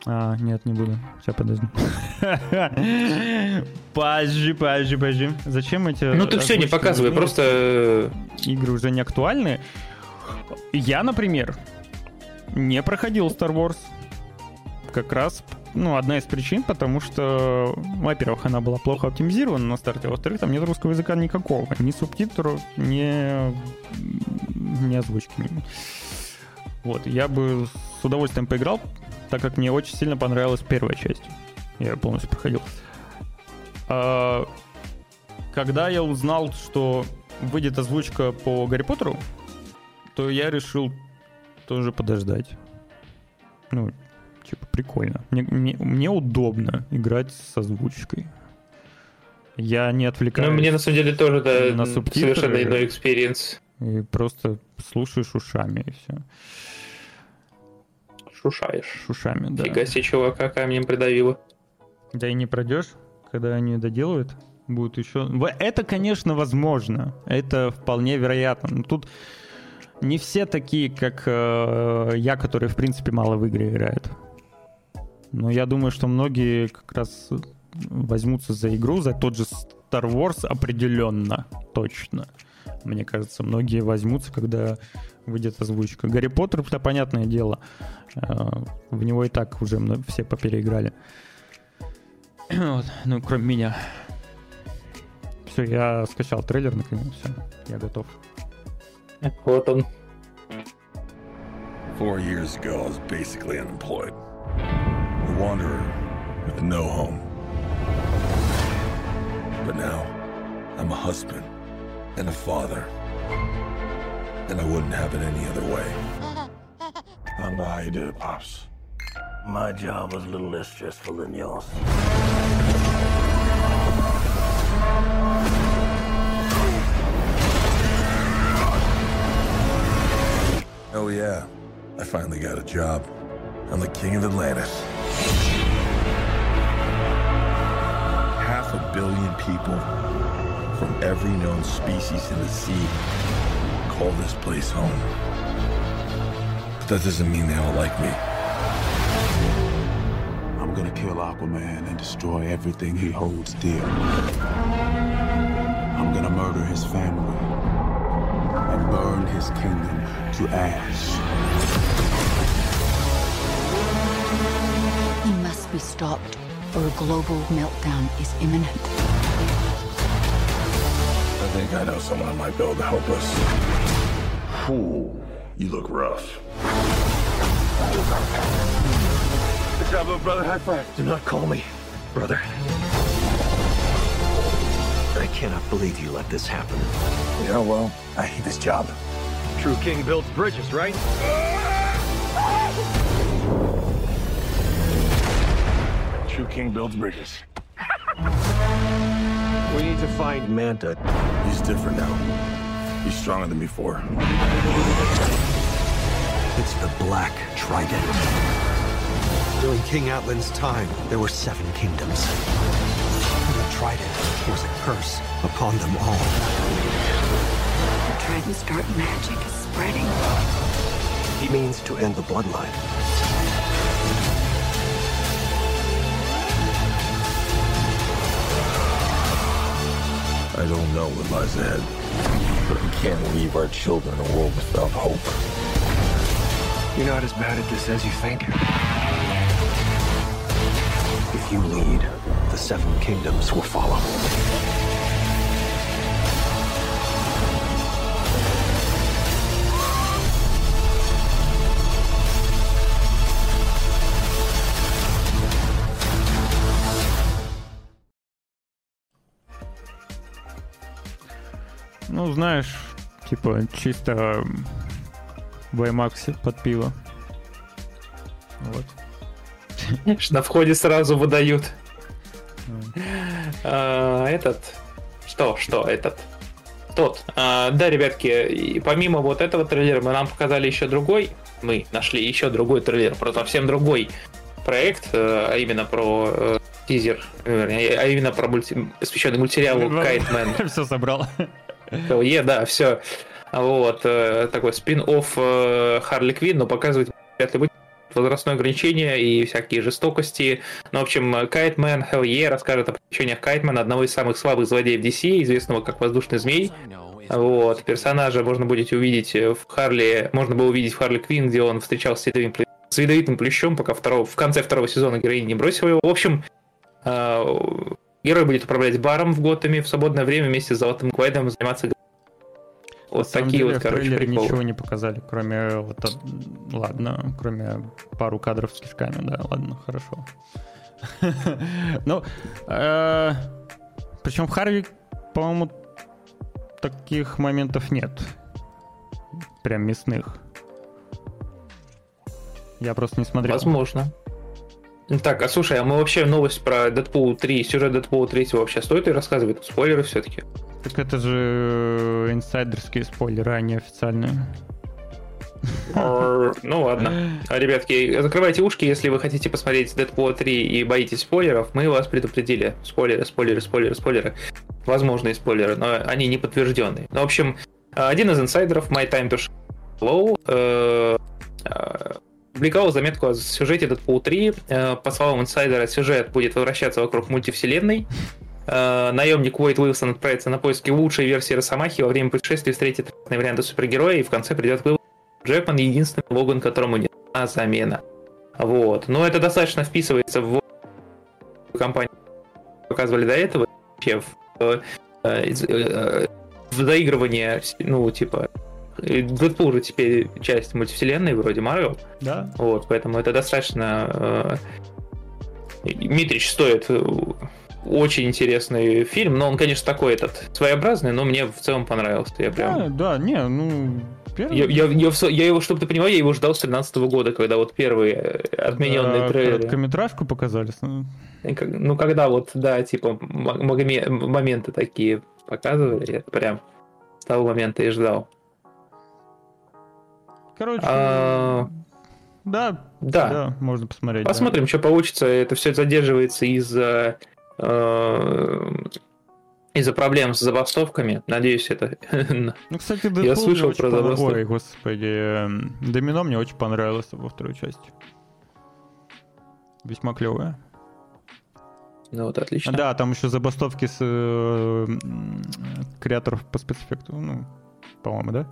А, нет, не буду. Сейчас, подожди. Подожди, подожди, подожди. Зачем эти... Ну ты все не показывай, нужны, просто... э, Игры уже не актуальны. Я, например, не проходил Star Wars. Как раз, ну, одна из причин, потому что, во-первых, она была плохо оптимизирована на старте, а во-вторых, там нет русского языка никакого. Ни субтитров, ни, ни озвучки. Вот, я бы с удовольствием поиграл, так как мне очень сильно понравилась первая часть. Я полностью проходил. А, когда я узнал, что выйдет озвучка по Гарри Поттеру, то я решил тоже подождать. Ну, типа, прикольно. Мне, мне, мне удобно играть с озвучкой. Я не отвлекаюсь. Ну, мне на самом деле тоже, да, на субтитры. совершенно иной experience. И просто слушаешь ушами, и все. Шушаешь. Ушами, да. Фига себе, чувака камнем придавило. Да и не пройдешь, когда они доделают, будет еще... Это, конечно, возможно. Это вполне вероятно. Но тут не все такие, как э, я, которые, в принципе, мало в игры играют. Но я думаю, что многие как раз возьмутся за игру, за тот же Star Wars определенно, точно. Мне кажется, многие возьмутся, когда выйдет озвучка. Гарри Поттер, это понятное дело. Э, В него и так уже все попереиграли. Вот, ну, кроме меня. Все, я скачал трейлер, наконец, все, я готов. Вот он. Four years ago, I was basically unemployed. A wanderer with no home. But now, I'm a husband and a father. And I wouldn't have it any other way. I don't know how you did it, Pops. My job was a little less stressful than yours. Oh, yeah. I finally got a job. I'm the king of Atlantis. Half a billion people from every known species in the sea call this place home. But that doesn't mean they all like me. I'm gonna kill Aquaman and destroy everything he holds dear. I'm gonna murder his family and burn his kingdom to ash. He must be stopped, or a global meltdown is imminent. I think I know someone who might be able to help us. Ooh, you look rough. Good job, little brother. High five. Do not call me brother. I cannot believe you let this happen. Yeah, well, I hate this job. True king builds bridges, right? True king builds bridges. We need to find Manta. He's different now. He's stronger than before. It's the Black Trident. During King Atlan's time, there were seven kingdoms. And the Trident was a curse upon them all. The Trident's dark magic is spreading. He means to end the bloodline. Lies ahead. But we can't leave our children a world without hope. You're not as bad at this as you think. If you lead, the Seven Kingdoms will follow. Ну, знаешь, типа, чисто в IMAX под пиво. Вот. На входе сразу выдают. А, Этот. Что, что, этот? Тот. А, Да, ребятки, помимо вот этого трейлера мы нам показали еще другой. Мы нашли еще другой трейлер про совсем другой проект, э, а именно про э, тизер, а именно про мульти... посвященный мультсериалу Кайтмен. Все собрал. Е, да, все. Вот, э, такой спин-офф э, Харли Квин, но показывает вряд ли будет возрастное ограничение и всякие жестокости. Ну, в общем, Кайтмен Hell Yeah расскажет о приключениях Кайтмена, одного из самых слабых злодеев DC, известного как Воздушный Змей. Вот, персонажа можно будет увидеть в Харли, можно было увидеть в Харли Квин, где он встречался с ядовитым, с ядовитым плющом, пока второго, в конце второго сезона героиня не бросила его. В общем, э, герой будет управлять баром в Готэме в свободное время вместе с Золотым Квайдом заниматься На вот самом такие деле, вот, короче, приколы. ничего не показали, кроме вот, од- ладно, кроме пару кадров с кишками, да, ладно, хорошо. Ну, причем в Харви, по-моему, таких моментов нет. Прям мясных. Я просто не смотрел. Возможно. Так, а слушай, а мы вообще новость про Дэдпул 3, сюжет Дэдпула 3 вообще стоит и рассказывать? Спойлеры все-таки. Так это же инсайдерские спойлеры, а не официальные. Ну ладно. Ребятки, закрывайте ушки, если вы хотите посмотреть Дэдпула 3 и боитесь спойлеров, мы вас предупредили. Спойлеры, спойлеры, спойлеры, спойлеры. Возможные спойлеры, но они не подтвержденные. Ну, в общем, один из инсайдеров, My Time to Show, э, э, публиковал заметку о сюжете Дэдпул 3. Э, По словам инсайдера, сюжет будет вращаться вокруг мультивселенной. Э, Наемник Уэйд Уилсон отправится на поиски лучшей версии Росомахи во время путешествия встретит разные варианты супергероя и в конце придет к выводу, Джекман единственный Логан, которому не нужна замена. Вот. Но это достаточно вписывается в компанию, показывали до этого, вообще в, э, э, в доигрывание, ну, типа, Дэдпул же теперь часть мультивселенной, вроде Марвел. Да. Вот, поэтому это достаточно... э, Митрич стоит э, очень интересный фильм, но он, конечно, такой этот своеобразный, но мне в целом понравился. Я прям... Да, да, не, ну... первый- Я, я- я я его, чтобы ты понимал, я его ждал с 13 года, когда вот первые э, отмененные Да, трейлеры. Короткометражку показали. ну, Ну, когда вот, да, типа, моменты такие показывали, я прям с того момента и ждал. Короче, А, да, да. да, можно посмотреть. да. Посмотрим, что получится. Это все задерживается из-за э, из-за проблем с забастовками. Надеюсь, это... Ну, кстати, Я Дэдпул слышал мне очень про забастовку. Ой, господи. эм, Домино мне очень понравилось во второй части. Весьма клевая. Ну вот, отлично. Да, там еще забастовки с э, креаторов по спецэффекту, ну, по-моему, да?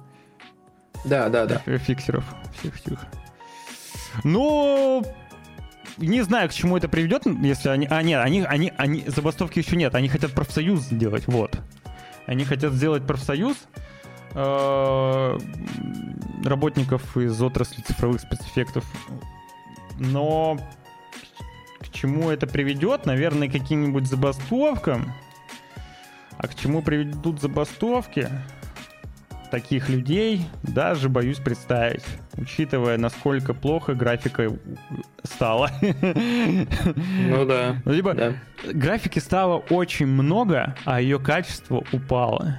Да, да, да. Фиксеров всех этих. Ну, не знаю, к чему это приведет, если они... А, нет, они, они, они... Забастовки еще нет, они хотят профсоюз сделать, вот. Они хотят сделать профсоюз э, работников из отрасли цифровых спецэффектов. Но к чему это приведет? Наверное, к каким-нибудь забастовкам. А к чему приведут забастовки? Таких людей даже боюсь представить, учитывая, насколько плохо графика стала. Ну да. Ну, Либо да. графики стало очень много, а ее качество упало.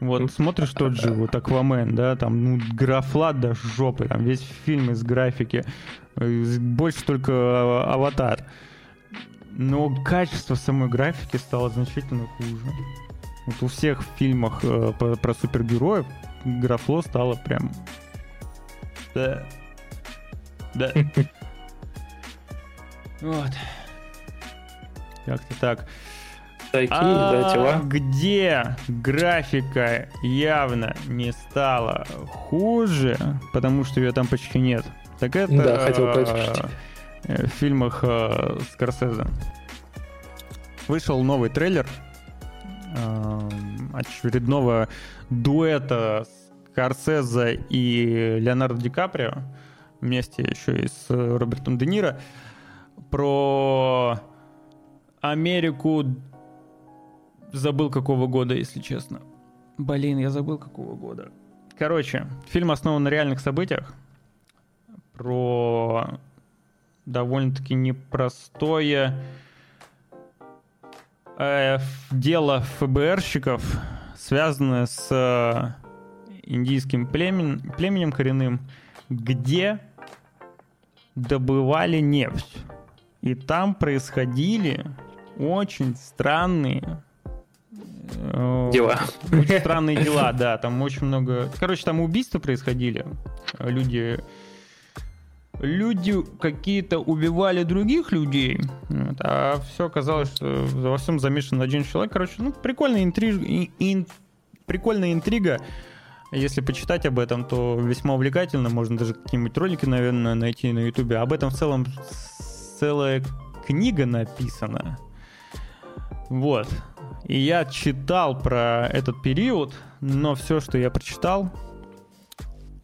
Вот смотришь тот же вот Аквамен, да, там ну, графла до жопы, там весь фильм из графики, больше только а, аватар. Но качество самой графики стало значительно хуже. Вот у всех в фильмах э, про, про супергероев графло стало прям... Да. Да. Вот. Как-то так. Такие, А да, тела. где графика явно не стала хуже, потому что ее там почти нет, так это Да, хотел э, в фильмах э, Скорсезе. Вышел новый трейлер очередного дуэта Скорсезе и Леонардо Ди Каприо вместе еще и с Робертом Де Ниро про Америку забыл какого года, если честно. Блин, я забыл какого года. Короче, фильм основан на реальных событиях про довольно-таки непростое э, дело ФБРщиков, связанное с э, индийским племен, племенем коренным, где добывали нефть. И там происходили очень странные э, Дела. Очень странные дела, да. Там очень много... Короче, там убийства происходили. Люди... Люди какие-то убивали других людей, вот, а все оказалось, что во всем замешан один человек. Короче, ну, прикольная интрига, ин- прикольная интрига. Если почитать об этом, то весьма увлекательно. Можно даже какие-нибудь ролики, наверное, найти на Ютубе. Об этом в целом целая книга написана. Вот. И я читал про этот период, но все, что я прочитал,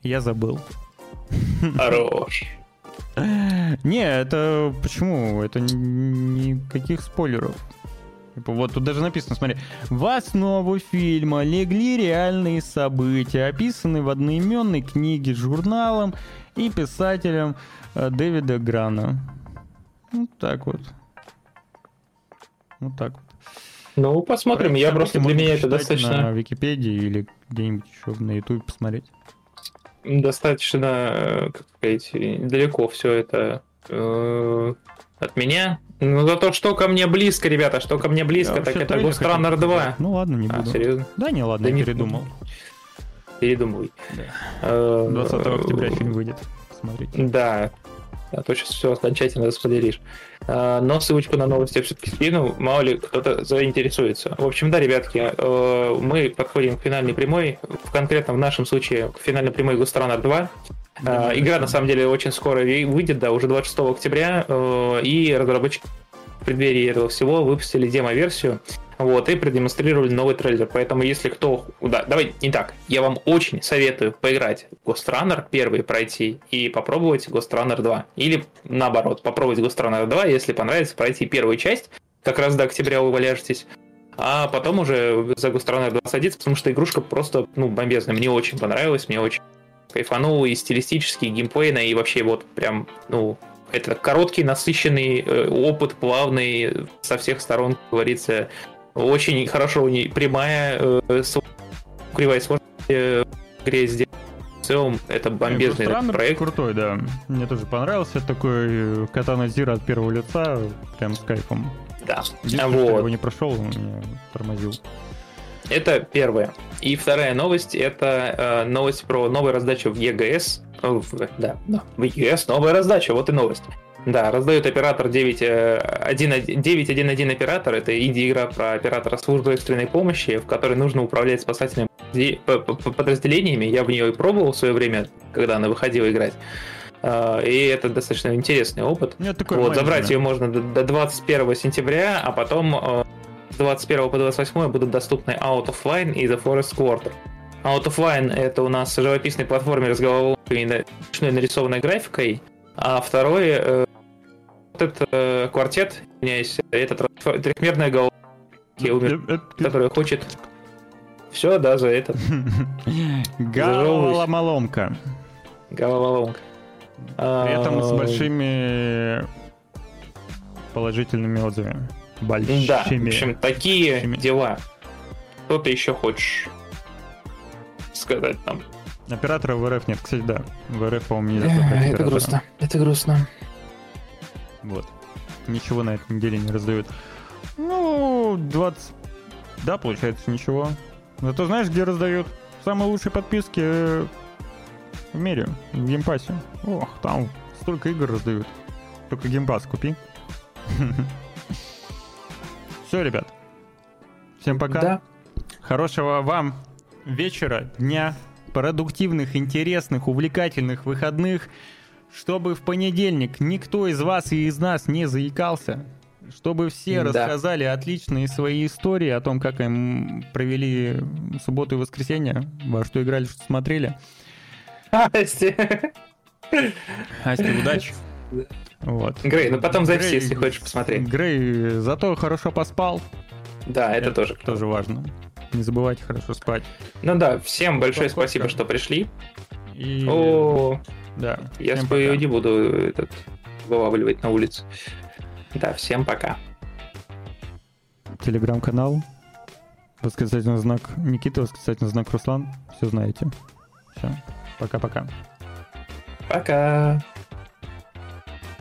я забыл. Хорош. Не, это почему? Это никаких спойлеров. Типа, Вот тут даже написано, смотри. В основу фильма легли реальные события, описанные в одноименной книге журналом и писателем э, Дэвида Грана. Вот так вот. Вот так вот. Ну, посмотрим. Про Я просто для меня это достаточно... На Википедии или где-нибудь еще на Ютубе посмотреть. Достаточно, э, как сказать, далеко все это э, от меня. Но зато что ко мне близко, ребята, что ко мне близко, Я так это Ghost Runner 2. показать. Ну ладно, не А, буду. серьезно? Да не, ладно, Да я не- передумал. Передумывай. Э, 20 октября фильм выйдет. Посмотрите. Да. А то сейчас все окончательно распределишь. А, Но ссылочку на новости я все-таки скину, мало ли кто-то заинтересуется. В общем, да, ребятки, э, мы подходим к финальной прямой, в конкретно в нашем случае к финальной прямой Runner 2. А, Игра, на самом деле, очень скоро выйдет, да, уже 26 октября, э, и разработчики в преддверии этого всего выпустили демо-версию, вот, и продемонстрировали новый трейлер. Поэтому, если кто... Да, давай не так. Я вам очень советую поиграть в Ghost Runner первый пройти и попробовать Ghost Runner 2. Или наоборот, попробовать Ghost Runner 2, если понравится, пройти первую часть, как раз до октября вы валяжетесь, а потом уже за Ghost Runner 2 садиться, потому что игрушка просто, ну, бомбезная. Мне очень понравилась, мне очень кайфанул и стилистически, и геймплейно, и вообще вот прям, ну, это короткий, насыщенный э, опыт, плавный, со всех сторон, как говорится, очень хорошо у нее прямая, э, кривая сложность э, в игре сделана. В целом, это бомбезный Runner проект. крутой, да. Мне тоже понравился. Такой э, катана Зира от первого лица, прям с кайфом. Да. Единственное, я Вот. его не прошел, он меня тормозил. Это первое. И вторая новость это э, новость про новую раздачу в ЕГС. Э, в- да, да, в ЕГС новая раздача, вот и новость. Да, раздает оператор 9, э, 1, 911 оператор. Это инди-игра про оператора службы экстренной помощи, в которой нужно управлять спасательными подразделениями. Я в нее и пробовал в свое время, когда она выходила играть. Э, И это достаточно интересный опыт. Нет, такой Вот, забрать ее можно до, до 21 сентября, а потом э, с 21 по 28 будут доступны Out of Line и The Forest Quarter. Out of Line это у нас живописный платформер с головоломками и нарисованной графикой, а второй э, этот э, квартет, извиняюсь, это трехмерная головоломка, умер, которая хочет все, да, за это. Головоломка. Головоломка. При этом с А, большими положительными отзывами. Большими. Да, в общем, такие дела. Что ты еще хочешь сказать нам? Оператора в РФ нет. Кстати, да. В РФ, по-моему, создать это грустно. Это грустно. Вот. Ничего на этой неделе не раздают. Ну, 20... Да, получается, ничего. Зато знаешь, где раздают? Самые лучшие подписки э, в мире, в Game Pass е. Ох, там столько игр раздают. Только геймпас купи. Все, ребят. Всем пока. Да. Хорошего вам вечера, дня, продуктивных, интересных, увлекательных выходных, чтобы в понедельник никто из вас и из нас не заикался, чтобы все Да. рассказали отличные свои истории о том, как им провели субботу и воскресенье, во что играли, что смотрели. Асти. Асти, удачи. Вот. Грей, ну потом записи, Грей- если хочешь посмотреть. Грей зато хорошо поспал. Да, это тоже. Тоже важно. Не забывайте хорошо спать. Ну да, всем большое Спокойно. спасибо, что пришли. И... О, Да. я всем свою пока. не буду этот, вылавливать на улицу. Да, всем пока. Телеграм-канал. Восклицательный знак Никита, восклицательный знак Руслан. Все знаете. Все. Пока-пока. Пока.